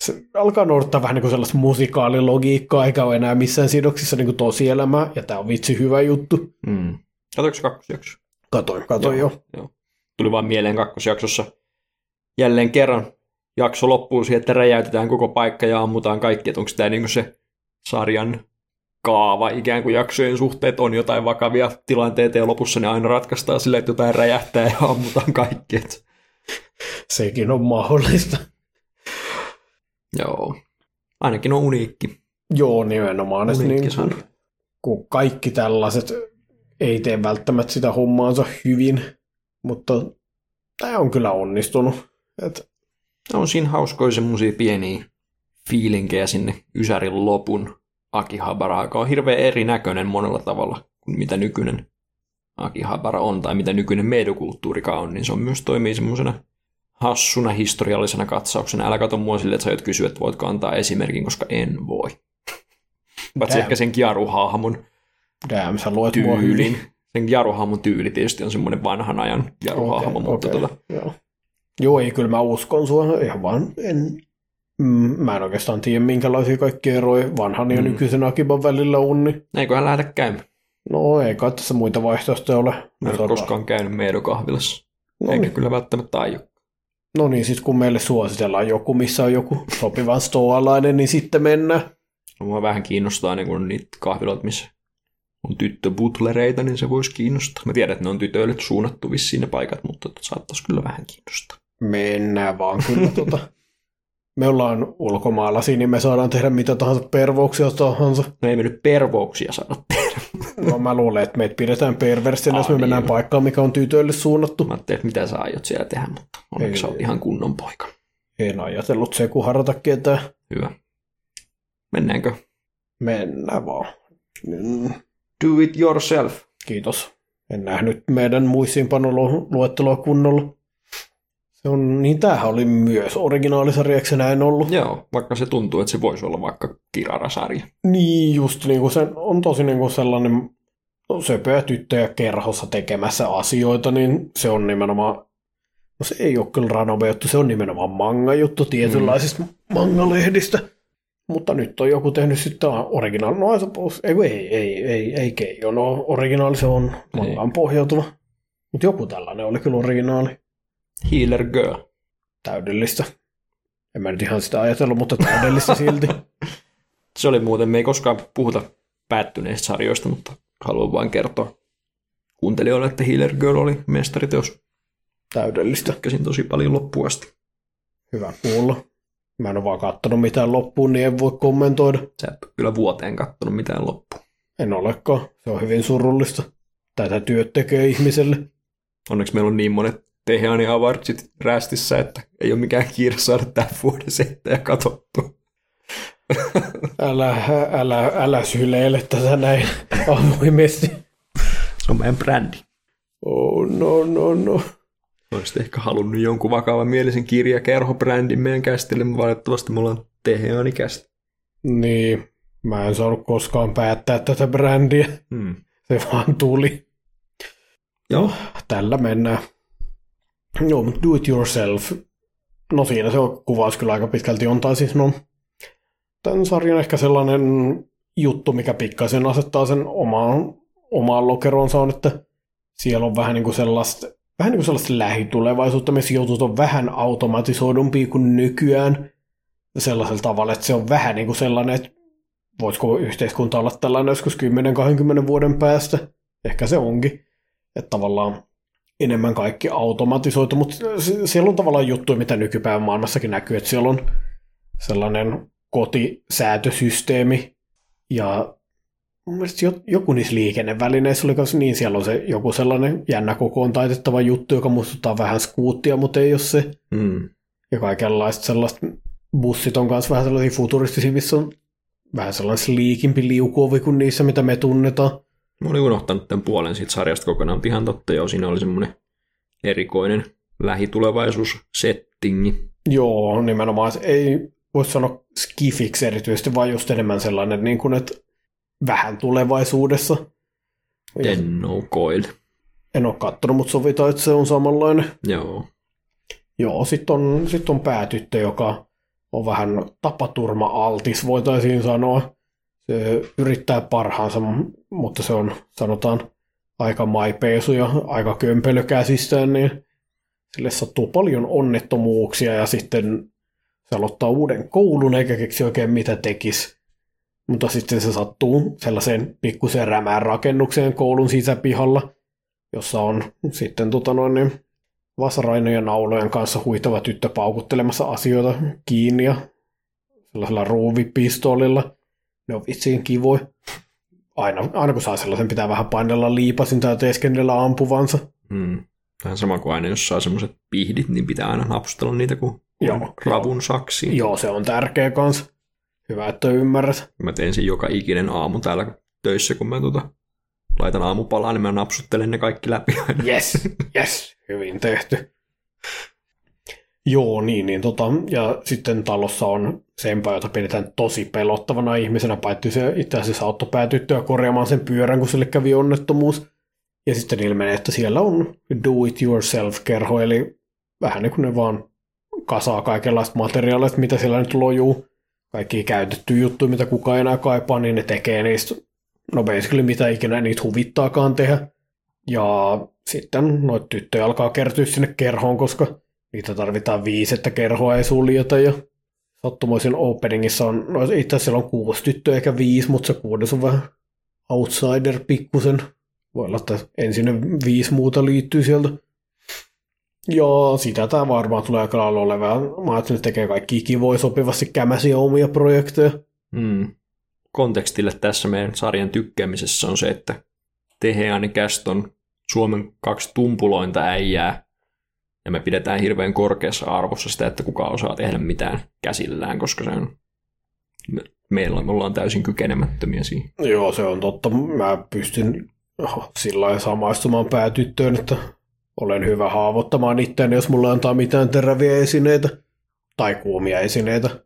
se alkaa noudattaa vähän niin kuin sellaista musikaalilogiikkaa, eikä ole enää missään sidoksissa niin kuin tosielämää, ja tämä on vitsi hyvä juttu. Mm. Katoinko kakkosjakso? Katoin, katoin jo. Joo. Tuli vaan mieleen kakkosjaksossa jälleen kerran jakso loppuu siihen, että räjäytetään koko paikka ja ammutaan kaikki. Että onko tämä niinku se sarjan kaava ikään kuin jaksojen suhteet on jotain vakavia tilanteita ja lopussa ne aina ratkaistaan silleen, että jotain räjähtää ja ammutaan kaikki. Sekin on mahdollista. Joo. Ainakin on uniikki. Joo, nimenomaan. uniikki Niin, sarja. kun kaikki tällaiset ei tee välttämättä sitä hommaansa hyvin, mutta tämä on kyllä onnistunut. Et, On siinä hauskoja semmoisia pieniä fiilinkejä sinne Ysärin lopun Akihabara, joka on hirveän erinäköinen monella tavalla kuin mitä nykyinen Akihabara on tai mitä nykyinen meidokulttuurikaan on, niin se on myös toimii semmoisena hassuna historiallisena katsauksena. Älä kato mua silleen, että sä aiot kysyä, että voitko antaa esimerkin, koska en voi. Paitsi ehkä sen Jaru-hahmon damn, sä luet mua tyylin. hyvin. Sen Jaru-hahmon tyyli tietysti on semmoinen vanhan ajan Jaru-hahmo, Okei, mutta okei, tota, Joo. Joo, ei, kyllä mä uskon sua. Ihan vaan en, mm, mä en oikeastaan tiedä, minkälaisia kaikkia eroja vanhan ja Mm. nykyisen Akiban välillä on. Niin, eiköhän lähdetä käymään. no ei kai tässä muita vaihtoehtoja ole. Mä en ole tota- koskaan käynyt meidokahvilassa. no, Eikä niin, kyllä välttämättä aio. No niin, sitten kun meille suositellaan joku, missä on joku sopivan stoalainen, niin sitten mennään. No, Mua vähän kiinnostaa niin kun niitä kahviloita, missä on tyttöbutlereita, niin se voisi kiinnostaa. Mä tiedän, että ne on tytöille suunnattu vissiin ne paikat, mutta tota saattaisi kyllä vähän kiinnostaa. Mennään vaan kyllä. tota. Me ollaan ulkomaalaisia, niin me saadaan tehdä mitä tahansa pervouksia tahansa. No ei me nyt pervouksia saada tehdä. No, mä luulen, että meitä pidetään perversinä, jos me niin mennään paikkaan, mikä on tytöille suunnattu. Mä ajattelin, että mitä sä aiot siellä tehdä, mutta onneksi ei. ihan kunnon poika. En ajatellut se, kun harrata ketään. Hyvä. Mennäänkö? Mennään vaan. Do it yourself. Kiitos. En nähnyt meidän muistiinpanoluetteloa kunnolla. Se on, niin tämähän oli myös originaalisarjaksi näin ollut. Joo, vaikka se tuntuu, että se voisi olla vaikka kirarasarja. Niin, just niin kuin se on tosi niin kuin sellainen söpöä tyttöjä kerhossa tekemässä asioita, niin se on nimenomaan No se ei ole kyllä Ranobe-juttu, se on nimenomaan manga-juttu tietynlaisista mm. manga-lehdistä. Mutta nyt on joku tehnyt sitten originaali, no ei, ei, ei, ei, ei Keijo, no originaali se on mangaan pohjautuva. Mutta joku tällainen oli kyllä originaali. Healer Girl. Täydellistä. En mä nyt ihan sitä ajatellut, mutta täydellistä silti. se oli muuten, me ei koskaan puhuta päättyneistä sarjoista, mutta haluan vain kertoa kuuntelijoille, että Healer Girl oli mestariteos. Täydellistä. Käsin tosi paljon loppuun asti. Hyvä kuulla. Mä en ole vaan kattonut mitään loppuun, niin en voi kommentoida. Sä et kyllä vuoteen kattonut mitään loppuun. En olekaan. Se on hyvin surullista. Tätä työt tekee ihmiselle. Onneksi meillä on niin monet Teheani Awardsit rästissä, että ei ole mikään kiire saada tämän vuoden settejä katsottu. älä, älä, älä syleile tätä näin avoimesti. Se on meidän brändi. Oh no no no. Olisit ehkä halunnut jonkun vakavan mielisen kirjakerhobrändin meidän kästille, mutta valitettavasti mulla on Teheani kästi. Niin, mä en saanut koskaan päättää tätä brändiä. Hmm. Se vaan tuli. Joo. Tällä mennään. Joo, mutta do it yourself. No siinä se on, kuvaus kyllä aika pitkälti on, tai siis no, tämän sarjan ehkä sellainen juttu, mikä pikkaisen asettaa sen omaan, omaan lokeronsa on, että siellä on vähän niin kuin sellaista, vähän niin kuin sellaista lähitulevaisuutta, me sijoitut on vähän automatisoidumpi kuin nykyään sellaisella tavalla, että se on vähän niin kuin sellainen, että voisiko yhteiskunta olla tällainen joskus 10-20 vuoden päästä. Ehkä se onkin. Että tavallaan enemmän kaikki automatisoitu, mutta siellä on tavallaan juttuja, mitä nykypäivän maailmassakin näkyy, että siellä on sellainen kotisäätösysteemi ja mun mielestä joku niissä liikennevälineissä oli myös niin, siellä on se joku sellainen jännä kokoon taitettava juttu, joka muistuttaa vähän skuuttia, mutta ei ole se. Mm. Ja kaikenlaista sellaista, bussit on myös vähän sellaisia futuristisia, missä on vähän sellainen sliikimpi liukuovi kuin niissä, mitä me tunnetaan. Mä olin unohtanut tämän puolen siitä sarjasta kokonaan, mutta ihan totta joo, siinä oli semmoinen erikoinen lähitulevaisuussettingi. Joo, nimenomaan. Ei voisi sanoa skifiksi erityisesti, vaan just enemmän sellainen, niin kuin, että vähän tulevaisuudessa. En ole coil. En ole katsonut, mutta sovitaan, että se on samanlainen. Joo. Joo, sitten on, sit on päätyttö, joka on vähän tapaturma-altis, voitaisiin sanoa. Yrittää parhaansa, mutta se on, sanotaan, aika maipeesu ja aika kömpelö käsistään, niin sille sattuu paljon onnettomuuksia ja sitten se aloittaa uuden koulun eikä keksi oikein mitä tekisi. Mutta sitten se sattuu sellaiseen pikkusen rämään rakennukseen koulun sisäpihalla, jossa on sitten tota noin, niin vasarainojen naulojen kanssa huitava tyttö paukuttelemassa asioita kiinni ja sellaisella ruuvipistoolilla. Ne on vitsiin kivoja. Aina, aina kun saa sellaisen, pitää vähän painella liipasin tai teeskennellä ampuvansa. Hmm. Vähän sama kuin aina, jos saa semmoiset pihdit, niin pitää aina napsutella niitä kuin Joo, ravun saksi. Joo, se on tärkeä kans. Hyvä, että ymmärrät. Mä teen sen joka ikinen aamu täällä töissä, kun mä tota, laitan aamupalaa, niin mä napsuttelen ne kaikki läpi. Yes, yes, hyvin tehty. Joo, niin, niin tota, ja sitten talossa on sempä, jota pidetään tosi pelottavana ihmisenä, paitsi se itse asiassa auttoi päätyttöä korjaamaan sen pyörän, kun sille kävi onnettomuus. Ja sitten ilmenee, että siellä on do-it-yourself-kerho, eli vähän niin kuin ne vaan kasaa kaikenlaista materiaalia, mitä siellä nyt lojuu. Kaikki käytetty juttu, mitä kukaan enää kaipaa, niin ne tekee niistä, no basically mitä ikinä niitä huvittaakaan tehdä. Ja sitten noita tyttöjä alkaa kertyä sinne kerhoon, koska niitä tarvitaan viisi, että kerhoa ei suljeta. Ja sattumoisin openingissa on, no itse asiassa siellä on kuusi tyttöä eikä viisi, mutta se kuudes on vähän outsider pikkusen. Voi olla, että ensin viisi muuta liittyy sieltä. Joo, sitä tämä varmaan tulee aika lailla olemaan. Mä ajattelin, että tekee kaikki kivoja sopivasti kämäsiä omia projekteja. Hmm. Kontekstille tässä meidän sarjan tykkäämisessä on se, että Teheani Cast on Suomen kaksi tumpulointa äijää, ja me pidetään hirveän korkeassa arvossa sitä, että kuka osaa tehdä mitään käsillään, koska se on meillä me ollaan täysin kykenemättömiä siihen. Joo, se on totta. Mä pystyn sillä lailla samaistumaan päätyttöön, että olen hyvä haavoittamaan itseäni, jos mulle antaa mitään teräviä esineitä. Tai kuumia esineitä.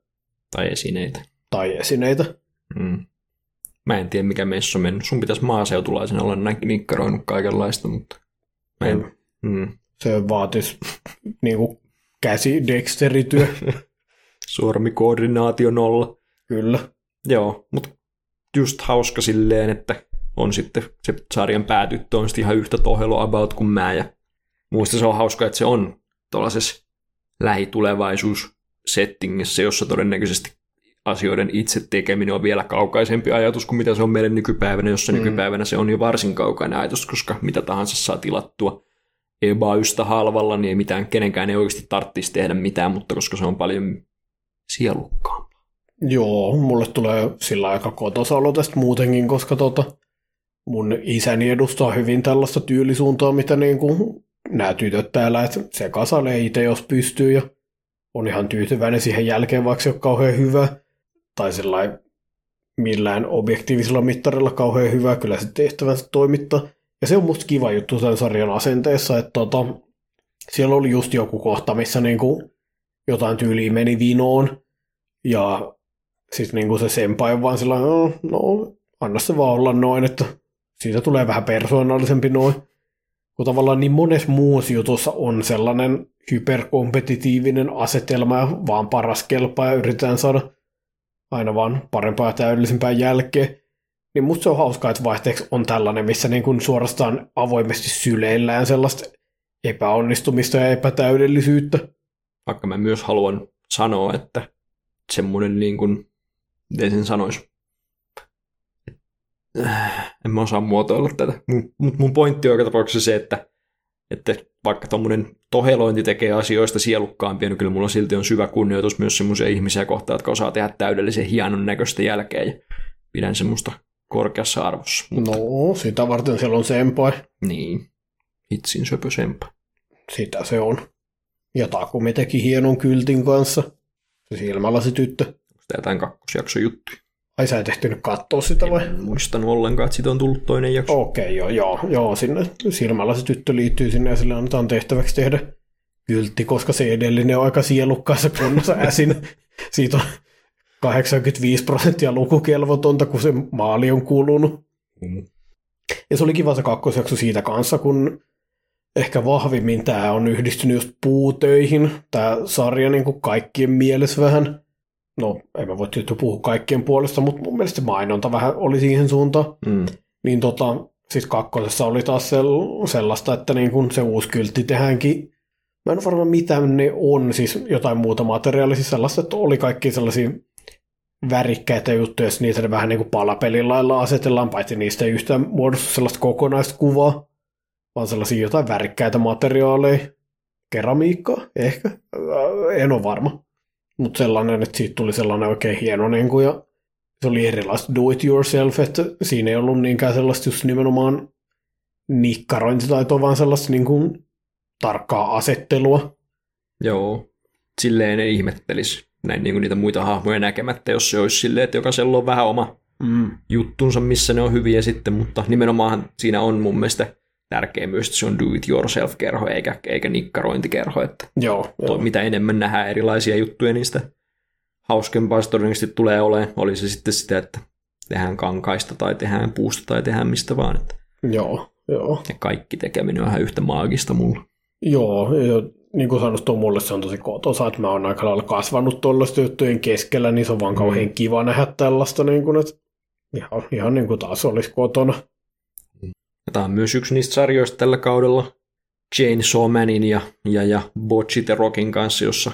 Tai esineitä. Tai esineitä. Mm. Mä en tiedä, mikä meissä on mennyt. Sun pitäisi maaseutulaisena olla nikkaroinut kaikenlaista, mutta... Mä en, mm. Se vaatisi niin kuin käsi dexterityö. Sormikoordinaatio nolla. Kyllä. Joo, mutta just hauska silleen, että on sitten se sarjan päätyttö on sitten ihan yhtä tohelo about kuin mä. Ja muista se on hauska, että se on tuollaisessa lähitulevaisuus settingissä, jossa todennäköisesti asioiden itse tekeminen on vielä kaukaisempi ajatus kuin mitä se on meille nykypäivänä, jossa mm. nykypäivänä se on jo varsin kaukainen ajatus, koska mitä tahansa saa tilattua ebaysta halvalla, niin ei mitään, kenenkään ei oikeasti tarvitsisi tehdä mitään, mutta koska se on paljon sielukkaampaa. Joo, mulle tulee sillä aika kotosalo tästä muutenkin, koska tota, mun isäni edustaa hyvin tällaista tyylisuuntaa, mitä niin kuin nämä tytöt täällä, että se kasalee itse, jos pystyy, ja on ihan tyytyväinen siihen jälkeen, vaikka se on kauhean hyvä, tai sellainen millään objektiivisella mittarilla kauhean hyvä, kyllä se tehtävänsä toimittaa. Ja se on musta kiva juttu tämän sarjan asenteessa, että tota, siellä oli just joku kohta, missä niinku jotain tyyliä meni vinoon, ja sitten niinku se senpai on vaan sillä no, no, anna se vaan olla noin, että siitä tulee vähän persoonallisempi noin. Kun tavallaan niin monessa muussa jutussa on sellainen hyperkompetitiivinen asetelma ja vaan paras kelpaa ja yritetään saada aina vaan parempaa ja täydellisempää jälkeen. Niin musta se on hauskaa, että vaihteeksi on tällainen, missä niin kuin suorastaan avoimesti syleillään sellaista epäonnistumista ja epätäydellisyyttä. Vaikka mä myös haluan sanoa, että semmoinen niin kuin, miten sen sanoisi, en mä osaa muotoilla tätä. Mutta mun pointti on joka tapauksessa se, että, että vaikka tuommoinen tohelointi tekee asioista sielukkaampia, niin kyllä mulla silti on syvä kunnioitus myös semmoisia ihmisiä kohtaan, jotka osaa tehdä täydellisen hienon näköistä jälkeen. Ja pidän semmoista korkeassa arvossa. Mutta... No, sitä varten siellä on sempai. Niin, hitsin söpö sempai. Sitä se on. Ja Takumi teki hienon kyltin kanssa. Se silmälasi tyttö. Onko tämä jotain kakkosjakso juttu? Ai sä et ehtinyt katsoa sitä vai? En muistanut ollenkaan, että siitä on tullut toinen jakso. Okei, okay, joo, joo, joo, sinne silmällä se tyttö liittyy sinne ja sille annetaan tehtäväksi tehdä kyltti, koska se edellinen on aika sielukkaassa kunnossa äsin. Siitä on 85 prosenttia lukukelvotonta, kun se maali on kulunut. Mm. Ja se oli kiva se kakkosjakso siitä kanssa, kun ehkä vahvimmin tämä on yhdistynyt just puutöihin, tämä sarja niin kuin kaikkien mielessä vähän no en mä voi tietysti puhua kaikkien puolesta, mutta mun mielestä mainonta vähän oli siihen suuntaan. Mm. Niin tota, sitten kakkosessa oli taas sellaista, että niin kun se uusi kyltti tehdäänkin, mä en ole varma mitä ne on, siis jotain muuta materiaalia, siis sellaista, että oli kaikki sellaisia värikkäitä juttuja, jos niitä vähän niin kuin palapelin lailla asetellaan, paitsi niistä ei yhtään muodostu sellaista kokonaista kuvaa, vaan sellaisia jotain värikkäitä materiaaleja, keramiikkaa ehkä, en ole varma. Mutta sellainen, että siitä tuli sellainen oikein hieno, niin kuin, ja se oli erilaista do it yourself, että siinä ei ollut niinkään sellaista just nimenomaan nikkarointitaitoa, vaan sellaista niin kuin, tarkkaa asettelua. Joo, silleen ei ihmettelisi näin niin kuin niitä muita hahmoja näkemättä, jos se olisi silleen, että jokaisella on vähän oma mm. juttunsa, missä ne on hyviä sitten, mutta nimenomaan siinä on mun mielestä tärkeä myös, että se on do-it-yourself-kerho eikä, eikä nikkarointikerho. Että joo, joo. Mitä enemmän nähdään erilaisia juttuja, niistä hauskempaa se todennäköisesti tulee olemaan. Oli se sitten sitä, että tehdään kankaista tai tehdään puusta tai tehdään mistä vaan. Että joo, joo. Ja kaikki tekeminen on ihan yhtä maagista mulla. Joo, ja niin kuin sanottu, mulle se on tosi kotosa, että mä oon aika lailla kasvanut tuollaista juttujen keskellä, niin se on vaan mm. kauhean kiva nähdä tällaista, niin kuin, että ihan, ihan niin kuin taas olisi kotona. Tämä on myös yksi niistä sarjoista tällä kaudella Chainsaw Manin ja, ja, ja Bocci the Rockin kanssa, jossa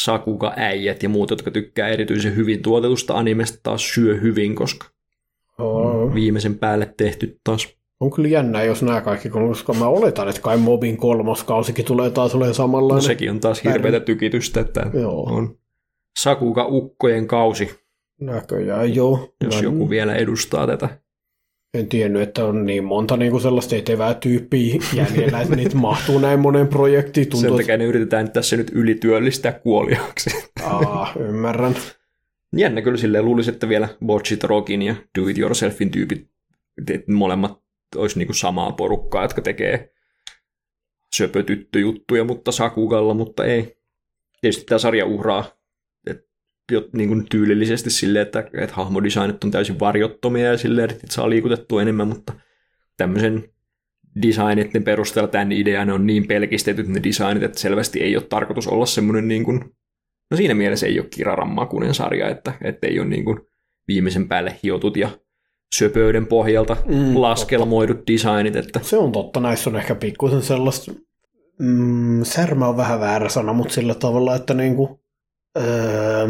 Sakuga äijät ja muut, jotka tykkää erityisen hyvin tuotetusta animesta, taas syö hyvin, koska oh. viimeisen päälle tehty taas. On kyllä jännä, jos nämä kaikki, koska mä oletan, että kai Mobin kolmoskausikin tulee taas olemaan samanlainen. No sekin on taas hirveätä tykitystä, että joo. on Sakuga ukkojen kausi. Näköjään joo. Jos mä... joku vielä edustaa tätä en tiennyt, että on niin monta niin kuin sellaista etevää tyyppiä jäljellä, että niitä mahtuu näin monen projektiin. Tuntuu, Sen takia ne yritetään tässä nyt ylityöllistää kuoliaksi. Aa, ymmärrän. Jännä kyllä silleen luulisi, että vielä Botchit Rockin ja Do It Yourselfin tyypit, molemmat olisi niin kuin samaa porukkaa, jotka tekee söpötyttöjuttuja, mutta Sakugalla, mutta ei. Tietysti tämä sarja uhraa niin kuin tyylillisesti silleen, että, että hahmodesignit on täysin varjottomia ja silleen, että saa liikutettua enemmän, mutta tämmöisen designitten perusteella tämän idean on niin pelkistetyt ne designit, että selvästi ei ole tarkoitus olla semmoinen niin kuin, no siinä mielessä ei ole kiraran makuinen sarja, että, että ei ole niin kuin viimeisen päälle hiotut ja söpöyden pohjalta mm, laskelmoidut totta. designit. Että... Se on totta, näissä on ehkä pikkusen sellaista, mm, särmä on vähän väärä sana, mutta sillä tavalla, että niinku, öö,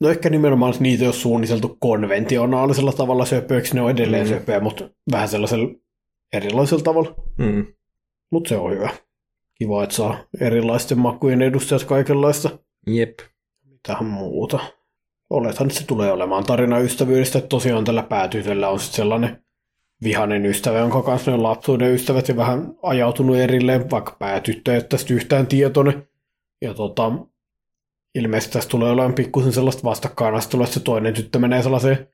no ehkä nimenomaan niitä ei ole suunniteltu konventionaalisella tavalla söpöiksi, ne on edelleen mm. söpöjä, mutta vähän sellaisella erilaisella tavalla. Mm. Mutta se on hyvä. Kiva, että saa erilaisten makujen edustajat kaikenlaista. Jep. Mitähän muuta. Olethan, että se tulee olemaan tarina ystävyydestä. Että tosiaan tällä päätytöllä on sitten sellainen vihainen ystävä, jonka kanssa ne on lapsuuden ystävät ja vähän ajautunut erilleen, vaikka päätyttö ei tästä yhtään tietoinen. Ja tota, ilmeisesti tässä tulee olemaan pikkusen sellaista vastakkainastelua, että se toinen tyttö menee sellaiseen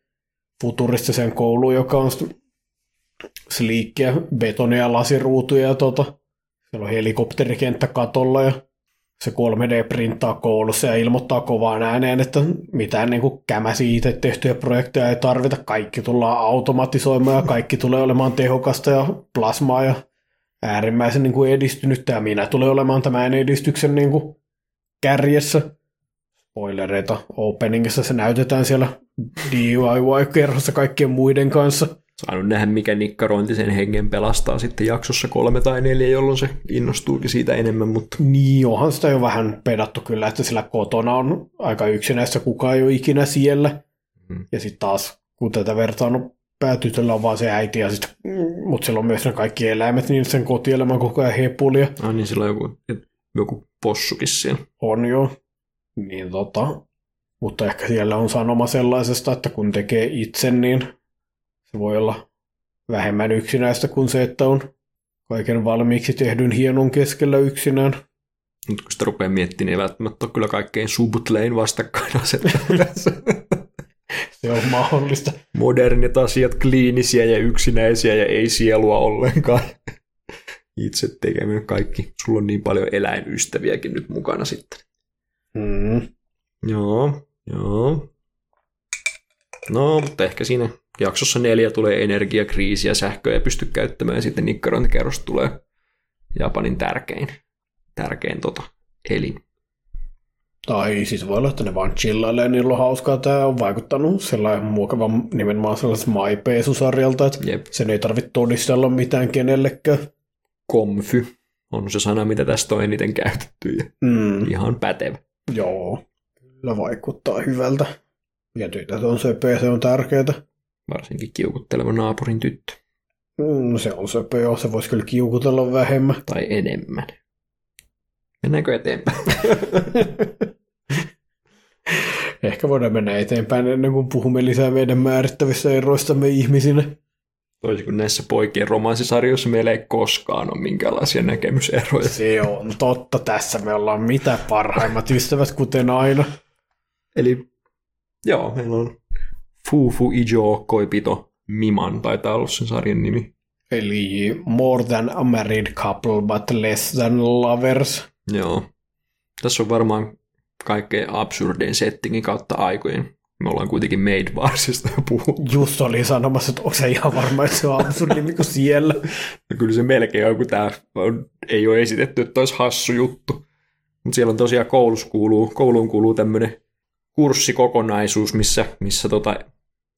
futuristiseen kouluun, joka on sliikkiä, betonia, lasiruutuja ja tota, siellä on helikopterikenttä katolla ja se 3D-printtaa koulussa ja ilmoittaa kovaan ääneen, että mitään niin kuin kämäsi itse tehtyjä projekteja ei tarvita. Kaikki tullaan automatisoimaan ja kaikki tulee olemaan tehokasta ja plasmaa ja äärimmäisen niin kuin edistynyt. Ja minä tulee olemaan tämän edistyksen niin kuin kärjessä. Spoilereita openingissa se näytetään siellä DIY-kerhossa kaikkien muiden kanssa – saanut nähdä, mikä nikkarointi sen hengen pelastaa sitten jaksossa kolme tai neljä, jolloin se innostuukin siitä enemmän. Mutta... Niin, onhan sitä jo vähän pedattu kyllä, että sillä kotona on aika yksinäistä, kukaan ei ole ikinä siellä. Hmm. Ja sitten taas, kun tätä vertaa, no päätytöllä on vaan se äiti, ja sit, mutta sillä on myös ne kaikki eläimet, niin sen kotielämä koko ajan hepulia. Ah niin, sillä on joku, joku possukin siellä. On jo. Niin tota, mutta ehkä siellä on sanoma sellaisesta, että kun tekee itse, niin se voi olla vähemmän yksinäistä kuin se, että on kaiken valmiiksi tehdyn hienon keskellä yksinään. Mutta kun sitä rupeaa miettimään, niin ei välttämättä ole kyllä kaikkein subtlein vastakkainasettelu se on mahdollista. Modernit asiat, kliinisiä ja yksinäisiä ja ei sielua ollenkaan. Itse tekeminen kaikki. Sulla on niin paljon eläinystäviäkin nyt mukana sitten. Mm. Joo, joo. No, mutta ehkä siinä jaksossa neljä tulee energiakriisi ja sähköä ei pysty käyttämään ja sitten nikkarointikerrosta tulee Japanin tärkein, tärkein tota, elin. Tai siis voi olla, että ne vaan chillailee, niillä on hauskaa. Tämä on vaikuttanut sellainen muokavan nimenomaan sellaiselta maipeesusarjalta, että Jep. sen ei tarvitse todistella mitään kenellekään. Komfy on se sana, mitä tästä on eniten käytetty ja mm. ihan pätevä. Joo, kyllä vaikuttaa hyvältä. Ja tytöt on söpöä, se on tärkeää. Varsinkin kiukutteleva naapurin tyttö. Mm, se on söpö, joo. Se voisi kyllä kiukutella vähemmän. Tai enemmän. Mennäänkö eteenpäin? Ehkä voidaan mennä eteenpäin ennen kuin puhumme lisää meidän määrittävissä eroistamme ihmisinä. Toisin kuin näissä poikien romanssisarjoissa meillä ei koskaan ole minkäänlaisia näkemyseroja. Se on totta. Tässä me ollaan mitä parhaimmat ystävät, kuten aina. Eli joo, meillä on Fufu Ijo Koipito Miman, taitaa olla sen sarjan nimi. Eli More than a married couple, but less than lovers. Joo. Tässä on varmaan kaikkein absurdein settingin kautta aikojen. Me ollaan kuitenkin Made Varsista puhuttu. Just oli sanomassa, että onko se ihan varma, että se on absurdi niin kuin siellä. No kyllä se melkein on, kun tämä ei ole esitetty, että olisi hassu juttu. Mutta siellä on tosiaan koulussa kuuluu, kouluun kuuluu tämmöinen kurssikokonaisuus, missä, missä tota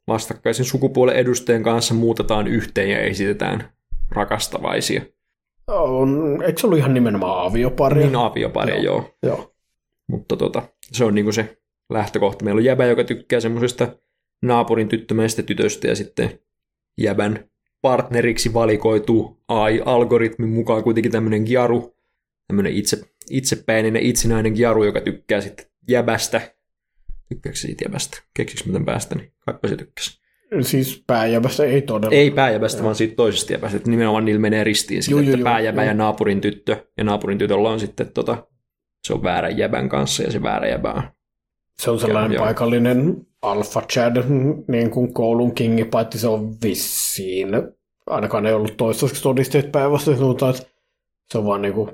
vastakkaisen sukupuolen edustajien kanssa muutetaan yhteen ja esitetään rakastavaisia. On, eikö se ollut ihan nimenomaan aviopari? Niin, aviopari, joo. joo. joo. Mutta tota, se on niinku se lähtökohta. Meillä on jäbä, joka tykkää semmoisesta naapurin tyttömäistä tytöstä ja sitten jäbän partneriksi valikoituu AI-algoritmin mukaan kuitenkin tämmöinen Gyaru, tämmöinen itse, itsepäinen ja itsenäinen Gyaru, joka tykkää sitten jäbästä Tykkääkö siitä jäbästä? Keksikö miten päästä, niin kaipa se tykkäsi. Siis pääjäbästä ei todella. Ei pääjäbästä, vaan siitä toisesta jäbästä. Että nimenomaan niillä menee ristiin sille, että pääjäbä ja naapurin tyttö. Ja naapurin tytöllä on sitten tota, se on väärän jäbän kanssa ja se väärä jäbä on. Se on sellainen ja, paikallinen alfa chad, niin kuin koulun kingi, paitsi se on vissiin. Ainakaan ei ollut toistaiseksi todisteet päivästä, mutta se on vaan niin kuin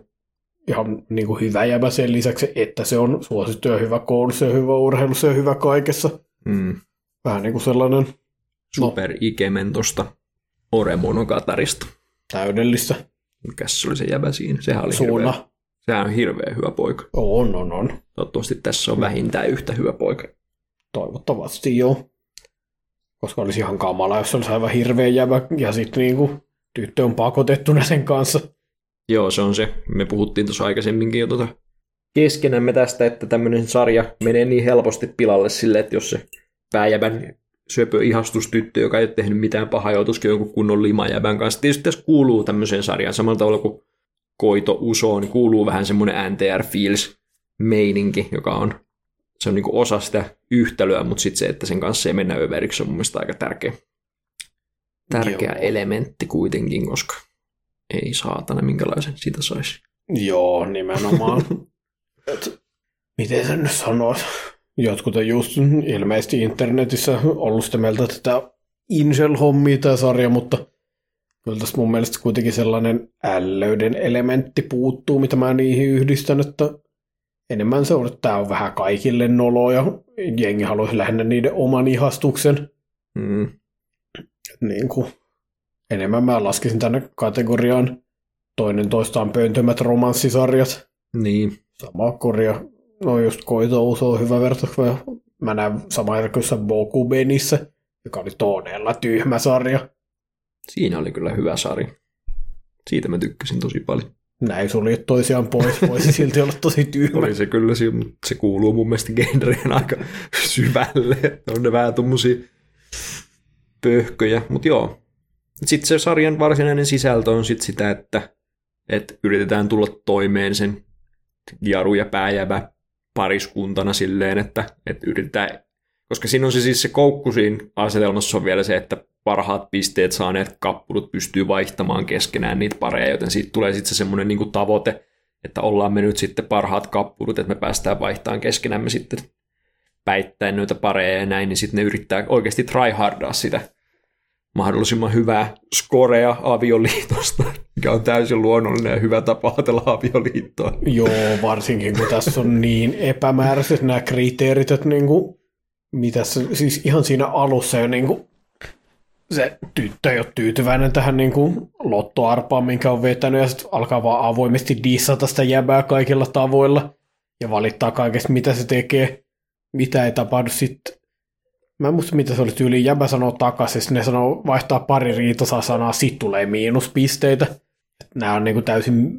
ihan niin kuin hyvä jäbä sen lisäksi, että se on suosittu ja hyvä koulussa ja hyvä urheilussa ja hyvä kaikessa. Mm. Vähän niin kuin sellainen... Super no. ikemen tuosta Oremonokatarista. täydellistä. Mikäs se oli se jäbä siinä? Sehän oli Suuna. hirveä, sehän on hirveän hyvä poika. On, on, on. Toivottavasti tässä on vähintään yhtä hyvä poika. Toivottavasti joo. Koska olisi ihan kamala, jos olisi aivan hirveä jävä ja sitten niinku tyttö on pakotettuna sen kanssa. Joo, se on se. Me puhuttiin tuossa aikaisemminkin jo tota keskenämme tästä, että tämmöinen sarja menee niin helposti pilalle sille, että jos se pääjävän söpö ihastustyttö, joka ei ole tehnyt mitään pahaa, joutuisikin jonkun kunnon limajävän kanssa. Tietysti tässä kuuluu tämmöiseen sarjaan samalla tavalla kuin Koito Uso, niin kuuluu vähän semmoinen NTR Feels meininki, joka on, se on niinku osa sitä yhtälöä, mutta sitten se, että sen kanssa ei mennä överiksi, on mun mielestä aika tärkeä, tärkeä Joo. elementti kuitenkin, koska ei saatana minkälaisen siitä saisi. Joo, nimenomaan. Et, miten sen nyt sanoisi? Jotkut on just ilmeisesti internetissä ollut sitä mieltä, että tämä Incel-hommi tämä sarja, mutta kyllä tässä mun mielestä kuitenkin sellainen ällöyden elementti puuttuu, mitä mä niihin yhdistän, että enemmän se on, että tämä on vähän kaikille nolo ja jengi haluaisi lähinnä niiden oman ihastuksen. Mm. Niin kuin, enemmän mä laskisin tänne kategoriaan toinen toistaan pöntömät romanssisarjat. Niin, Sama korja. No just Koitous on hyvä vertaus. Mä näen sama järkyssä Bokubenissä, joka oli todella tyhmä sarja. siinä oli kyllä hyvä sarja. Siitä mä tykkäsin tosi paljon. Näin suljet toisiaan pois, voisi silti olla tosi tyhmä. Oli se kyllä, se, mutta se kuuluu mun mielestä genreen aika syvälle. On ne vähän tommosia pöhköjä, mutta joo. Sitten se sarjan varsinainen sisältö on sit sitä, että, että yritetään tulla toimeen sen Jaru ja pääjävä pariskuntana silleen, että, että yritetään, koska siinä on se siis se koukku siinä asetelmassa on vielä se, että parhaat pisteet saaneet kappulut pystyy vaihtamaan keskenään niitä pareja, joten siitä tulee sitten se semmoinen niinku tavoite, että ollaan me nyt sitten parhaat kappulut, että me päästään vaihtamaan keskenämme sitten päittäen noita pareja ja näin, niin sitten ne yrittää oikeasti tryhardaa sitä mahdollisimman hyvää skorea avioliitosta, mikä on täysin luonnollinen ja hyvä tapa ajatella avioliittoa. Joo, varsinkin kun tässä on niin epämääräiset nämä kriteerit, että niinku, mitä se, siis ihan siinä alussa jo niinku, se tyttö ei ole tyytyväinen tähän niinku lottoarpaan, minkä on vetänyt, ja sitten alkaa vaan avoimesti dissata sitä jäbää kaikilla tavoilla, ja valittaa kaikesta, mitä se tekee, mitä ei tapahdu sitten. Mä en muista, mitä se oli tyyliin. Jäbä sanoo takaisin, ne sanoo, vaihtaa pari riitosaa sanaa, sit tulee miinuspisteitä. Nämä on niinku täysin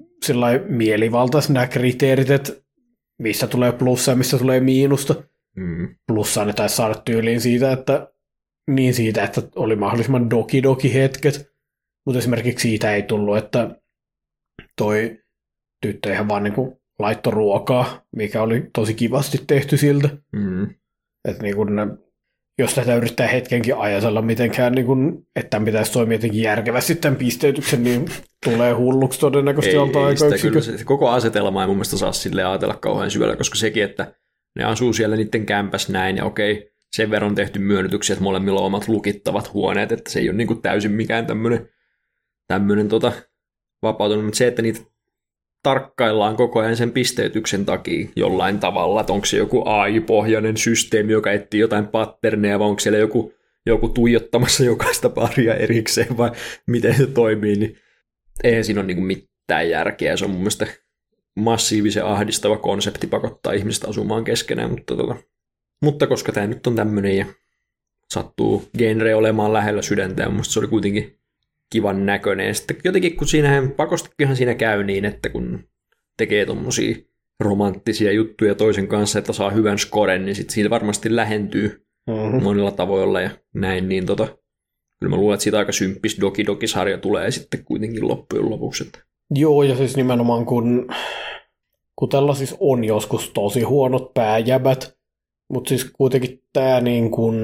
mielivaltaiset nämä kriteerit, että missä tulee plussa ja missä tulee miinusta. Mm. Plussaa ne taisi saada tyyliin siitä, että niin siitä, että oli mahdollisimman doki-doki hetket, mutta esimerkiksi siitä ei tullut, että toi tyttö ihan vaan niinku laittoi ruokaa, mikä oli tosi kivasti tehty siltä. Mm. Että niin kun ne, jos tätä yrittää hetkenkin ajatella mitenkään, niin kun, että tämän pitäisi toimia jotenkin järkevästi tämän pisteytyksen, niin tulee hulluksi todennäköisesti Ei, alta ei aika sitä yksikö. kyllä, se, se koko asetelma ei mun mielestä saa sille ajatella kauhean syvällä, koska sekin, että ne asuu siellä niiden kämpäs näin, ja okei, sen verran on tehty myönnytyksiä, että molemmilla on omat lukittavat huoneet, että se ei ole niin kuin täysin mikään tämmöinen tämmöinen tota, vapautunut, mutta se, että niitä tarkkaillaan koko ajan sen pisteytyksen takia jollain tavalla, että onko se joku AI-pohjainen systeemi, joka etsii jotain patterneja, vai onko siellä joku, joku tuijottamassa jokaista paria erikseen, vai miten se toimii, niin eihän siinä ole niin mitään järkeä. Se on mun mielestä massiivisen ahdistava konsepti pakottaa ihmistä asumaan keskenään, mutta, tota, mutta koska tämä nyt on tämmöinen ja sattuu genre olemaan lähellä sydäntä, ja se oli kuitenkin kivan näköinen. Ja sitten jotenkin, kun siinähän pakostikinhan siinä käy niin, että kun tekee tommosia romanttisia juttuja toisen kanssa, että saa hyvän skoren, niin sitten siitä varmasti lähentyy Mm-hmm. monilla tavoilla ja näin, niin tota, kyllä mä luulen, että siitä aika symppis Doki Doki-sarja tulee sitten kuitenkin loppujen lopuksi. Että Joo, ja siis nimenomaan kun, kun tällä siis on joskus tosi huonot pääjäbät, mutta siis kuitenkin tämä niin kuin,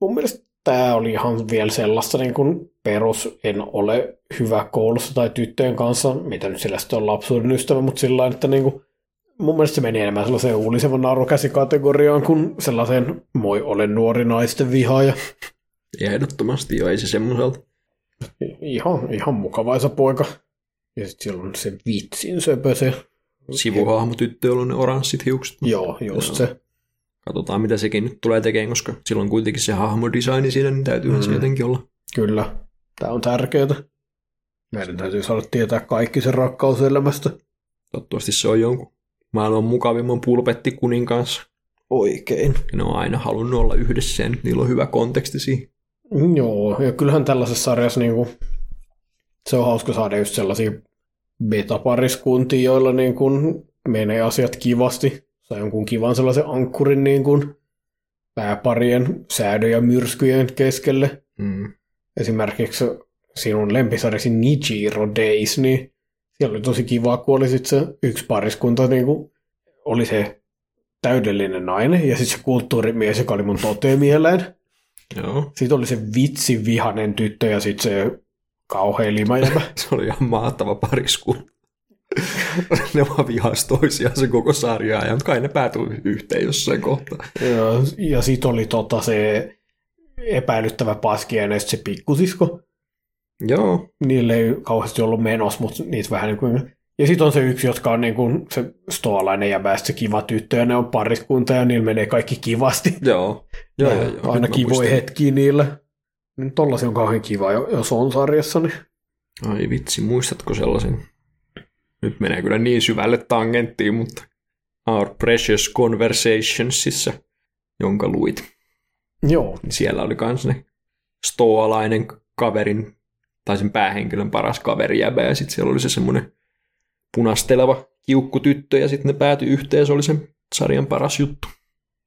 mun mielestä tämä oli ihan vielä sellaista niin kuin perus, en ole hyvä koulussa tai tyttöjen kanssa, mitä nyt sillä sitten on lapsuuden ystävä, mutta sillä että niin kuin, mun mielestä se meni enemmän sellaiseen uulisevan narukäsikategoriaan kuin sellaiseen moi olen nuori naisten vihaaja. Ja ehdottomasti jo, ei se semmoiselta. Ihan, ihan mukavaisa poika. Ja sitten siellä on se vitsin söpö se. Sivuhahmo tyttö, on ne oranssit hiukset. Joo, just Joo. se. Katsotaan, mitä sekin nyt tulee tekemään, koska silloin kuitenkin se hahmodesigni siinä, niin täytyy mm. se Mm. jotenkin olla. Kyllä. Tämä on tärkeää. Meidän täytyy saada tietää kaikki sen rakkauselämästä. Toivottavasti se on jonkun maailman mukavimman pulpettikunin kanssa. Oikein. Ne on aina halunnut olla yhdessä ja niillä on hyvä konteksti siihen. Joo, ja kyllähän tällaisessa sarjassa niinku, se on hauska saada just sellaisia beta-pariskuntia, joilla niin kuin menee asiat kivasti. Saa jonkun kivan sellaisen ankkurin niin kuin pääparien säädö- ja myrskyjen keskelle. Mm. Esimerkiksi sinun lempisarjasi Nijiro Days, niin siellä oli tosi kiva, kun oli sit se yksi pariskunta, niin kuin oli se täydellinen nainen ja sitten se kulttuurimies, joka oli mun toteemieleen. Joo. Sitten oli se vitsi vihanen tyttö ja sitten se kauhea limajämä. Se oli ihan mahtava pariskunta. ne vaan vihas toisiaan se koko sarjaa, ja kai ne päätyi yhteen jossain kohtaa. ja ja sitten oli tota se epäilyttävä paskiainen ja sit se pikkusisko. Joo, Niille ei kauheasti ollut menos, mutta niitä vähän niin kuin... Ja sitten on se yksi, jotka on niin kuin se stoalainen ja se kiva tyttö, ja ne on pariskunta, ja niillä menee kaikki kivasti. joo. joo, Ja joo, joo. Aina kivoja muistan. hetkiä niillä. Niin tollasia on kauhean kiva, jo- jos on sarjassa. Niin. Ai vitsi, muistatko sellaisen? Nyt menee kyllä niin syvälle tangenttiin, mutta Our Precious Conversationsissa, jonka luit, Joo, niin siellä oli kans ne stoalainen kaverin, tai sen päähenkilön paras kaveri jäbä, ja sitten siellä oli se semmoinen punasteleva kiukkutyttö, ja sitten ne päätyi yhteen, se oli sen sarjan paras juttu.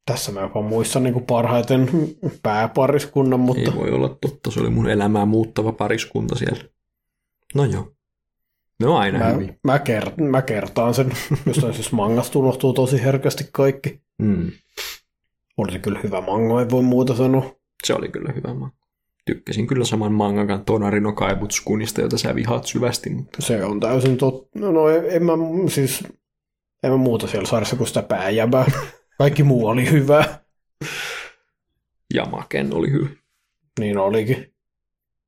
tässä mä jopa muistan niin parhaiten pääpariskunnan, mutta Ei voi olla totta, se oli mun elämää muuttava pariskunta siellä. No joo. Ne on aina mä, hyviä. mä, kert, mä kertaan sen. Jostain siis mangasta unohtuu tosi herkästi kaikki. Mm. Oli se kyllä hyvä manga, ei voi muuta sanoa. Se oli kyllä hyvä manga. Tykkäsin kyllä saman mangakan Tonarino Kaibutskunista, jota sä vihaat syvästi, mutta Se on täysin totta. No, no en, en mä siis, en mä muuta siellä sarjassa kuin sitä pääjäbää. Kaikki muu oli hyvä. Jamaken oli hyvä. Niin olikin.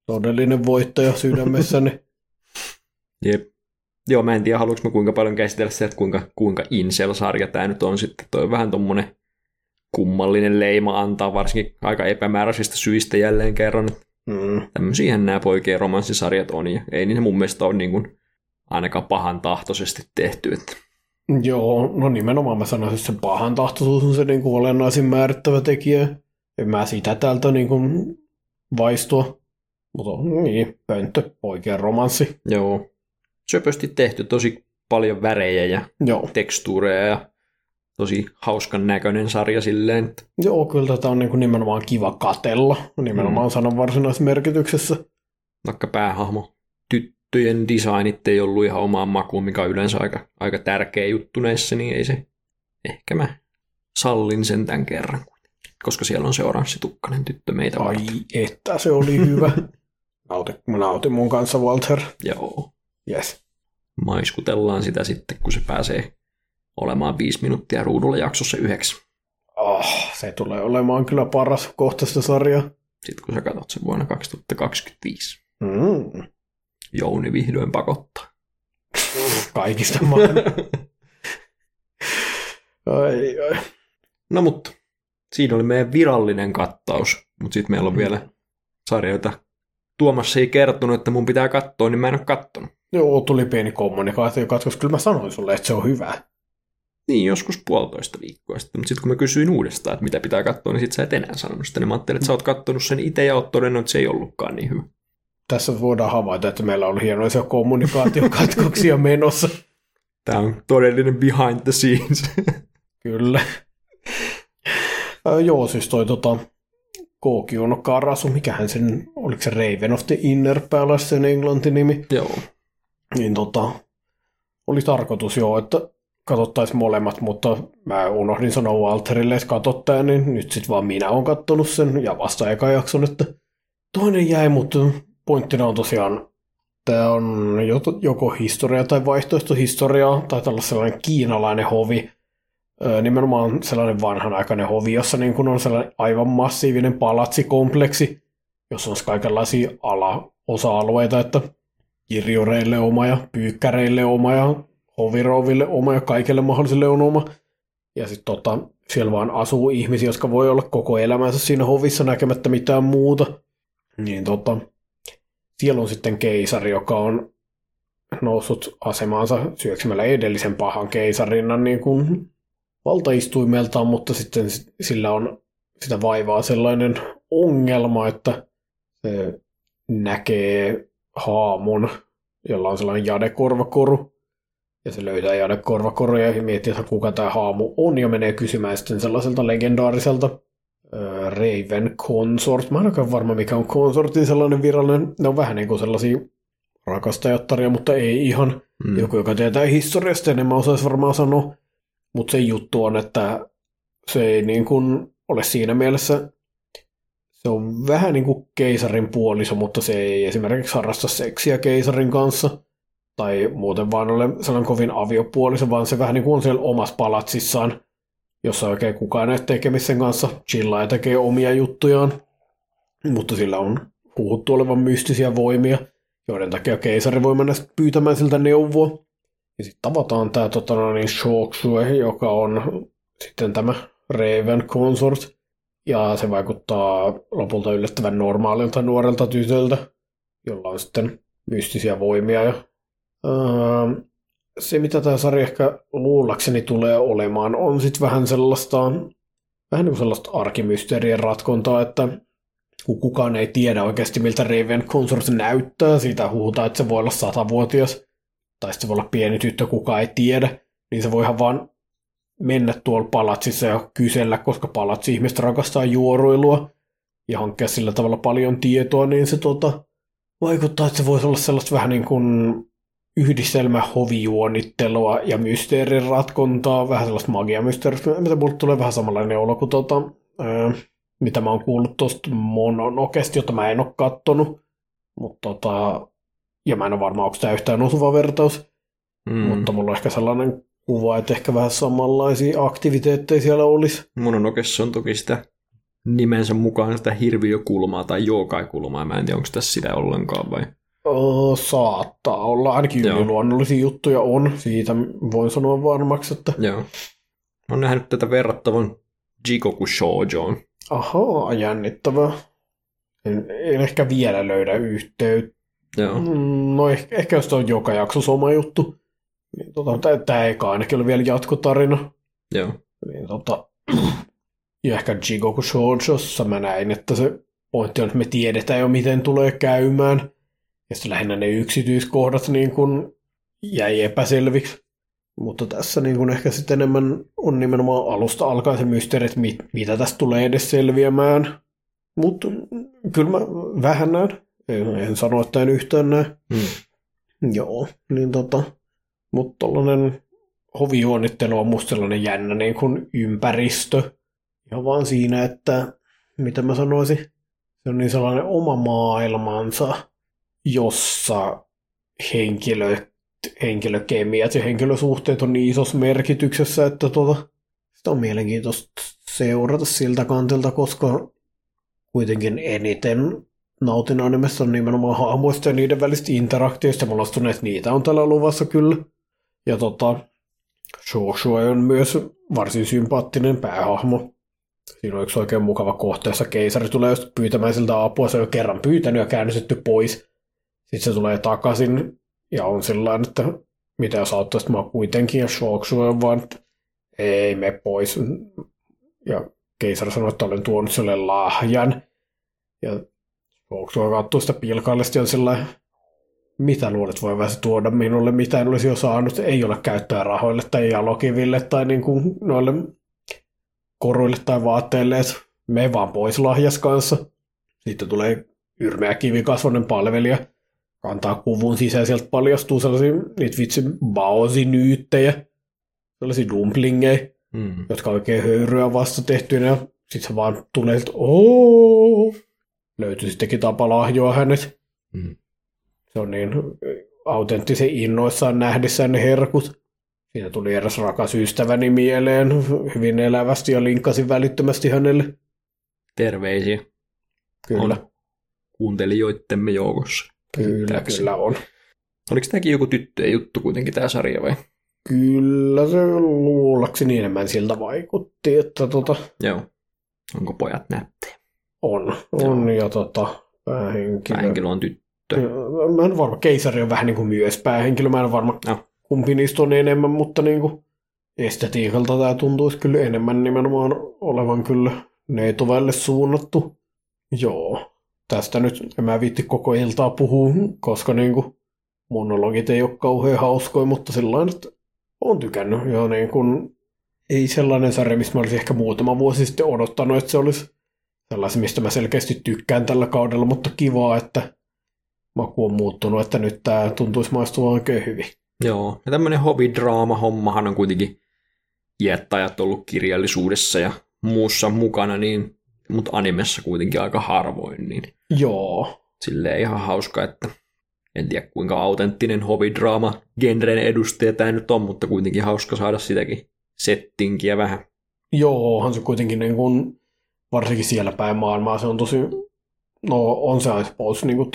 Todellinen voittaja sydämessäni. Jep. Joo, mä en tiedä, haluanko mä kuinka paljon käsitellä se, että kuinka, kuinka incel-sarja tämä nyt on sitten. Toi on vähän tommonen kummallinen leima antaa, varsinkin aika epämääräisistä syistä jälleen kerran. Mm. Tämmöisiähän nämä poikien romanssisarjat on, ja ei niitä mun mielestä ole niin kuin ainakaan pahan tahtoisesti tehty. Että Joo, no nimenomaan mä sanoisin, että se pahan tahtoisuus on se niin kuin olennaisin määrittävä tekijä. En mä sitä täältä niin kuin vaistua. Mutta niin, pönttö, oikea romanssi. joo, söpösti tehty, tosi paljon värejä ja Joo, tekstuureja ja tosi hauskan näköinen sarja silleen, Joo kyllä tätä on niin kuin nimenomaan kiva katella. Nimenomaan mm. sanan varsinaisessa merkityksessä. vaikka päähahmo tyttöjen designit ei ollut ihan omaan makuun, mikä on yleensä aika, aika tärkeä juttu näissä, niin ei se, ehkä mä sallin sen tämän kerran, koska siellä on se oranssitukkainen tyttö meitä Ai varten. että se oli hyvä. Nauti, mä nautin mun kanssa, Walter. Joo, Yes. Maiskutellaan sitä sitten, kun se pääsee olemaan viisi minuuttia ruudulla jaksossa yhdeksän. Oh, se tulee olemaan kyllä paras kohta sitä sarjaa. Sitten kun sä katsot sen vuonna 2025. Mm. Jouni vihdoin pakottaa. Kaikista maailman. ai, ai. No mutta, siinä oli meidän virallinen kattaus, mutta sitten meillä on vielä sarja, jota Tuomas ei kertonut, että mun pitää katsoa, niin mä en ole kattonut. Joo, tuli pieni kommunikaatio, koska kyllä mä sanoin sulle, että se on hyvä. Niin, joskus puolitoista viikkoa sitten, mutta sitten kun mä kysyin uudestaan, että mitä pitää katsoa, niin sit sä et enää sanonut sitä, niin mä ajattelin, että sä oot kattonut sen itse ja oot todennut, että se ei ollutkaan niin hyvä. Tässä voidaan havaita, että meillä oli hienoisia kommunikaatiokatkoksia menossa. Tämä on todellinen behind the scenes. Kyllä. Äh, joo, siis toi tota, Kokiuno Karasu, mikähän sen, oliko se Raven of the Inner Palace sen englanti nimi, Joo. niin tota, oli tarkoitus joo, että katsottaisiin molemmat, mutta mä unohdin sanoa Walterille, että katsottaja, niin nyt sit vaan minä olen kattonut sen ja vasta eka jakson, että toinen jäi, mutta pointtina on tosiaan, tämä on jo- joko historia tai vaihtoehtohistoriaa, tai tällainen sellainen kiinalainen hovi, nimenomaan sellainen vanhanaikainen hovi, jossa niin kun on sellainen aivan massiivinen palatsikompleksi, jossa on kaikenlaisia ala-osa-alueita, että kirjureille oma ja pyykkäreille oma ja hovirouville oma ja kaikille mahdollisille on oma. Ja sitten tota, siellä vaan asuu ihmisiä, jotka voi olla koko elämänsä siinä hovissa näkemättä mitään muuta. Niin tota, siellä on sitten keisari, joka on noussut asemaansa syöksymällä edellisen pahan keisarinnan niin kuin valtaistuimeltaan, mutta sitten sillä on sitä vaivaa sellainen ongelma, että se näkee haamun, jolla on sellainen jadekorvakoru, ja se löytää jadekorvakoruja ja miettii, että kuka tämä haamu on, ja menee kysymään sitten sellaiselta legendaariselta äh, Raven Consort. Mä en ole varma, mikä on Consortin sellainen virallinen. Ne on vähän niin kuin sellaisia rakastajattaria, mutta ei ihan. Mm. Joku, joka tietää historiasta enemmän osaisi varmaan sanoa. Mutta se juttu on, että se ei niin kuin ole siinä mielessä, se on vähän niin kuin keisarin puoliso, mutta se ei esimerkiksi harrasta seksiä keisarin kanssa. Tai muuten vaan ole sellainen kovin aviopuoliso, vaan se vähän niin kuin on siellä omassa palatsissaan, jossa oikein kukaan ei tekemisen kanssa chillaa ja tekee omia juttujaan. Mutta sillä on puhuttu olevan mystisiä voimia, joiden takia keisari voi mennä pyytämään siltä neuvoa. Ja sitten tavataan tämä tota, no niin Shoksue, joka on sitten tämä Raven Consort. Ja se vaikuttaa lopulta yllättävän normaalilta nuorelta tytöltä, jolla on sitten mystisiä voimia. Ja, öö, se, mitä tämä sarja ehkä luullakseni tulee olemaan, on sitten vähän sellaista, vähän niin sellaista arkimysteerien ratkontaa, että kun kukaan ei tiedä oikeasti, miltä Raven Consort näyttää, siitä huutaa, että se voi olla satavuotias, tai sitten voi olla pieni tyttö, kuka ei tiedä, niin se voi ihan vaan mennä tuolla palatsissa ja kysellä, koska palatsi ihmiset rakastaa juoruilua ja hankkia sillä tavalla paljon tietoa, niin se tota, vaikuttaa, että se voisi olla sellaista vähän niin kuin yhdistelmä hovijuonittelua ja mysteerin ratkontaa, vähän sellaista magiamysteeristä, mitä mulle tulee vähän samanlainen olo kuin tota, ää, mitä mä oon kuullut tuosta Mononokesta, jota mä en ole kattonut, mutta tota, ja mä en ole varma, onko tämä yhtään osuva vertaus, mm. mutta mulla on ehkä sellainen kuva, että ehkä vähän samanlaisia aktiviteetteja siellä olisi. Mononokessa on toki sitä nimensä mukaan sitä hirviökulmaa tai jookaikulmaa. Mä en tiedä, onko tässä sitä ollenkaan vai? Oh, saattaa olla. Ainakin Joo. luonnollisia juttuja on. Siitä voin sanoa varmaksi, että... Joo. Olen nähnyt tätä verrattavan Jikoku Shoujoon. Ahaa, jännittävää. En, en ehkä vielä löydä yhteyttä. Joo. Mm, no ehkä, ehkä jos on joka jakso sama juttu. Niin, tota, tämä eka ainakin oli vielä jatkotarina. Joo. Niin, tota, ja ehkä Jigoku Shoujossa mä näin, että se pointti on, että me tiedetään jo miten tulee käymään. Ja sitten lähinnä ne yksityiskohdat niin kun jäi epäselviksi. Mutta tässä niin kun ehkä sitten enemmän on nimenomaan alusta alkaen se mysteeri, että mit, mitä tästä tulee edes selviämään. Mutta kyllä mä vähän näen. En, en sano, että en yhtään näe. Hmm. Joo, niin tota, mutta tollanen hovijuonittelu on musta sellainen jännä niin kuin ympäristö. Ja vaan siinä, että mitä mä sanoisin, se on niin sellainen oma maailmansa, jossa henkilö, henkilökemiat ja henkilösuhteet on niin isossa merkityksessä, että tota, sitä on mielenkiintoista seurata siltä kantilta, koska kuitenkin eniten nautin animessa on nimenomaan hahmoista ja niiden välistä interaktioista. On että niitä on tällä luvassa kyllä. Ja tota, Joshua on myös varsin sympaattinen päähahmo. Siinä on yksi oikein mukava kohteessa. Keisari tulee just pyytämään siltä apua. Se on jo kerran pyytänyt ja käännytetty pois. Sitten se tulee takaisin ja on sillä että mitä jos auttaisit mä kuitenkin. Ja Joshua on vaan, että ei me pois. Ja keisari sanoi, että olen tuonut sille lahjan. Ja Joshua katsoo sitä pilkallisesti on sillä mitä luulet voi voivansa tuoda minulle, mitä en olisi jo saanut, ei ole käyttöä rahoille tai jalokiville tai niin kuin noille koruille tai vaatteille, että me vaan pois lahjas kanssa. Sitten tulee yrmeä kivikasvonen palvelija, kantaa kuvun sisään, sieltä paljastuu sellaisia niitä vitsi baosinyyttejä, sellaisia dumplingeja, mm. jotka oikein höyryä vasta tehtyinä, ja sitten se vaan tulee, että ooo, löytyi sittenkin tapa lahjoa hänet. Mm. Se on niin autenttisen innoissaan nähdessään ne herkut. Siitä tuli eräs rakas ystäväni mieleen hyvin elävästi ja linkkasin välittömästi hänelle. Terveisiä. Kyllä. On kuuntelijoittemme joukossa. Kyllä, kyllä on. Oliko tämäkin joku tyttöjen juttu kuitenkin tämä sarja vai? Kyllä se luullakseni enemmän siltä vaikutti, että tota... Joo. Onko pojat nättejä? On, on Joo. ja tota, päähenkilö... Päähenkilö on tyttö. Mä en varma, keisari on vähän niin kuin myös päähenkilö, mä en varma No. kumpi niistä on enemmän, mutta niin kuin estetiikalta tämä tuntuisi kyllä enemmän nimenomaan olevan kyllä neitovelle suunnattu. Joo, tästä nyt en mä viitti koko iltaa puhua, koska niin kuin monologit ei ole kauhean hauskoja, mutta sillä että on tykännyt. Ja niin kuin, ei sellainen sarja, mistä mä olisin ehkä muutama vuosi sitten odottanut, että se olisi sellaisen, mistä mä selkeästi tykkään tällä kaudella, mutta kivaa, että maku on muuttunut, että nyt tämä tuntuisi maistuvan oikein hyvin. Joo, ja tämmöinen hobbydraama-hommahan on kuitenkin iättäjät ollut kirjallisuudessa ja muussa mukana, niin, mutta animessa kuitenkin aika harvoin, niin Joo, silleen ihan hauska, että en tiedä kuinka autenttinen hobbydraama genren edustaja tämä nyt on, mutta kuitenkin hauska saada sitäkin settinkiä vähän. joo, onhan se kuitenkin niin kuin, varsinkin siellä päin maailmaa, se on tosi, no on se I suppose niin kuin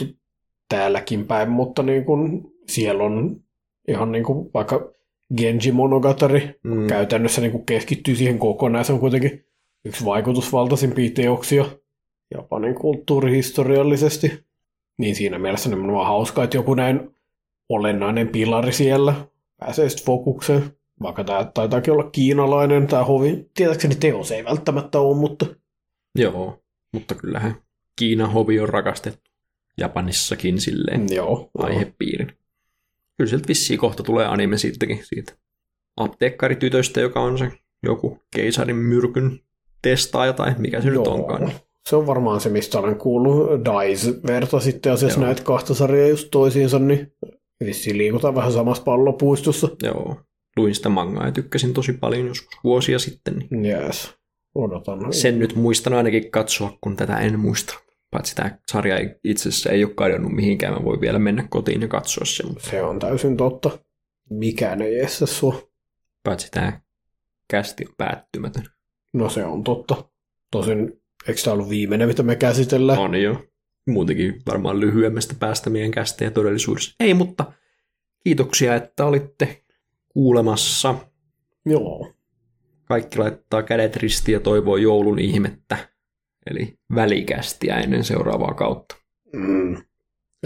täälläkin päin, mutta niin kuin, siellä on ihan niin kuin vaikka Genji Monogatari Mm, käytännössä niin kuin keskittyy siihen kokonaan. Se on kuitenkin yksi vaikutusvaltaisimpia teoksia Japanin kulttuurihistoriallisesti. Niin siinä mielessä nimenomaan hauskaa, että joku näin olennainen pilari siellä pääsee sitten fokukseen. Vaikka tämä taitaakin olla kiinalainen, tämä hovi. Tietääkseni teos ei välttämättä ole, mutta joo, mutta kyllähän Kiinan hobi on rakastettu Japanissakin silleen joo. aihepiirin. Kyllä sieltä vissiin kohta tulee anime siitäkin siitä apteekkaritytöstä, joka on se joku keisarin myrkyn testaaja tai mikä se nyt Joo. onkaan. niin Se on varmaan se, mistä olen kuullut. Dice verta sitten asiassa Joo. näitä kahta sarjaa just toisiinsa, niin vissiin liikutaan vähän samassa pallopuistossa. Joo, luin sitä mangaa ja tykkäsin tosi paljon joskus vuosia sitten. Niin Yes. Odotan. sen nyt muistan ainakin katsoa, kun tätä en muista. Paitsi tämä sarja itse asiassa ei ole kadonnut mihinkään, mä voin vielä mennä kotiin ja katsoa sen. Se on täysin totta. Mikään ei estä sua. paitsi tämä kästi on päättymätön. No se on totta. Tosin, eikö tämä ollut viimeinen, mitä me käsitellään? On jo. Muutenkin varmaan lyhyemmästä päästä meidän kästejä todellisuudessa. Ei, mutta kiitoksia, että olitte kuulemassa. Joo. Kaikki laittaa kädet ristiin ja toivoo joulun ihmettä. Eli välikästiä ennen seuraavaa kautta. Mm.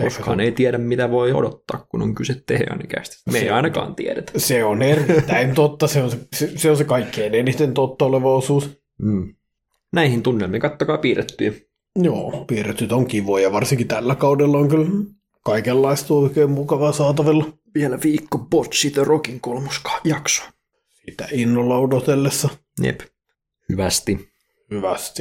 Koskaan ei tiedä, mitä voi odottaa, kun on kyse Teheanikästä. Me ei Se on- ainakaan tiedetä. Se on erittäin totta. Se on se, se, se on se kaikkein eniten totta oleva osuus. Mm. Näihin tunnelmiin kattokaa piirrettyjä. Joo, piirretyt on kivoja. Varsinkin tällä kaudella on kyllä kaikenlaista oikein mukavaa saatavilla. Vielä viikko Botsi the Rockin kolmoska jakso. Sitä innolla odotellessa. Jep. Hyvästi. Hyvästi.